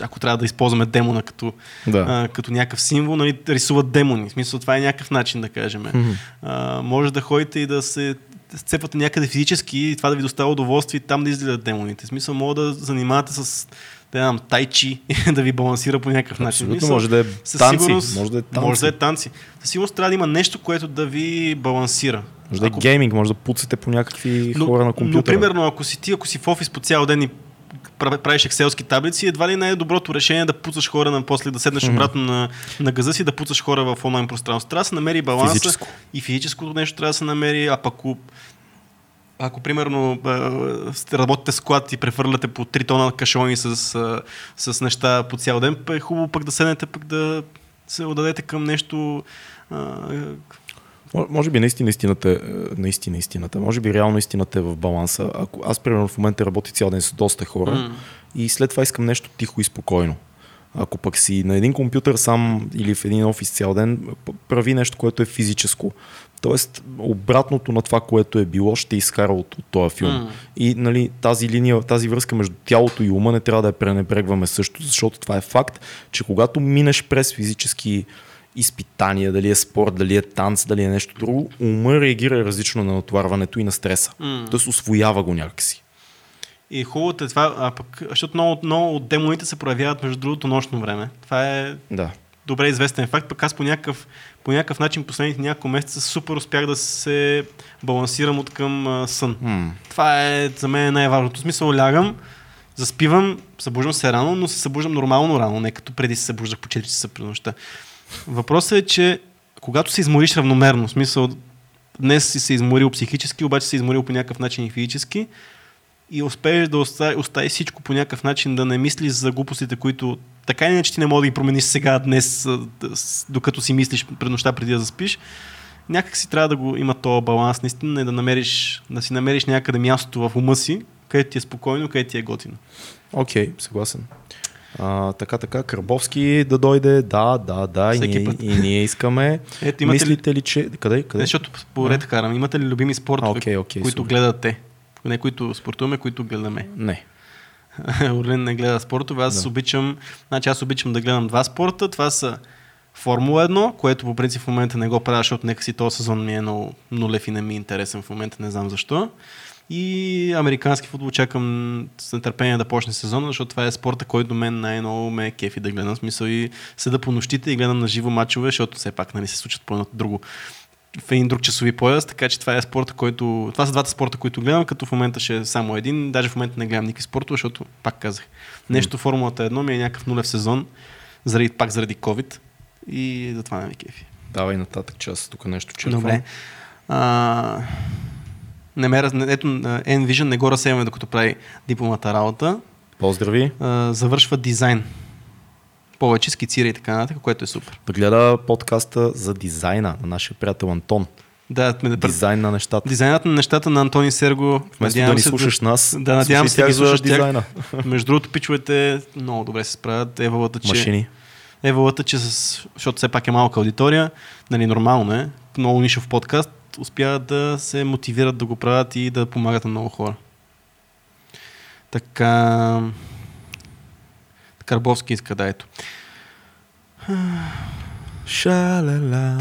ако трябва да използваме демона като, да. а, като някакъв символ, нали, рисуват демони. В смисъл, това е някакъв начин, да кажем. Mm-hmm. А, може да ходите и да се сцепвате някъде физически и това да ви доставя удоволствие и там да изгледат демоните. В смисъл, мога да занимавате с да знам, тайчи да ви балансира по някакъв начин. Абсолютно, може да е танци. Може да е танци. Може да е танци. Със сигурност трябва да има нещо, което да ви балансира. Може да е гейминг, може да пуцате по някакви но, хора на компютъра. Но, примерно, ако си ти, ако си в офис по цял ден и правиш екселски таблици, едва ли не е доброто решение да пуцаш хора на после, да седнеш mm-hmm. обратно на, на газа си, да пуцаш хора в онлайн пространство. Трябва да се намери баланса. Физическо. И физическото нещо трябва да се намери, а пък ако примерно работите с склад и префърляте по 3 тона кашони с, с неща по цял ден, е хубаво пък да седнете, пък да се отдадете към нещо. Може би наистина истината, е, наистина истината. Може би реално истината е в баланса. Ако аз примерно в момента работя цял ден с доста хора mm. и след това искам нещо тихо и спокойно. Ако пък си на един компютър сам или в един офис цял ден, прави нещо, което е физическо. Тоест, обратното на това, което е било, ще изкара от, от този филм. Mm. И нали, тази линия, тази връзка между тялото и ума не трябва да я пренебрегваме също, защото това е факт, че когато минеш през физически изпитания, дали е спорт, дали е танц, дали е нещо друго, ума реагира различно на натоварването и на стреса. Mm. Тоест, освоява го някакси. И хубавото е това, а пък, защото много, много от демоните се проявяват между другото нощно време. Това е да. добре известен факт, пък аз по някакъв, по някакъв начин последните няколко месеца супер успях да се балансирам от към а, сън. Mm. Това е за мен най-важното. В смисъл лягам, заспивам, събуждам се рано, но се събуждам нормално рано, не като преди се събуждах по 4 часа при нощта. Въпросът е, че когато се измориш равномерно, в смисъл днес си се изморил психически, обаче се изморил по някакъв начин и физически, и успееш да остави, остави всичко по някакъв начин, да не мислиш за глупостите, които така или иначе ти не мога да ги промениш сега, днес, докато си мислиш пред нощта преди да заспиш, някак си трябва да го има този баланс, наистина, и да, намериш, да си намериш някъде мястото в ума си, където ти е спокойно, където ти е готино. Окей, okay, съгласен. А, така, така, Карбовски да дойде, да, да, да, и ние, и ние искаме. Ето, Мислите ли... ли, че... Къде? къде? Не, защото поред карам. Имате ли любими спортове, okay, okay, които гледате? Не които спортуваме, които гледаме. Не. Орлин не гледа спортове. Аз да. обичам, значи аз обичам да гледам два спорта. Това са Формула 1, което по принцип в момента не го правя, защото нека си този сезон ми е много нулев и не ми е интересен в момента, не знам защо. И американски футбол чакам с нетърпение да почне сезона, защото това е спорта, който до мен най-много ме е кефи да гледам. Смисъл и седа по нощите и гледам на живо матчове, защото все пак нали, се случат по едното друго в един друг часови пояс, така че това е спорта, който... Това са двата спорта, които гледам, като в момента ще е само един. Даже в момента не гледам никакви спортове, защото, пак казах, нещо Формулата 1 ми е някакъв нулев сезон, заради, пак заради COVID и затова не ми кефи. Давай нататък, че аз тук нещо черпам. Добре. А, не ме, раз- ето, Envision не го разсейваме, докато прави дипломата работа. Поздрави. А, завършва дизайн. Повече скицира и така нататък, което е супер. Да гледа подкаста за дизайна на нашия приятел Антон. Да, ме да Дизайн на нещата. Дизайнът на нещата на Антони Серго. Вместо да ни слушаш нас, да, надявам се да ги тях слушаш тях. дизайна. Между другото, пичовете много добре се справят. Евалата, че, Машини. Евалата, че с, защото все пак е малка аудитория, нали, нормално е, много нишов подкаст, успяват да се мотивират да го правят и да помагат на много хора. Така... Карбовски иска да ето. Шалала,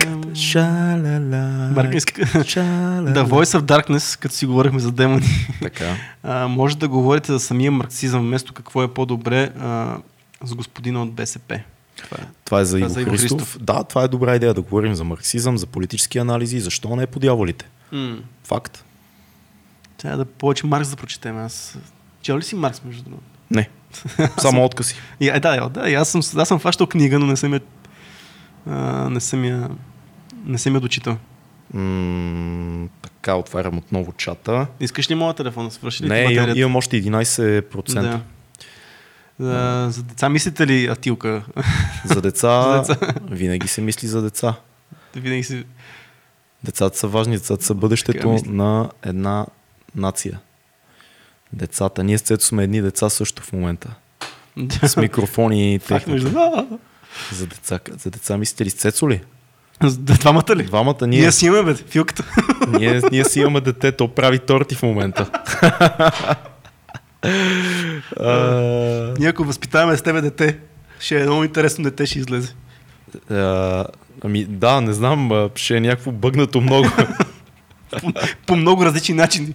Там. шалала, Марка иска... шалала. Да, Voice of Darkness, като си говорихме за демони. Така. А, може да говорите за самия марксизъм, вместо какво е по-добре а, с господина от БСП. Това е. Това е за Това Иво Христов. Христов. Да, това е добра идея да говорим за марксизъм, за политически анализи. Защо не по дяволите? М. Факт. Трябва да повече Маркс да прочетем. Аз... Чел ли си Маркс, между другото? Не. Само откази. И, е, да, да, и аз съм, аз съм фащал книга, но не съм я, а, не съм я, не съм я дочитал. М, така, отварям отново чата. Искаш ли моят телефон да свърши ли Не, имам, още 11%. Да. За, за деца мислите ли Атилка? За деца, За деца. винаги се мисли за деца. Винаги си... Децата са важни, децата са бъдещето на една нация. Децата. Ние с Цецо сме едни деца също в момента. С микрофони и техника. За деца, за деца мислите ли с Цецо ли? Двамата ли? Двамата Ние, ние, си имаме, бе, филката. ние, ние си имаме дете, то прави торти в момента. А, Ние ако възпитаваме с тебе дете, ще е много интересно дете, ще излезе. а, Ами да, не знам, ще е някакво бъгнато много. По, по много различни начини.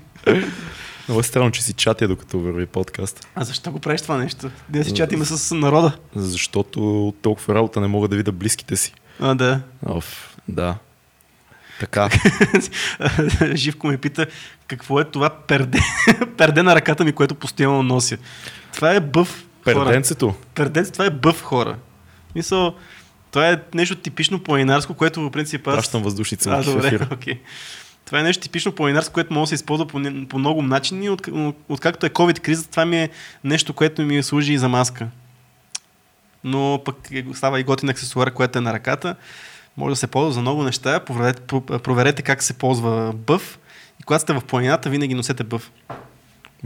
Много е странно, че си чатя докато върви подкаст. А защо го правиш това нещо? Да си чатиме с народа. Защото от толкова работа не мога да видя близките си. А, да. Оф, да. Така. Живко ме пита, какво е това перде, перде на ръката ми, което постоянно нося. Това е бъв хора. Перденцето. Перденце, това е бъв хора. Мисъл, това е нещо типично планинарско, което в принцип аз... Пращам въздушница А, добре, окей. Това е нещо типично планинарско, което може да се използва по, по много начини. От, откакто е COVID криза, това ми е нещо, което ми служи и за маска. Но пък е- става и готин аксесуар, което е на ръката. Може да се ползва за много неща. Проверете, про- проверете как се ползва бъв. И когато сте в планината, винаги носете бъв.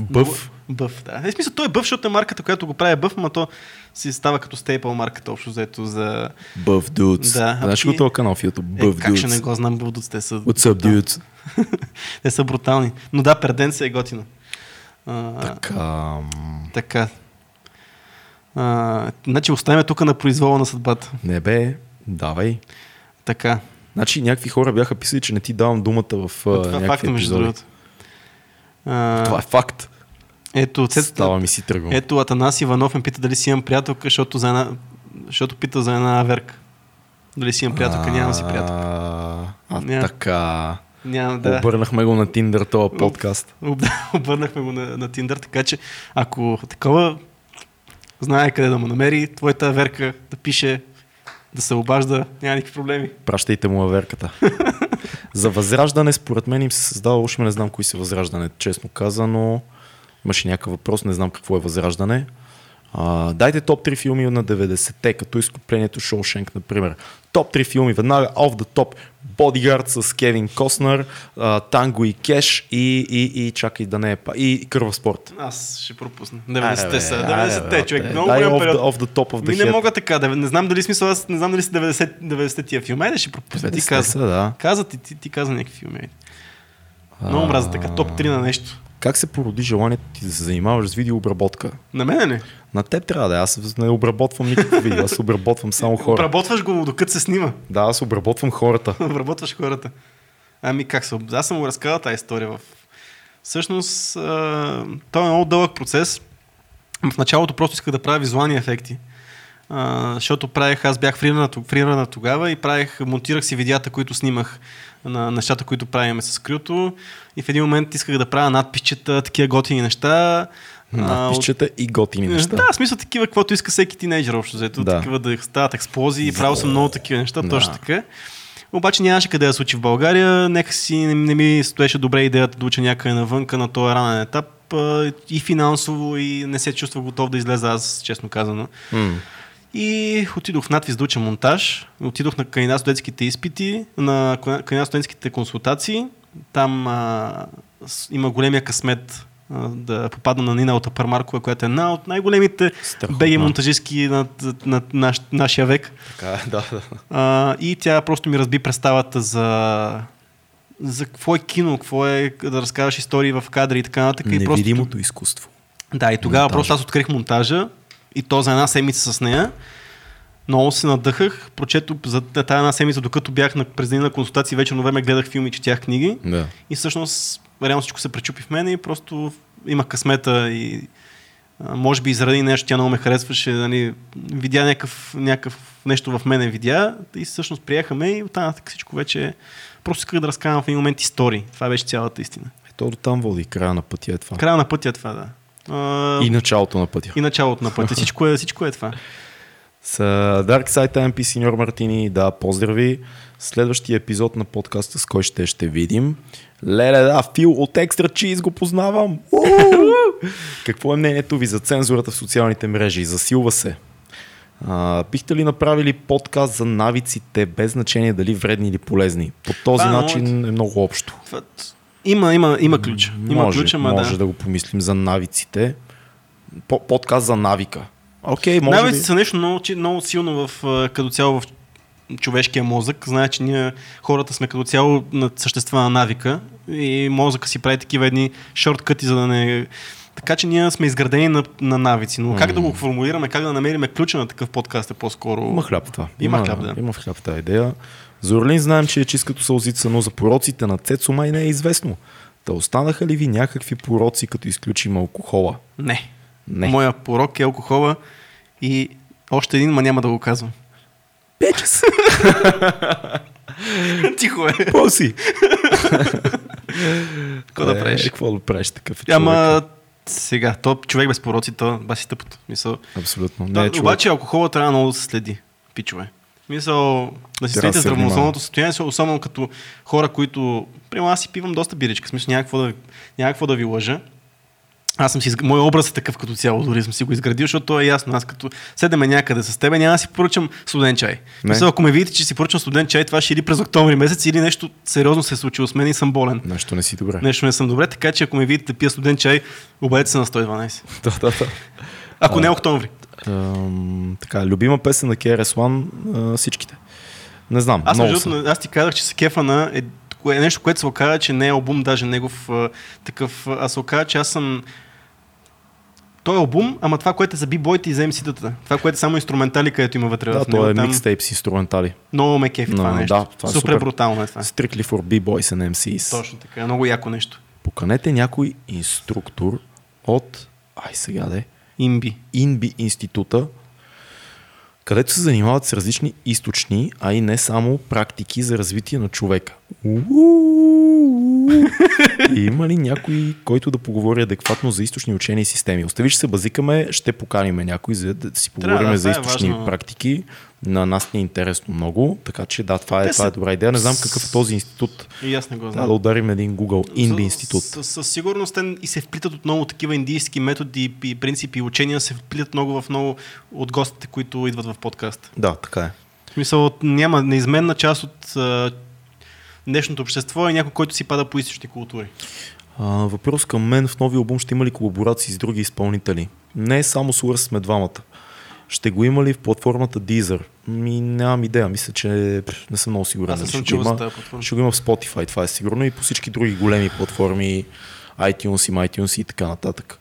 Бъв. Бъв, да. Е, смисъл, той е бъв, защото е марката, която го прави бъв, но то си става като стейпъл марката, общо взето за... Бъв Dudes. Да, Знаеш ти- ли този канал в YouTube? Е, Бъв как ще не Dudes. го знам, бълдуц, те са... What's up, dudes? те са брутални. Но да, перден се е готина. А, Така. така. А, значи оставяме тук на произвола на съдбата. Не бе, давай. Така. Значи някакви хора бяха писали, че не ти давам думата в а, това е някакви факта, между епизоди. другото. А, Това е факт. ето, цет, Става ми си тръгвам. ето Атанас Иванов ме пита дали си имам приятелка, защото, за една, защото пита за една верка. Дали си имам приятелка, нямам си приятелка. А, а Няма. така. Нямам, да. Обърнахме го на Тиндър този подкаст. Об- Обърнахме го на, на Tinder, така че ако такова знае къде да му намери, твоята верка да пише, да се обажда, няма никакви проблеми. Пращайте му верката. За възраждане, според мен им се създава, още не знам кои са възраждане, честно казано. Имаше някакъв въпрос, не знам какво е възраждане. А, дайте топ 3 филми на 90-те, като изкуплението Шоушенк, например. Топ 3 филми, веднага off the top. Bodyguard с Кевин Костнер, Танго и Кеш и, и, и чакай да не е. И Кърва спорт. Аз ще пропусна. Айде, 90-те бе, са. айде, 90-те, бе, човек. Много голям период. off the top of the Ми не мога така. да- Не знам дали смисъл, аз не знам дали са 90, 90 тия филми. Айде ще пропусна. Ти 90-те каза. да. Каза ти, ти, ти каза някакви филми. Много мраза така. Топ 3 на нещо. Как се породи желанието ти да се занимаваш с видеообработка? На мене не. На теб трябва да е. Аз не обработвам никакви видео, аз обработвам само хора. Обработваш го докато се снима. Да, аз обработвам хората. Обработваш хората. Ами как се... Аз съм го разказал тази история в... Всъщност, а, той е много дълъг процес. В началото просто исках да правя визуални ефекти. А, защото правех, аз бях фрирана тогава и правех, монтирах си видеята, които снимах на нещата, които правиме с крюто. И в един момент исках да правя надписчета, такива готини неща. Надписчета и готини неща. Да, в смисъл такива, каквото иска всеки тинейджър общо взето. Да. Такива да стават експлозии. Правил съм много такива неща, да. точно така. Обаче нямаше къде да случи в България. Нека си не, не ми стоеше добре идеята да уча някъде навънка на този ранен етап. И финансово, и не се чувствах готов да излеза аз, честно казано. Mm. И отидох в надвис да уча монтаж. Отидох на кандидат студентските изпити, на кандидат студентските консултации. Там а, има големия късмет а, да попадна на Нина от Апармаркова, която е една от най-големите беги монтажистки на, на, на наш, нашия век. Така, да, да. А, и тя просто ми разби представата за за какво е кино, какво е да разказваш истории в кадри и така нататък. Невидимото просто... изкуство. Да, и тогава монтажа. просто аз открих монтажа и то за една седмица с нея. Много се надъхах, прочето за тази една седмица, докато бях на през на консултации, вече време гледах филми, четях книги. Да. И всъщност реално всичко се пречупи в мен и просто имах късмета и може би заради нещо тя много ме харесваше, нали, видя някакъв, някакъв нещо в мене видя и всъщност приехаме и оттам всичко вече просто исках да разказвам в един момент истории. Това беше цялата истина. Ето до там води, края на пътя е това. Края на пътя е това, да. И началото на пътя. И началото на пътя. Всичко е, всичко е това. С Dark Side MP Синьор Мартини, да, поздрави. Следващия епизод на подкаста, с кой ще ще видим. Леле, да, Фил от Extra Cheese го познавам. Какво е мнението ви за цензурата в социалните мрежи? Засилва се. А, бихте ли направили подкаст за навиците, без значение дали вредни или полезни? По този а, начин е много общо. Има, има, има ключ. Има може, ключ, ама може да. да го помислим за навиците. Подкаст за навика. Okay, може Навици са нещо много, много силно в, като цяло в човешкия мозък. Знае, че ние хората сме като цяло на същества на навика и мозъка си прави такива едни шорткъти, за да не... Така че ние сме изградени на, на навици. Но mm. как да го формулираме, как да намерим ключа на такъв подкаст е по-скоро... Има хляб това. Има, има хляб, да. Има хляб тази идея. За Орлин знаем, че е чисткато сълзица, но за пороците на Цецо май не е известно. Та останаха ли ви някакви пороци, като изключим алкохола? Не. не. Моя порок е алкохола и още един, ма няма да го казвам. Печес! Тихо е. Поси! Какво да правиш? Какво да правиш такъв е Ама сега, то човек без пороци, то баси тъпото. Мисъл. Абсолютно. Не е обаче алкохола трябва много да се следи. Пичове. Мисъл, да си следите здравословното състояние, особено като хора, които... Примерно аз си пивам доста биричка, смисъл някакво да, някакво да ви лъжа. Аз съм си, мой образ е такъв като цяло, дори съм си го изградил, защото то е ясно. Аз като седеме някъде с теб, няма да си поръчам студен чай. Мисля, ако ме видите, че си поръчам студен чай, това ще или през октомври месец, или нещо сериозно се е случило с мен и съм болен. Нещо не си добре. Нещо не съм добре, така че ако ме видите да пия студен чай, обадете се на 112. да, да, да. Ако а, не е октомври. Ам, така, любима песен на KRS-One, всичките. Не знам. Аз, между, аз ти казах, че се кефа на е, е нещо, което се оказа, че не е албум, даже негов а, такъв. Аз се оказа, че аз съм той е албум, ама това, което е за бибойте и за MC-тата. Това, което е само инструментали, където има вътре. Да, то е там... микстейп с инструментали. Много ме кефи no, това нещо. Да, това е супер, супер брутално е това. Strictly for B-boys and MCs. Точно така, много яко нещо. Поканете някой инструктор от, ай сега де, Инби. Инби института, където се занимават с различни източни, а и не само практики за развитие на човека. Има ли някой, който да поговори адекватно за източни учения и системи? Остави, че се базикаме, ще поканим някой, за да си поговорим да, за източни е практики. На нас ни е интересно много, така че да, това е, това е добра идея. Не знам какъв е този институт. И аз не го знам. Да, да ударим един Google Инби институт. Със сигурност те и се вплитат от много такива индийски методи и принципи и учения, се вплитат много в много от гостите, които идват в подкаст. Да, така е. В смисъл, няма неизменна част от днешното общество и някой, който си пада по източни култури. А, въпрос към мен в новия албум ще има ли колаборации с други изпълнители? Не е само с сме двамата. Ще го има ли в платформата Deezer? Ми, нямам идея. Мисля, че не съм много сигурен. Аз ще, го има, ще го има в Spotify, това е сигурно, и по всички други големи платформи, iTunes, iTunes и така нататък.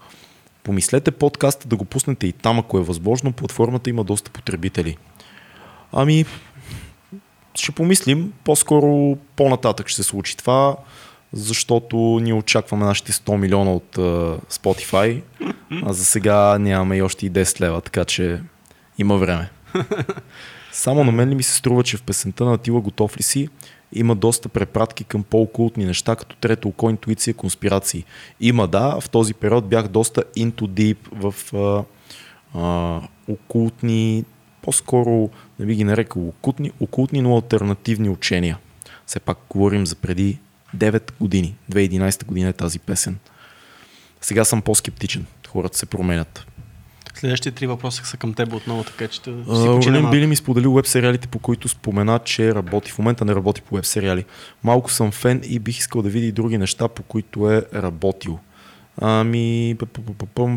Помислете подкаста да го пуснете и там, ако е възможно. Платформата има доста потребители. Ами, ще помислим. По-скоро по-нататък ще се случи това, защото ние очакваме нашите 100 милиона от uh, Spotify, а за сега нямаме и още и 10 лева, така че Има време. Само на мен ли ми се струва, че в песента на Тила Готов ли си има доста препратки към по-окултни неща, като трето око, интуиция, конспирации. Има, да, в този период бях доста into deep в а, а, окултни, по-скоро, не би ги нарекал окултни, окултни, но альтернативни учения. Все пак говорим за преди 9 години. 2011 година е тази песен. Сега съм по-скептичен. Хората се променят. Следващите три въпроса са към теб отново, така че Олен би ли ми споделил веб сериалите, по които спомена, че работи. В момента не работи по веб сериали. Малко съм фен и бих искал да видя и други неща, по които е работил. Ами,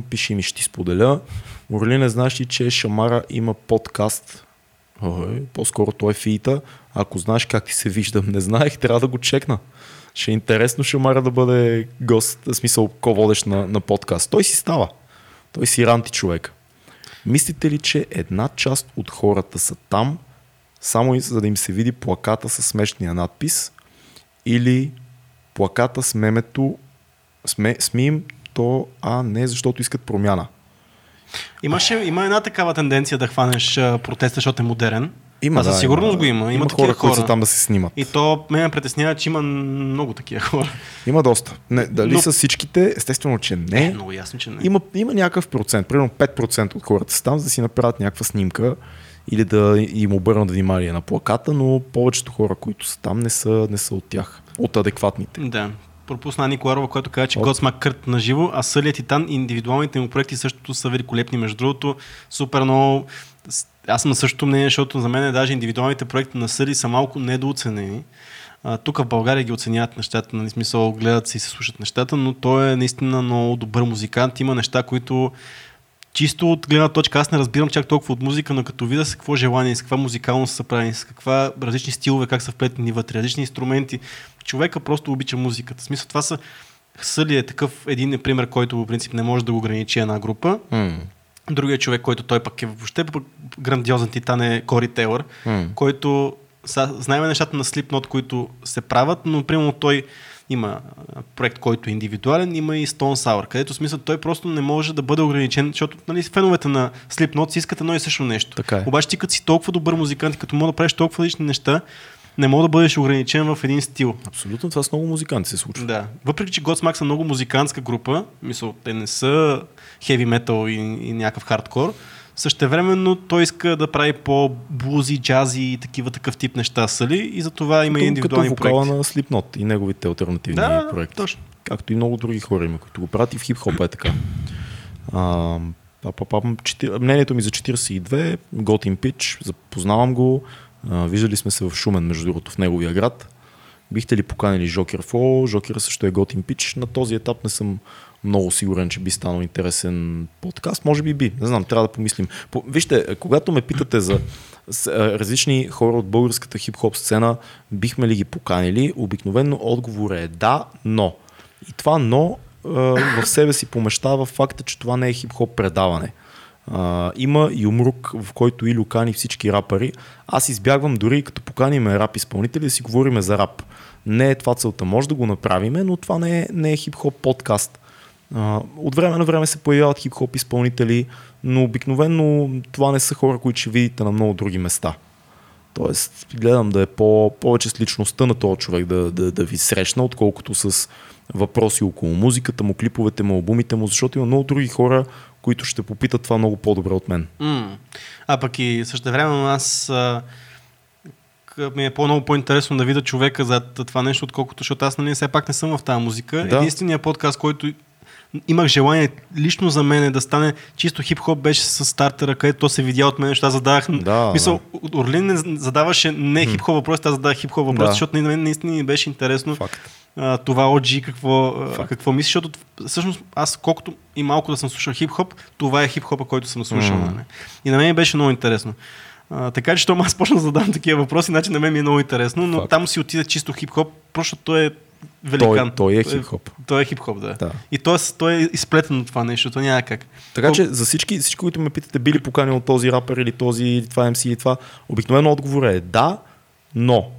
пиши ми, ще ти споделя. Орлин, не знаеш ли, че Шамара има подкаст? Ой, по-скоро той е фита. Ако знаеш как ти се виждам, не знаех, трябва да го чекна. Ще е интересно Шамара да бъде гост, в смисъл ко-водещ на, на подкаст. Той си става. Той си ранти човек. Мислите ли, че една част от хората са там, само за да им се види плаката с смешния надпис или плаката с мемето сме, смим то, а не защото искат промяна? Имаше, има една такава тенденция да хванеш протеста, защото е модерен. Има, а със да, сигурност има, го има. Има, има такива хора, които са там да се снимат. И то ме ме притеснява, че има много такива хора. Има доста. Не, дали Но... са всичките? Естествено, че не. Е, много ясно, че не. Има, има някакъв процент. Примерно 5% от хората са там, за да си направят някаква снимка или да им обърнат внимание на плаката, но повечето хора, които са там, не са, не са от тях. От адекватните. Да. Пропусна Николарова, който каза, че Готсмак Кърт на живо, а Сълия Титан и индивидуалните му проекти също са великолепни. Между другото, супер много аз съм на същото мнение, защото за мен даже индивидуалните проекти на Съри са малко недооценени. А, тук в България ги оценяват нещата, нали, смисъл гледат се и се слушат нещата, но той е наистина много добър музикант. Има неща, които чисто от гледна точка, аз не разбирам чак толкова от музика, но като видя с какво желание, с каква музикалност са правени, с каква различни стилове, как са вплетени вътре, различни инструменти, човека просто обича музиката. В смисъл, това са Съли е такъв един пример, който по принцип не може да го ограничи една група. Mm. Другия човек, който той пък е въобще грандиозен титан е Кори Тейлър, mm. който са, знаем нещата на Slipknot, които се правят, но примерно той има проект, който е индивидуален, има и Stone Sour, където смисъл той просто не може да бъде ограничен, защото нали, феновете на Slipknot си искат едно и също нещо. Така е. Обаче ти като си толкова добър музикант като мога да правиш толкова лични неща, не мога да бъдеш ограничен в един стил. Абсолютно, това с много музиканти се случва. Да. Въпреки, че Godsmack са много музикантска група, мисъл, те не са хеви метал и, и някакъв хардкор, Същевременно той иска да прави по-блузи, джази и такива такъв тип неща са ли и затова има като, индивидуални като проекти. на Slipknot и неговите альтернативни да, проекти. Точно. Както и много други хора има, които го правят и в хип-хоп е така. А, па, па, па, мнението ми за 42, готин пич, запознавам го, а, виждали сме се в Шумен, между другото, в неговия град. Бихте ли поканили Жокер Фло? Жокер също е готин пич. На този етап не съм много сигурен, че би станал интересен подкаст. Може би би. Не знам, трябва да помислим. По, вижте, когато ме питате за различни хора от българската хип-хоп сцена, бихме ли ги поканили? Обикновено отговор е да, но. И това но в себе си помещава факта, че това не е хип-хоп предаване. Uh, има юмрук, в който и кани всички рапъри. Аз избягвам дори като поканиме рап изпълнители да си говориме за рап. Не е това целта. Може да го направиме, но това не е, не е хип-хоп подкаст. От време на време се появяват хип-хоп изпълнители, но обикновено това не са хора, които ще видите на много други места. Тоест, гледам да е по, повече с личността на този човек да, да, да ви срещна, отколкото с въпроси около музиката му, клиповете му, албумите му, защото има много други хора, които ще попитат това много по-добре от мен. Mm. А пък и също време аз а, ми е по-много по-интересно да видя човека за това нещо, отколкото, защото аз нали, все пак не съм в тази музика. Да. Единственият подкаст, който имах желание лично за мен да стане чисто хип-хоп беше с стартера, където то се видя от мен, аз задавах. Да, мисъл, да. Орлин не задаваше не хип-хоп въпрос, аз задавах хип-хоп въпрос, да. защото на мен наистина ми беше интересно. Факт. А, това OG какво, какво мисли, защото всъщност аз колкото и малко да съм слушал хип-хоп, това е хип-хопа, който съм слушал. Mm. И на мен беше много интересно. А, така че, щом аз почна да задавам такива въпроси, значи на мен ми е много интересно, но Факт. там си отида чисто хип-хоп, просто той е великан. Той, той е хип-хоп. Той, той е хип-хоп, да. да. И той, той е изплетен от това нещо, то няма как. Така че за всички, всички, които ме питате, били поканил от този рапър или този, или това MC или това, обикновено отговор е да, но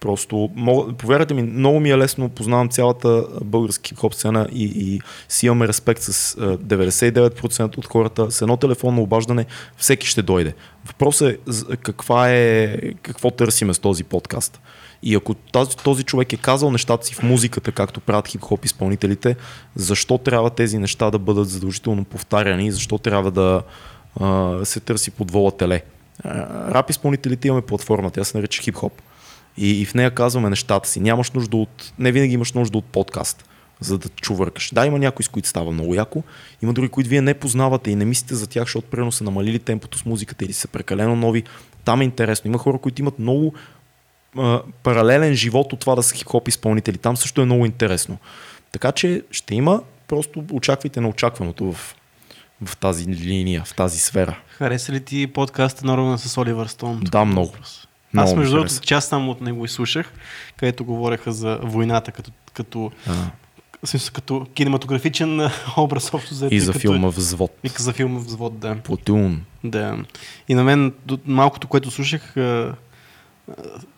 Просто, мога, повярвайте ми, много ми е лесно, познавам цялата български хоп сцена и, и си имаме респект с а, 99% от хората. С едно телефонно обаждане всеки ще дойде. Въпросът е каква е, какво търсиме с този подкаст. И ако този, този човек е казал нещата си в музиката, както правят хип-хоп изпълнителите, защо трябва тези неща да бъдат задължително повтаряни, защо трябва да а, се търси подвола теле. А, Рап изпълнителите имаме платформа, тя се нарича хип-хоп. И, и в нея казваме нещата си. Нямаш нужда от. Не винаги имаш нужда от подкаст, за да чувъркаш. Да, има някои, с които става много яко. Има други, които вие не познавате и не мислите за тях, защото примерно са намалили темпото с музиката или са прекалено нови. Там е интересно. Има хора, които имат много а, паралелен живот от това да са хип-хоп изпълнители. Там също е много интересно. Така че ще има, просто очаквайте на очакваното в, в тази линия, в тази сфера. Хареса ли ти подкаста на Роган с Оливър Стоун? Да, много. Аз Много ми между другото част само от него изслушах, където говореха за войната като, като, А, смисъл, като кинематографичен образ общо взето и за като, филма Взвод. И за филма Взвод, да. Платун. да. И на мен малкото, което слушах,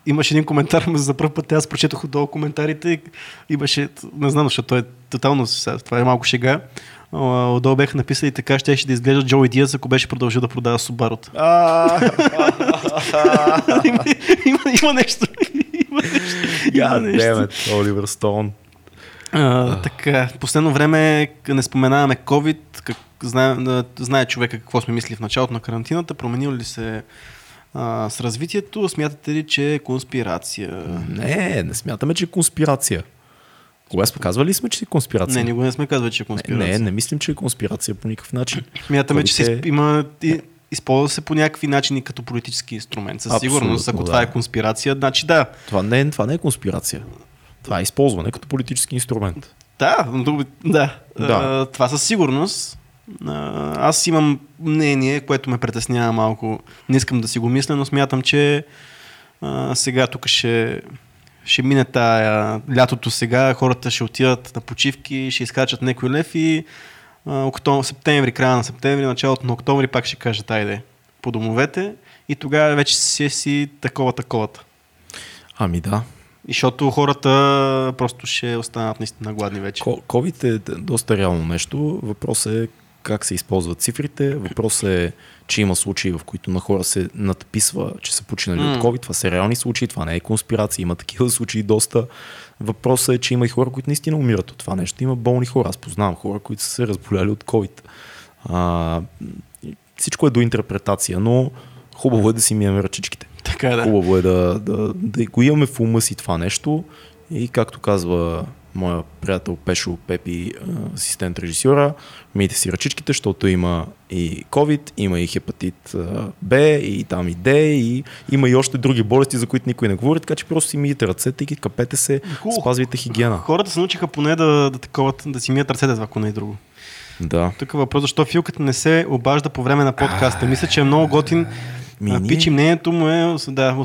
имаше един коментар, но за първ път аз прочетох отдолу коментарите и имаше, не знам, защото той е тотално, това е малко шега, отдолу бяха написали така, ще да изглежда Джоуи Диаз, ако беше продължил да продава Субарута. има, нещо. Има нещо. Оливер Стоун. Така, последно време не споменаваме COVID. Как, знае, знае човека какво сме мислили в началото на карантината. Променил ли се а, с развитието? Смятате ли, че е конспирация? Не, не смятаме, че е конспирация. Кога сме казвали сме, че е конспирация? Не, никога не сме казвали, че е не, конспирация. не, не мислим, че е конспирация по никакъв начин. Смятаме, че се, има, и, използва се по някакви начини като политически инструмент. Със Абсолютно, сигурност, ако да. това е конспирация, значи да. Това не, е, това не е конспирация. Това е използване като политически инструмент. Да, да. Да. А, това със сигурност. Аз имам мнение, което ме притеснява малко. Не искам да си го мисля, но смятам, че а, сега тук ще, ще мине тая лятото сега, хората ще отидат на почивки, ще изкачат някой лев и а, октом, септември, края на септември, началото на октомври пак ще кажат айде по домовете и тогава вече си, си такова таковата. Ами да. И защото хората просто ще останат наистина гладни вече. COVID е доста реално нещо. Въпросът е как се използват цифрите. Въпросът е, че има случаи, в които на хора се надписва, че са починали М. от COVID. Това са реални случаи, това не е конспирация. Има такива случаи доста. Въпросът е, че има и хора, които наистина умират от това нещо. Има болни хора. Аз познавам хора, които са се разболяли от COVID. А, всичко е до интерпретация, но хубаво е да си мием ръчичките. Така е, да. Хубаво е да, да, да го имаме в ума си това нещо и както казва моя приятел Пешо Пепи, асистент режисьора, мийте си ръчичките, защото има и COVID, има и хепатит Б, и там и Д, и има и още други болести, за които никой не говори, така че просто си миете ръцете и капете се, Хубаво. спазвайте хигиена. Хората се научиха поне да, да, таковат, да си мият ръцете, ако не е друго. Да. Тук е въпрос, защо филката не се обажда по време на подкаста. Мисля, че е много готин. Ми, А, Пичи мнението му е, да,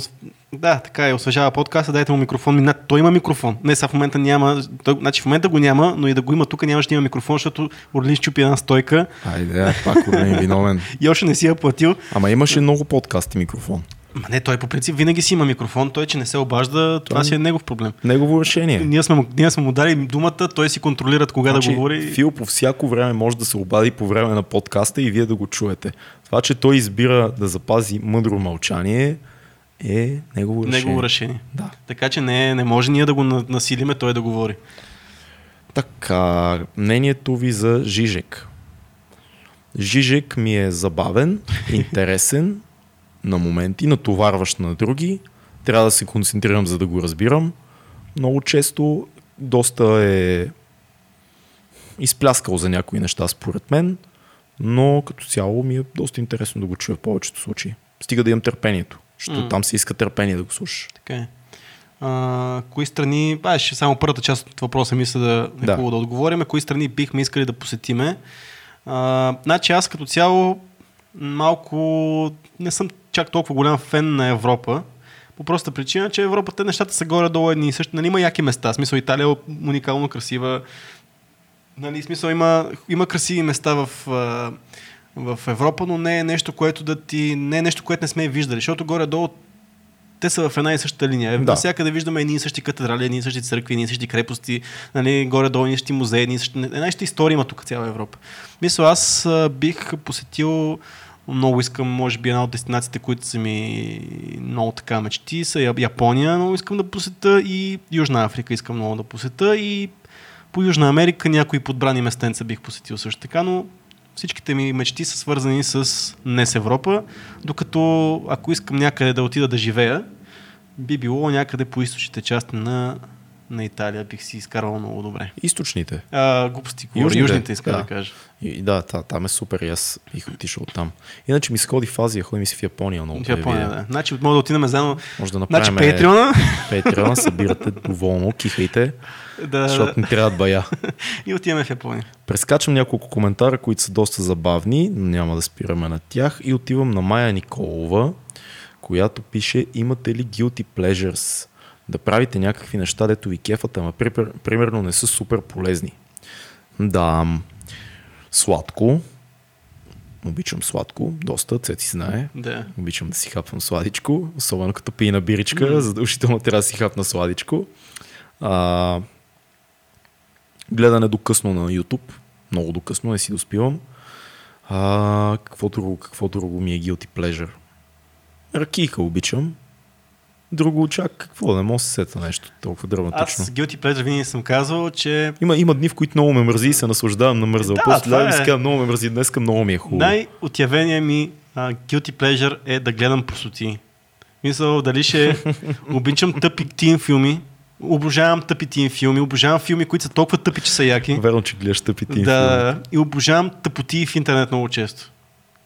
да, така е, освежава подкаста, дайте му микрофон. Ми, Той има микрофон. Не, сега в момента няма, той, значи в момента го няма, но и да го има тук нямаше да има микрофон, защото Орлин щупи една стойка Айде, пак Орлин виновен. и още не си я платил. Ама имаше много подкасти микрофон. Ма не, той по принцип винаги си има микрофон, той, че не се обажда, това си е негов проблем. Негово решение. Ние сме, ние сме му дали думата, той си контролират кога да говори. Значи, Фил по всяко време може да се обади по време на подкаста и вие да го чуете. Това, че той избира да запази мъдро мълчание, е негово решение. Негово решение. Да. Така че не, не може ние да го на- насилиме той да говори. Така, мнението ви за Жижек. Жижек ми е забавен, интересен на моменти, натоварващ на други. Трябва да се концентрирам, за да го разбирам. Много често доста е изпляскал за някои неща, според мен, но като цяло ми е доста интересно да го чуя в повечето случаи. Стига да имам търпението, защото М. там се иска търпение да го слушаш. Така е. А, кои страни, а, ще само първата част от въпроса мисля да е Да. хубаво да отговорим. Кои страни бихме искали да посетиме? А, значи аз като цяло малко не съм чак толкова голям фен на Европа. По проста причина, че Европа те нещата са горе-долу едни и същи. Нали, има яки места. В смисъл Италия е уникално красива. Нали, смисъл има, има красиви места в, в Европа, но не е нещо, което да ти. Не е нещо, което не сме виждали. Защото горе-долу те са в една и съща линия. Да. Навсякъде виждаме едни и същи катедрали, едни и същи църкви, едни и същи крепости, нали, горе-долу едни и същи музеи, едни и същи... Една и съща история има тук цяла Европа. Мисля, аз бих посетил много искам, може би една от дестинациите, които са ми много така мечти, са Япония, много искам да посета и Южна Африка искам много да посета. И по Южна Америка някои подбрани местенца бих посетил също така, но всичките ми мечти са свързани с не с Европа, докато ако искам някъде да отида да живея, би било някъде по източните части на, на Италия, бих си изкарвал много добре. Източните. А, глупости, Южните, южните, иска да. да. кажа. И, да, та, там е супер и аз бих отишъл там. Иначе ми се ходи в Азия, ходи ми се в Япония много. В Япония, да. Значи може да отидем заедно. Може да Значи направим Патреона. Патреона, събирате доволно, кихайте, да, защото ни трябват бая. и отиваме в Япония. Прескачам няколко коментара, които са доста забавни, но няма да спираме на тях и отивам на Майя Николова, която пише имате ли guilty pleasures? Да правите някакви неща, дето ви кефат, ама при- примерно не са супер полезни. Да, сладко. Обичам сладко, доста, Цеци знае. Да. Обичам да си хапвам сладичко, особено като пи на биричка, mm. задължително трябва да си хапна сладичко. А, гледане до късно на YouTube, много до късно, не си доспивам. А, какво, друго, какво друго ми е guilty pleasure? Ракийка обичам. Друго чак, какво, не мога да се сета нещо толкова драматично. Аз Guilty Pleasure винаги съм казвал, че Има, има дни, в които много ме мързи и се наслаждавам на мързал. Да, После да, е. казвам, много ме мързи, днеска много ми е хубаво. най-отявения ми а, Guilty Pleasure е да гледам простоти. Мисъл, дали ще обичам тъпи тин филми, обожавам тъпи тин филми, обожавам филми, които са толкова тъпи, че са яки. Верно, че гледаш тъпи ти Да, и обожавам тъпоти в интернет много често.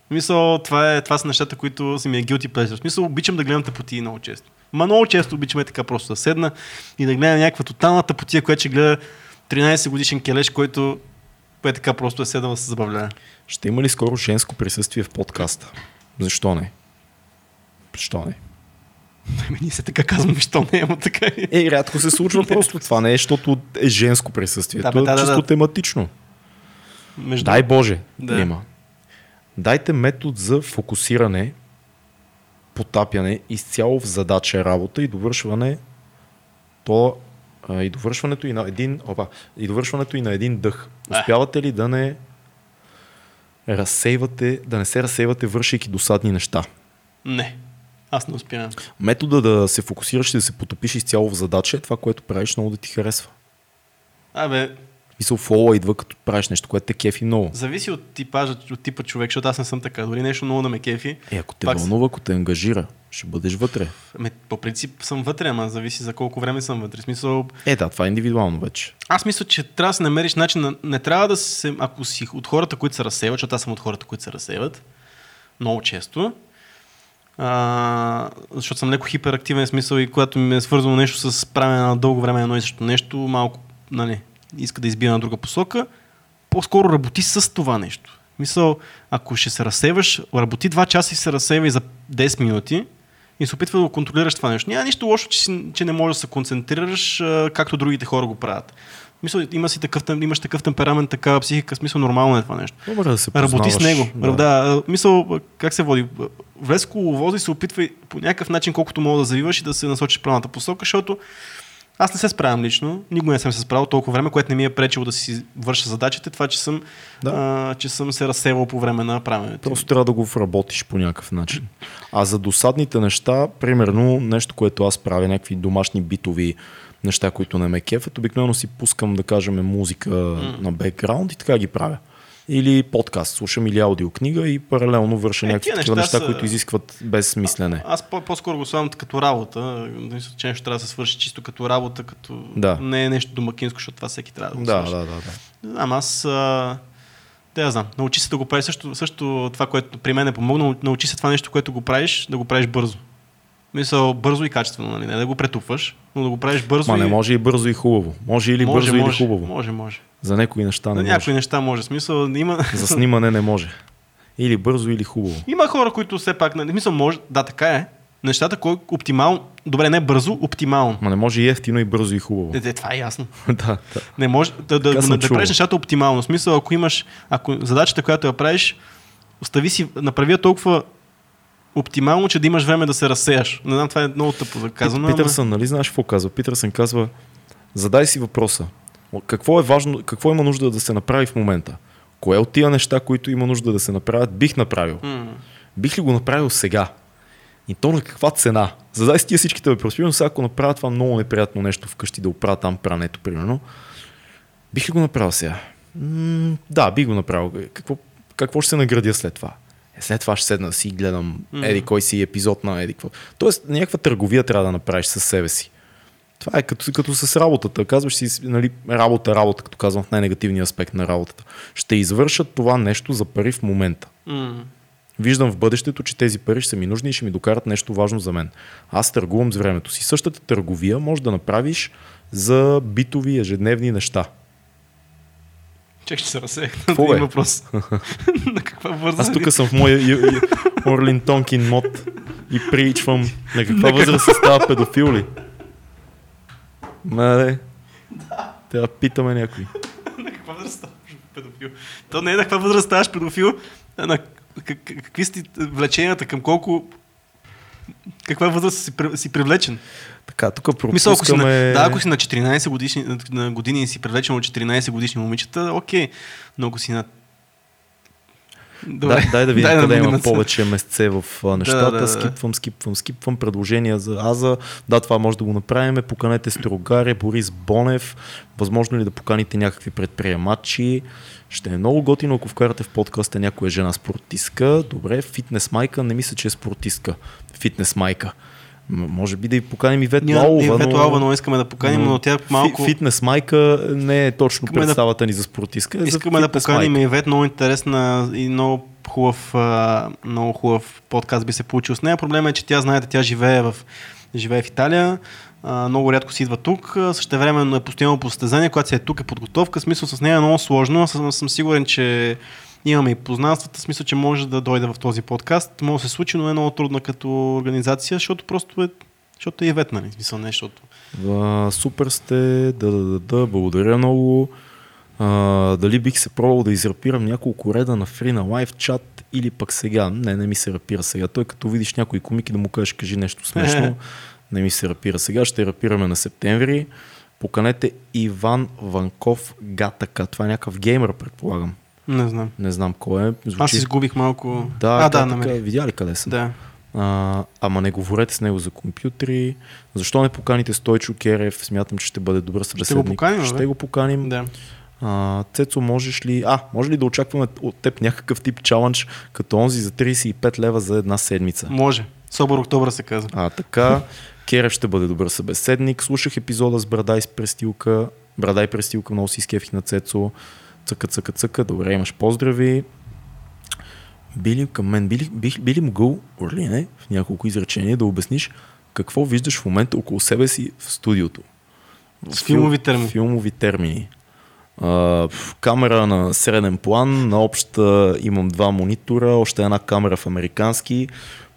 Смисъл, това, е, това са нещата, които са ми е guilty pleasure. В Смисъл, обичам да гледам тъпоти много често. Ма много често обичаме така просто да седна и да гледам някаква тотална тъпотия, която ще гледа 13 годишен келеш, който е така просто е седнал да се забавлява. Ще има ли скоро женско присъствие в подкаста? Защо не? Защо не? Ами ние се така казваме, що не, ама така е. Е, рядко се случва просто. Това не е, защото е женско присъствие. Да, Това бе, е да, да, чисто да. тематично. Между... Дай Боже да има. Дайте метод за фокусиране, потапяне изцяло в задача работа и довършване то а, и довършването и на един опа, и довършването и на един дъх. Е. Успявате ли да не разсейвате, да не се разсейвате вършейки досадни неща? Не, аз не успявам. Метода да се фокусираш и да се потопиш изцяло в задача е това, което правиш много да ти харесва. Абе, Мисъл, фола идва като правиш нещо, което те кефи много. зависи от типажа, от типа човек, защото аз не съм така. Дори нещо много да ме кефи. Е, ако те Пак вълнува, ако те ангажира, ще бъдеш вътре. Ами, по принцип съм вътре, ама зависи за колко време съм вътре. Смисъл, Е, да, това е индивидуално вече. аз мисля, че трябва да се намериш начин. на- Не трябва да се, ако си от хората, които се разсейват, защото аз съм от хората, които се разсейват, много често, а, защото съм леко хиперактивен смисъл и когато ми е свързано нещо с правене на дълго време едно и също нещо, малко, нали, иска да избира на друга посока, по-скоро работи с това нещо. Мисъл, ако ще се разсейваш, работи 2 часа и се разсейвай за 10 минути и се опитва да го контролираш това нещо. Няма нищо лошо, че, си, че не можеш да се концентрираш, както другите хора го правят. Мисъл, има си такъв, имаш такъв темперамент, такава психика, смисъл нормално е това нещо. Добре да се Работи с познаваш, него. Да. да, мисъл, как се води? Влез в коловоза и се опитвай по някакъв начин, колкото мога да завиваш и да се насочиш в правилната посока, защото аз не се справям лично, никога не съм се справил толкова време, което не ми е пречило да си върша задачите, това, че съм, Да. а, че съм се разсевал по време на правенето. Просто трябва да го вработиш по някакъв начин. А за досадните неща, примерно нещо, което аз правя, някакви домашни битови неща, които не ме кефят, обикновено си пускам, да кажем, музика на бекграунд и така ги правя. Или подкаст, слушам или аудиокнига и паралелно върша Е, някакви такива неща са- които изискват без мислене. Аз по- по-скоро го слагам като работа. Мисля, че нещо трябва да се свърши чисто като работа, като Да. не е нещо домакинско, защото това всеки трябва да го Да, свърши. да, да, да. Знам, аз... А... Те я знам. Научи се да го правиш също, също това, което при мен е помогнало. Научи се това нещо, което го правиш, да го правиш бързо. Мисъл, бързо и качествено, нали? Не да го претупваш, но да го правиш бързо Ма и... не може и бързо и хубаво. Може или може, бързо или може, хубаво. Може, може. За някои неща не може. някои неща може. Смисъл, има... За снимане не може. Или бързо, или хубаво. има хора, които все пак... Нали, мисъл, може... Да, така е. Нещата, кой оптимално... Добре, не бързо, оптимално. Ма не може и ефтино, и бързо, и хубаво. Е, е, това е ясно. да, да. Не може да, да, да, да правиш нещата оптимално. В смисъл, ако имаш, ако задачата, която я правиш, остави си, направи толкова оптимално, че да имаш време да се разсеяш. Не знам, това е много тъпо да казвам. ама- Питърсън, нали знаеш какво казва? Питърсън казва, задай си въпроса. Какво е важно, какво има нужда да се направи в момента? Кое от тия неща, които има нужда да се направят, бих направил? М. Бих ли го направил сега? И то на каква цена? Задай си тия всичките въпроси. Примерно сега, ако направя това много неприятно нещо вкъщи, да оправя там прането, примерно, бих ли го направил сега? М- да, бих го направил. Какво, какво ще се наградя след това? Е, след това ще седна да си гледам Мгм. еди кой си епизод на еди какво. Тоест, някаква търговия трябва да направиш със себе си. Това е като, като с работата. Казваш си, нали, работа, работа, като казвам в най-негативния аспект на работата. Ще извършат това нещо за пари в момента. М. Виждам в бъдещето, че тези пари ще са ми нужни и ще ми докарат нещо важно за мен. Аз търгувам с времето си. Същата търговия може да направиш за битови ежедневни неща. Чек, ще се разсеях. Какво Един въпрос. на каква възраст? Аз тук съм в моя Орлин Тонкин мод и причвам на каква възраст се става педофил ли? Мале, трябва да питаме някой. на каква възраст ставаш педофил? То не е на каква възраст ставаш педофил, а на как- как- какви си влеченията, към колко... Каква възраст си, си привлечен? Така, тук Мисля, ако си, на, пропускаме... да, ако си на 14 годишни, на- години и си привлечен от 14 годишни момичета, окей. Но ако си на... Дай, дай да видим Дай къде видим има повече месце в нещата. да, да. Скипвам, скипвам, скипвам предложения за Аза. Да, това може да го направим. Поканете Строгаре, Борис Бонев. Възможно ли да поканите някакви предприемачи? Ще е много готино, ако вкарате в подкаста някоя жена спортистка. Добре, фитнес майка, не мисля, че е спортистка. Фитнес майка. Може би да и поканим Ивет Ние, Лалова, ние но... Вето Алба много искаме да поканим, но, тя малко... Фи- Фитнес майка не е точно Искаме да- представата ни за спортистка. е Искаме да поканим майка. Ивет, много интересна и много хубав, много хубав подкаст би се получил с нея. Проблемът е, че тя, знаете, тя живее в, живее в Италия, много рядко си идва тук, също време е постоянно по състезание, когато си е тук е подготовка, смисъл с нея е много сложно, аз съм сигурен, че имаме и познанствата, смисъл, че може да дойде в този подкаст. Може да се случи, но е много трудно като организация, защото просто е защото е Ивет, нали? Смисъл, не, защото... А, супер сте, да, да, да, да, благодаря много. А, дали бих се пробвал да израпирам няколко реда на фри на лайв чат или пък сега. Не, не ми се рапира сега. Той като видиш някой комик и да му кажеш, кажи нещо смешно, не ми се рапира сега. Ще рапираме на септември. Поканете Иван Ванков Гатака. Това е някакъв геймер, предполагам. Не знам. Не знам кой е. Звучи... Аз изгубих малко... Да, а, да, Гатака, намерих. видя ли къде съм? Да. А, ама не говорете с него за компютри. Защо не поканите Стойчо Керев? Смятам, че ще бъде добър събеседник. поканим, бе. Ще го поканим. Да. А, Цецо, можеш ли... А, може ли да очакваме от теб някакъв тип чалендж, като онзи за 35 лева за една седмица? Може. Собор октомври се казва. А, така. Керев ще бъде добър събеседник. Слушах епизода с Брада и с престилка. Брада и престилка много си скефих на Цецо. Цъка, цъка, цъка. Добре, имаш поздрави. Били към мен, били, бих, би ли могъл, Орлине, в няколко изречения да обясниш какво виждаш в момента около себе си в студиото? С филмови фил- термини. Филмови термини. В камера на среден план, на обща имам два монитора, още една камера в американски,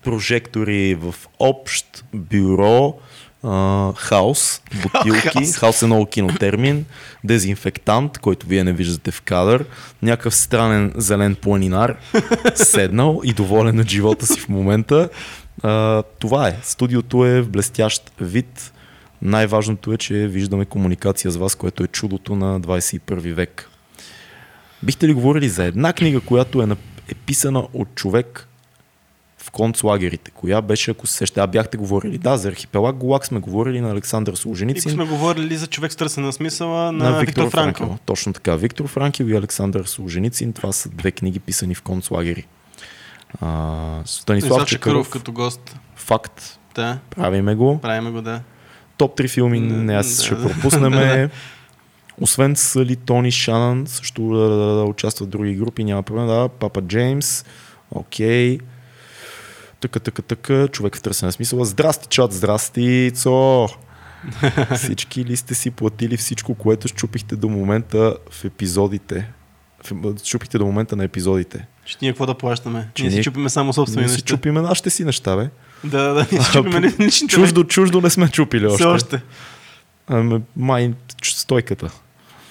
прожектори в общ, бюро, а, хаос, бутилки, Хаос. е много кинотермин, дезинфектант, който вие не виждате в кадър, някакъв странен зелен планинар, седнал и доволен от живота си в момента. А, това е. Студиото е в блестящ вид. Най-важното е, че виждаме комуникация с вас, което е чудото на 21 век. Бихте ли говорили за една книга, която е, е писана от човек в концлагерите? Коя беше, ако се сеща? А бяхте говорили, да, за архипелаг Голак сме говорили на Александър И Солженицин. сме говорили за човек с търсене на смисъла на, Виктор, Франкл. Точно така. Виктор Франкел и Александър Солженицин. Това са две книги писани в концлагери. А, Станислав Чакъров, като гост. факт. Да, Правиме го. правиме го, да. Топ 3 филми, Не, не, аз да, ще да. пропуснем. Освен Сали, Тони, Шанан, също да, да, да, да участват други групи, няма проблем. Да, Папа Джеймс, окей. Така, така, така, човек в търсене смисъла. Здрасти, чат, здрасти, цо! Всички ли сте си платили всичко, което щупихте до момента в епизодите? Щупихте до момента на епизодите. Ще ние какво да плащаме? Че ние си чупиме само собствени Ние си неща. чупиме нашите си неща, бе. Да, да, да, ние си чупиме ли- личните Чуждо, чуждо не сме чупили неща. още. Все още. Ами, май стойката.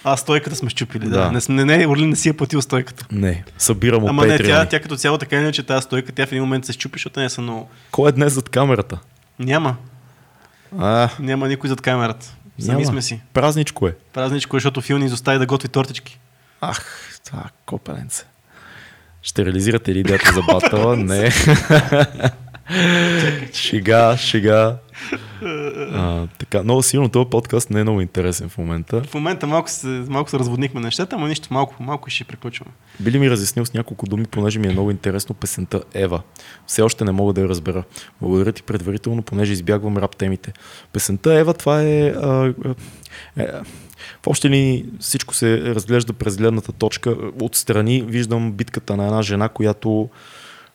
А, стойката сме щупили, да. Да. Не, не, Орлин не си е платил стойката. Не, събирам от Ама не, тя, тя като цяло така иначе тази стойка, тя в един момент се щупи, защото не са много. Кой е днес зад камерата? Няма. А, Няма никой зад камерата. Сами няма. сме си. Празничко е. Празничко, е, защото Фил ни изостави да готви тортички. Ах, това копеленце. Ще реализирате ли идеята за батала? Не. шега, шега. А, така, много силно този подкаст не е много интересен в момента. В момента малко се, малко се разводнихме нещата, ама нищо, малко, малко и ще приключваме. Би ли ми разяснил с няколко думи, понеже ми е много интересно песента Ева. Все още не мога да я разбера. Благодаря ти предварително, понеже избягвам рап темите. Песента Ева, това е... А, а, е в общи ли всичко се разглежда през гледната точка. Отстрани виждам битката на една жена, която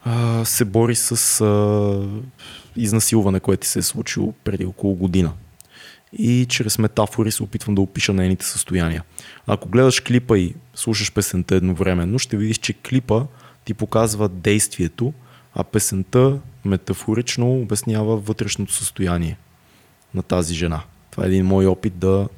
а, се бори с а, изнасилване, което се е случило преди около година. И чрез метафори се опитвам да опиша нейните състояния. Ако гледаш клипа и слушаш песента едновременно, ще видиш, че клипа ти показва действието, а песента метафорично обяснява вътрешното състояние на тази жена. Това е един мой опит да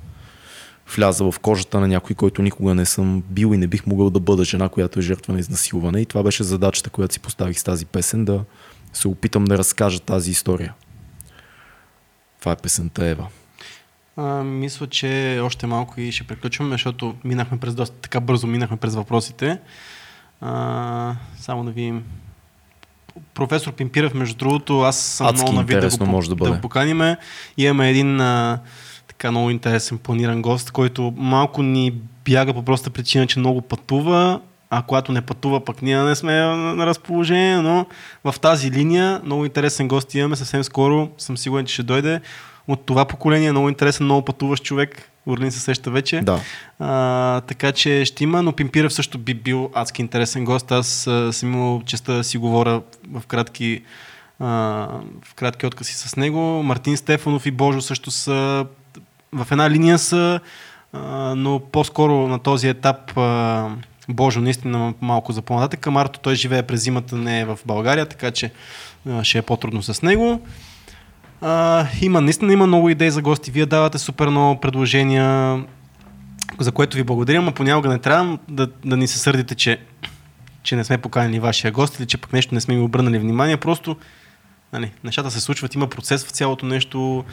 вляза в кожата на някой, който никога не съм бил и не бих могъл да бъда жена, която е жертва на изнасилване. И това беше задачата, която си поставих с тази песен, да се опитам да разкажа тази история. Това е песента Ева. А, мисля, че още малко и ще приключваме, защото минахме през доста, така бързо минахме през въпросите. А, само да видим. Професор Пимпирев, между другото, аз съм Адски много навид да го, може да да бъде. го поканиме. Имаме един а, така много интересен планиран гост, който малко ни бяга по проста причина, че много пътува, а когато не пътува, пък ние не сме на разположение, но в тази линия много интересен гост имаме съвсем скоро, съм сигурен, че ще дойде от това поколение, много интересен, много пътуващ човек, Орлин се сеща вече. Да. А, така че ще има, но Пимпирев също би бил адски интересен гост. Аз а, съм имал честа да си говоря в кратки, а, в кратки откъси с него. Мартин Стефанов и Божо също са в една линия са, а, но по-скоро на този етап а, Божо наистина малко за по-нататък. Марто той живее през зимата, не е в България, така че ще е по-трудно с него. А, има, наистина има много идеи за гости. Вие давате супер много предложения, за което ви благодаря, но понякога не трябва да, да ни се сърдите, че, че не сме поканили вашия гост или че пък нещо не сме ми обърнали внимание. Просто нали, нещата се случват, има процес в цялото нещо.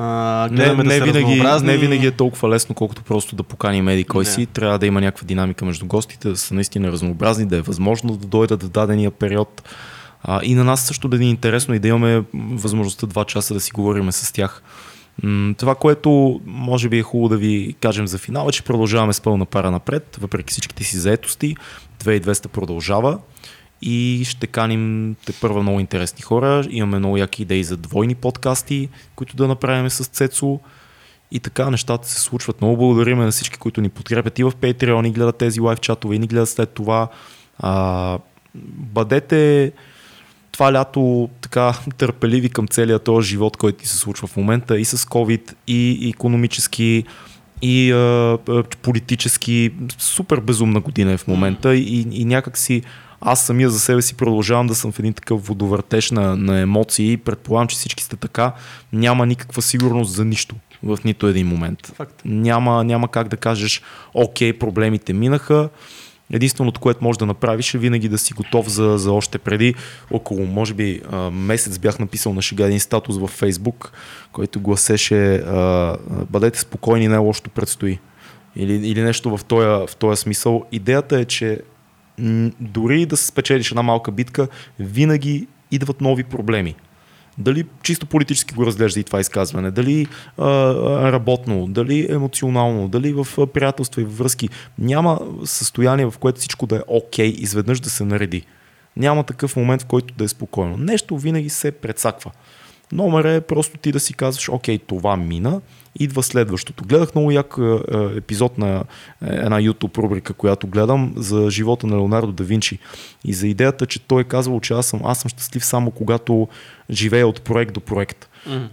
А, Не, гледаме не, да са винаги, не винаги е толкова лесно, колкото просто да поканим еди кой Да. си. Трябва да има някаква динамика между гостите, да са наистина разнообразни, да е възможно да дойдат в дадения период. А, и на нас също да ни е интересно и да имаме възможността два часа да си говорим с тях. Това, което може би е хубаво да ви кажем за финал, е, че продължаваме с пълна пара напред, въпреки всичките си заетости. 2200 продължава и ще каним те първа много интересни хора. Имаме много яки идеи за двойни подкасти, които да направим с Цецо. И така нещата се случват. Много благодарим на всички, които ни подкрепят и в Patreon, и гледат тези лайв чатове, и ни гледат след това. А, бъдете това лято така търпеливи към целия този живот, който ти се случва в момента и с COVID, и економически, и а, политически. Супер безумна година е в момента и, и някак си аз самия за себе си продължавам да съм в един такъв водовъртеж на, на емоции. Предполагам, че всички сте така. Няма никаква сигурност за нищо в нито един момент. Факт. Няма, няма как да кажеш, окей, проблемите минаха. Единственото, което можеш да направиш е винаги да си готов за, за още преди. Около, може би, месец бях написал на шега един статус във Фейсбук, който гласеше бъдете спокойни, не лошото предстои. Или, или нещо в този, в този смисъл. Идеята е, че дори да се спечелиш една малка битка, винаги идват нови проблеми. Дали чисто политически го разглежда и това изказване, дали а, работно, дали емоционално, дали в приятелства и в връзки. Няма състояние, в което всичко да е окей, изведнъж да се нареди. Няма такъв момент, в който да е спокойно. Нещо винаги се прецаква. Номер е просто ти да си казваш, окей, това мина, идва следващото. Гледах много як е, е, епизод на е, една YouTube рубрика, която гледам за живота на Леонардо да Винчи и за идеята, че той е казвал, че аз съм, аз съм щастлив само когато живея от проект до проект.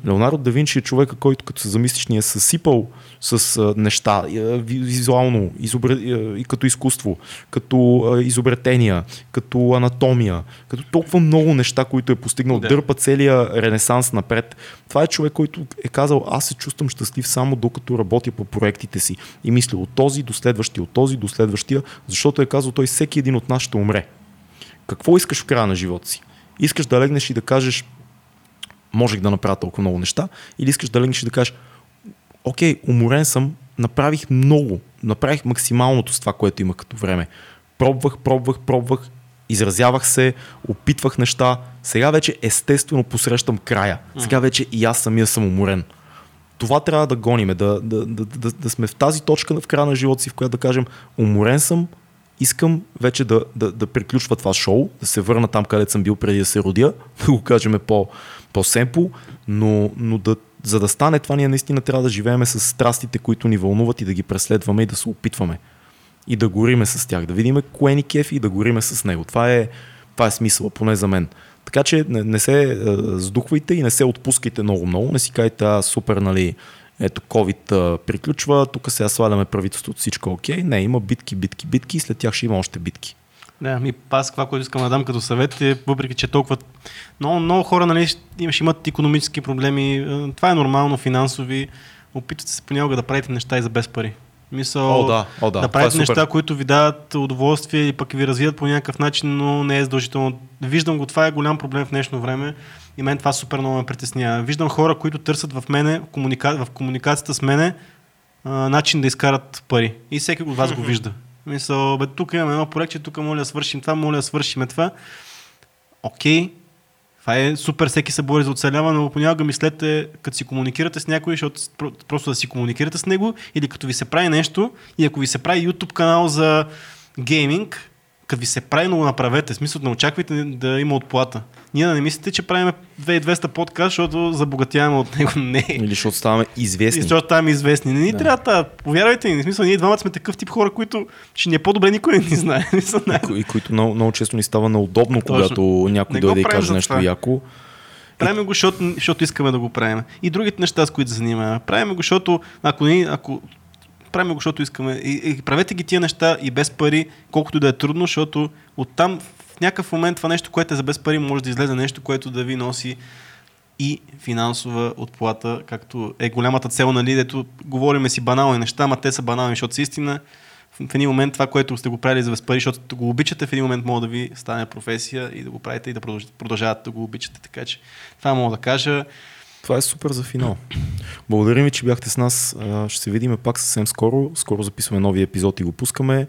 Леонардо да Винчи е човека, който като се замислиш ни е съсипал с а, неща, а, ви- визуално, изобре, а, и като изкуство, като а, изобретения, като анатомия, като толкова много неща, които е постигнал, Да. дърпа целия ренесанс напред. Това е човек, който е казал, аз се чувствам щастлив само докато работя по проектите си и мисля от този до следващия, от този до следващия, защото е казал той всеки един от нас ще умре. Какво искаш в края на живота си? Искаш да легнеш и да кажеш можех да направя толкова много неща или искаш да легнеш и да кажеш окей, уморен съм, направих много, направих максималното с това, което има като време. Пробвах, пробвах, пробвах, изразявах се, опитвах неща. Сега вече естествено посрещам края. Сега вече и аз самия съм уморен. Това трябва да гониме, да, да, да, да, да сме в тази точка в края на живота си, в която да кажем, уморен съм, искам вече да, да, да приключва това шоу, да се върна там, където съм бил преди да се родя, да го кажем по, по-семпо, но, но да, за да стане това, ние наистина трябва да живееме с страстите, които ни вълнуват и да ги преследваме и да се опитваме. И да гориме с тях, да видиме кое ни кефи и да гориме с него. Това е, това е смисъл, поне за мен. Така че не, не се сдухвайте и не се отпускайте много-много. Не си кажете, а, супер, нали, ето COVID приключва, тук сега сваляме правителството, всичко е окей. Не, има битки, битки, битки и след тях ще има още битки. Да, ми аз това, което искам да дам като съвет е, въпреки че толкова много, много хора нали, имаш, имат економически проблеми, е, това е нормално, финансови, опитвате се понякога да правите неща и за без пари. Мисъл, О, да, о, да. да е правите супер. неща, които ви дават удоволствие и пък ви развият по някакъв начин, но не е задължително. Виждам го, това е голям проблем в днешно време и мен това супер много ме притеснява. Виждам хора, които търсят в мене, в, комуника... в комуникацията с мене, а, начин да изкарат пари. И всеки от вас го вижда. Мисъл, бе, тук имаме едно проекте, тук моля да свършим това, моля да свършим това. Окей, това е супер, всеки се бори за оцеляване, но понякога мислете, като си комуникирате с някой, защото просто да си комуникирате с него, или като ви се прави нещо, и ако ви се прави YouTube канал за гейминг, като ви се прави, но го направете. Смисъл, не очаквайте да има отплата. Ние да не мислите, че правим 2200 подкаст, защото забогатяваме от него. Не. Или защото ставаме И известни. защото там е известни. Не ни Да. трябва да, повярвайте ни. В смисъл, ние двамата сме такъв тип хора, които ще ни е по-добре никой не ни знае. Не. И които много, много често ни става неудобно, Точно. когато някой Не дойде и каже нещо това. яко. Правим го, защото, защото искаме да го правим. И другите неща, с които занимаваме. Правим го, защото ако, ни, ако правим го, защото искаме. И, и правете ги тия неща и без пари, колкото да е трудно, защото оттам в някакъв момент това нещо, което е за без пари, може да излезе нещо, което да ви носи и финансова отплата, както е голямата цел, нали, дето говориме си банални неща, ама те са банални, защото са истина. В един момент това, което сте го правили за без пари, защото го обичате, в един момент може да ви стане професия и да го правите и да продълж- продължавате да го обичате. Така че това мога да кажа. Това е супер за финал. Благодарим ви, че бяхте с нас. Ще се видим пак съвсем скоро. Скоро записваме нови епизод и го пускаме.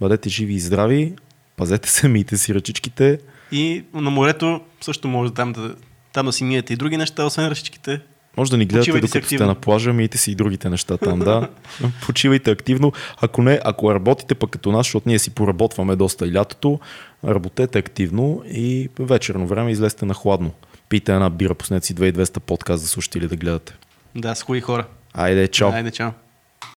Бъдете живи и здрави. Пазете се, мийте си ръчичките. И на морето също може там да, там да си миете и други неща, освен ръчичките. Може да ни гледате Почивайте докато сте на плажа, мийте си и другите неща там, да. Почивайте активно. Ако не, ако работите пък като нас, защото ние си поработваме доста и лятото, работете активно и вечерно време излезте на хладно. Пийте една бира, пуснете си 2200 подкаст да слушате или да гледате. Да, с хубави хора. Айде, чао! Айде, чао.